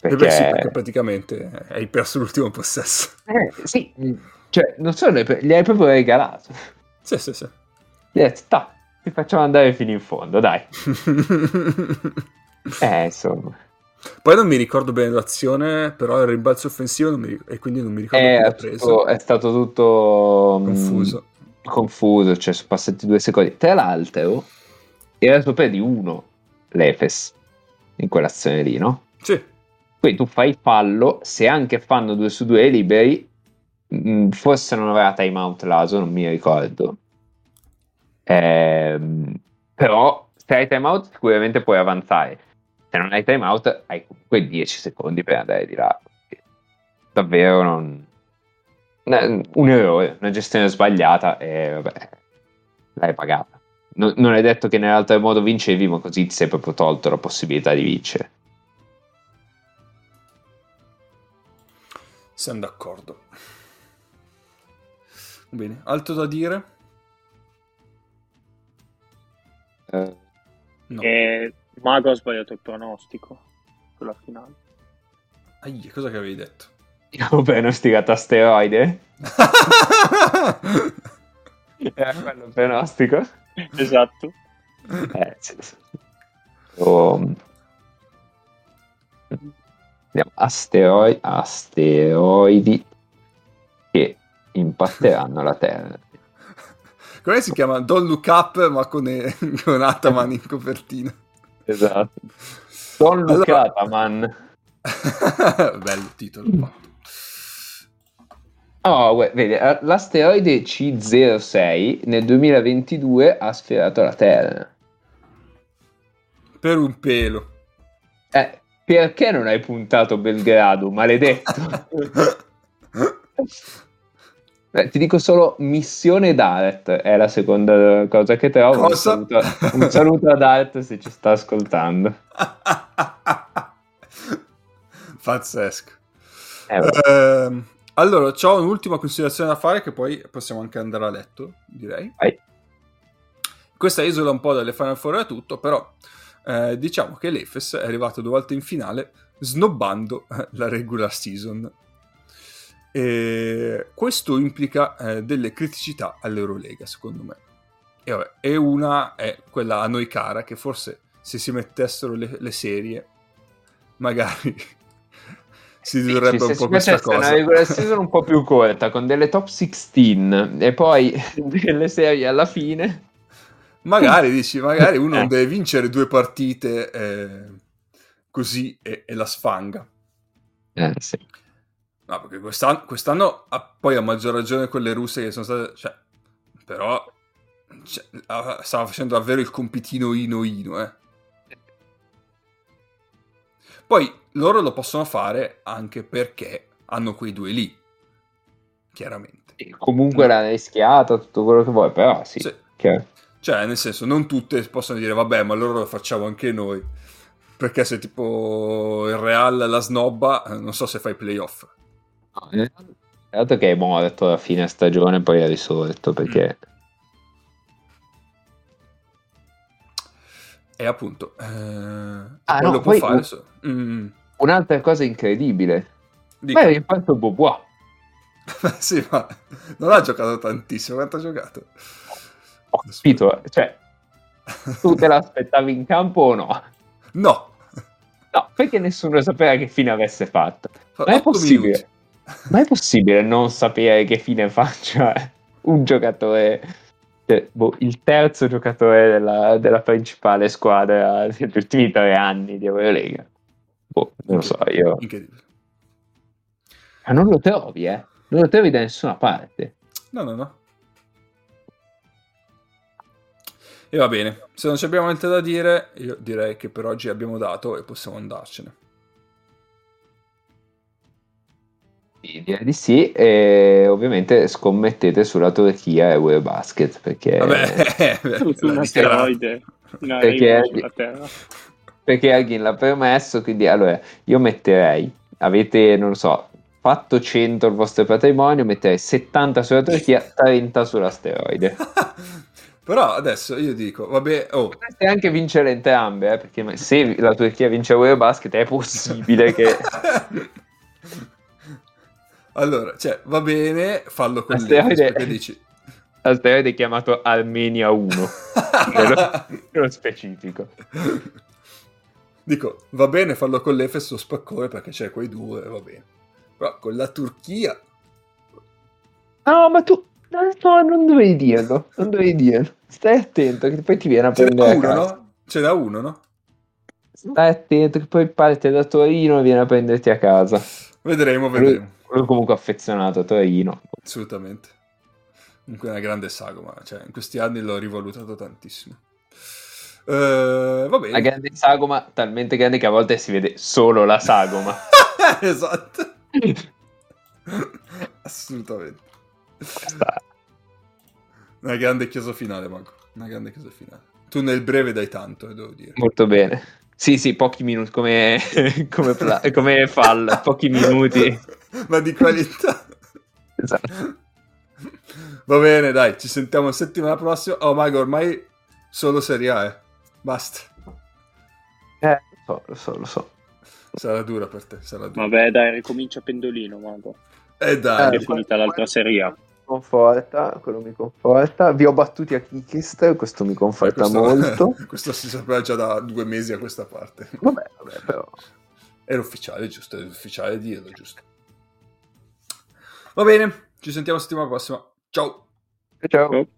Perché, beh, sì, perché praticamente hai perso l'ultimo possesso. eh, sì, cioè, non solo, gli hai proprio regalato. Sì, sì, sì. Gli hai detto, "Ta, ti facciamo andare fino in fondo, dai. Eh, insomma. Poi non mi ricordo bene l'azione, però il rimbalzo offensivo mi e quindi non mi ricordo chi È, l'ha preso. è stato tutto mm, Confuso. Confuso, cioè sono passati due secondi. Tra l'altro, era sopra di uno l'Efes in quell'azione lì, no? Sì, Quindi tu fai fallo, se anche fanno due su due liberi, mh, forse non aveva timeout l'Aso, non mi ricordo. Ehm, però se hai timeout sicuramente puoi avanzare. Se non hai timeout hai comunque 10 secondi per andare di là. Davvero non... un errore, una gestione sbagliata e vabbè, l'hai pagata. No- non è detto che nell'altro modo vincevi, ma così ti sei proprio tolto la possibilità di vincere. Siamo d'accordo. Bene, altro da dire? Eh, No. E Mago ha sbagliato il pronostico sulla finale. Aia, cosa che avevi detto? Io ho pronosticato asteroide. Era quello il pronostico? Esatto. Eh, sì, sì. Andiamo. Asteroi- asteroidi che impatteranno la Terra. Come si chiama? Don't Look Up, ma con, con Ataman in copertina. Esatto. Don Allora- Lucata, man. Bello titolo. Oh, vedi, eh, l'asteroide C06 nel 2022 ha sfiorato la Terra. Per un pelo. Eh, perché non hai puntato Belgrado, maledetto? Eh, ti dico solo missione Dart è la seconda cosa che trovo. Un saluto, un saluto a Dart se ci sta ascoltando. Pazzesco. Eh, allora, ho un'ultima considerazione da fare che poi possiamo anche andare a letto, direi. Vai. Questa isola un po' dalle Final Four era tutto, però eh, diciamo che l'Efes è arrivato due volte in finale snobbando eh, la regular season. E questo implica eh, delle criticità all'Eurolega, secondo me. E, vabbè, e una è quella a noi cara, che forse se si mettessero le, le serie, magari si ridurrebbe Sì, un po' questa cosa. una regular season un po' più corta, con delle top 16 e poi delle serie alla fine. Magari dici, magari uno Eh. deve vincere due partite eh, così e, e la sfanga. Eh, sì. No, perché quest'anno, quest'anno ha- poi a maggior ragione quelle russe che sono state... Cioè, però cioè, stava facendo davvero il compitino ino-ino, eh. Poi loro lo possono fare anche perché hanno quei due lì, chiaramente. Comunque l'ha rischiata, tutto quello che vuoi, però sì. Sì. chiaro. Cioè, nel senso, non tutte possono dire, vabbè, ma allora lo facciamo anche noi. Perché se tipo il Real la snobba, non so se fai playoff. No, Dato che è morto a fine stagione, poi ha risorto perché E appunto, eh, Ah, quello no, può poi- fare. so- Mm, un'altra cosa incredibile. dica. Ma è riparto Bobois. sì, ma non ha giocato tantissimo. Quanto ha giocato? Ho capito, cioè, tu te l'aspettavi in campo o no? No. No, perché nessuno sapeva che fine avesse fatto. Fa Ma è possibile? minuti. Ma è possibile non sapere che fine faccia un giocatore, cioè, boh, il terzo giocatore della, della principale squadra degli ultimi tre anni di Eurolega? Boh, non lo so, io... Incredibile. Ma non lo trovi, eh? Non lo trovi da nessuna parte. No, no, no. E va bene, se non ci abbiamo niente da dire, io direi che per oggi abbiamo dato e possiamo andarcene. Sì, direi di sì, e ovviamente scommettete sulla Turchia e Eurobasket, perché... Vabbè, l'ha un asteroide. in Perché-. Perché Alghin l'ha permesso, quindi allora io metterei, avete, non lo so, fatto 100 il vostro patrimonio, metterei 70 sulla Turchia, 30 sull'asteroide. Però adesso io dico, vabbè, oh, Potreste anche vincere entrambe, eh, perché se la Turchia vince Eurobasket è possibile che... allora, cioè, va bene, fallo con Asteroide- l'Efes, perché dici... L'asteroide è chiamato Armenia 1, nello, nello specifico. Dico, va bene farlo con l'Efes o spaccone perché c'è quei due, va bene. Però con la Turchia... No, ma tu... No, no, non dovevi dirlo, non dovevi dirlo. Stai attento che poi ti viene a Ce n'è prendere a uno, casa. no? Ce n'è uno, no? Stai attento che poi parte da Torino e viene a prenderti a casa. Vedremo, Lui, vedremo. lui è comunque affezionato a Torino. Assolutamente. Comunque è una grande sagoma, cioè in questi anni l'ho rivalutato tantissimo. Eh, va La bene. grande sagoma, talmente grande che a volte si vede solo la sagoma. esatto. Assolutamente. Una grande chiesa finale, Mago. Una grande chiesa finale. Tu nel breve dai tanto, eh, devo dire. Molto bene. Sì, sì, pochi minuti come, come, pla- come fall, pochi minuti. Ma di qualità. Esatto. Va bene, dai, ci sentiamo settimana prossima. Oh, Mago, ormai solo Serie A, eh. Basta. Eh, lo so, lo so, lo so. Sarà dura per te, sarà dura. Vabbè, dai, ricomincia pendolino, Mago. Eh dai, È finita l'altra serie. Conforta, quello mi conforta. Vi ho battuti a Kickist, questo mi conforta questo, molto. questo si sapeva già da due mesi a questa parte. Vabbè, vabbè, però. Era ufficiale, giusto? Era ufficiale dirlo, giusto? Va bene, ci sentiamo settimana prossima. Ciao! Ciao. Ciao.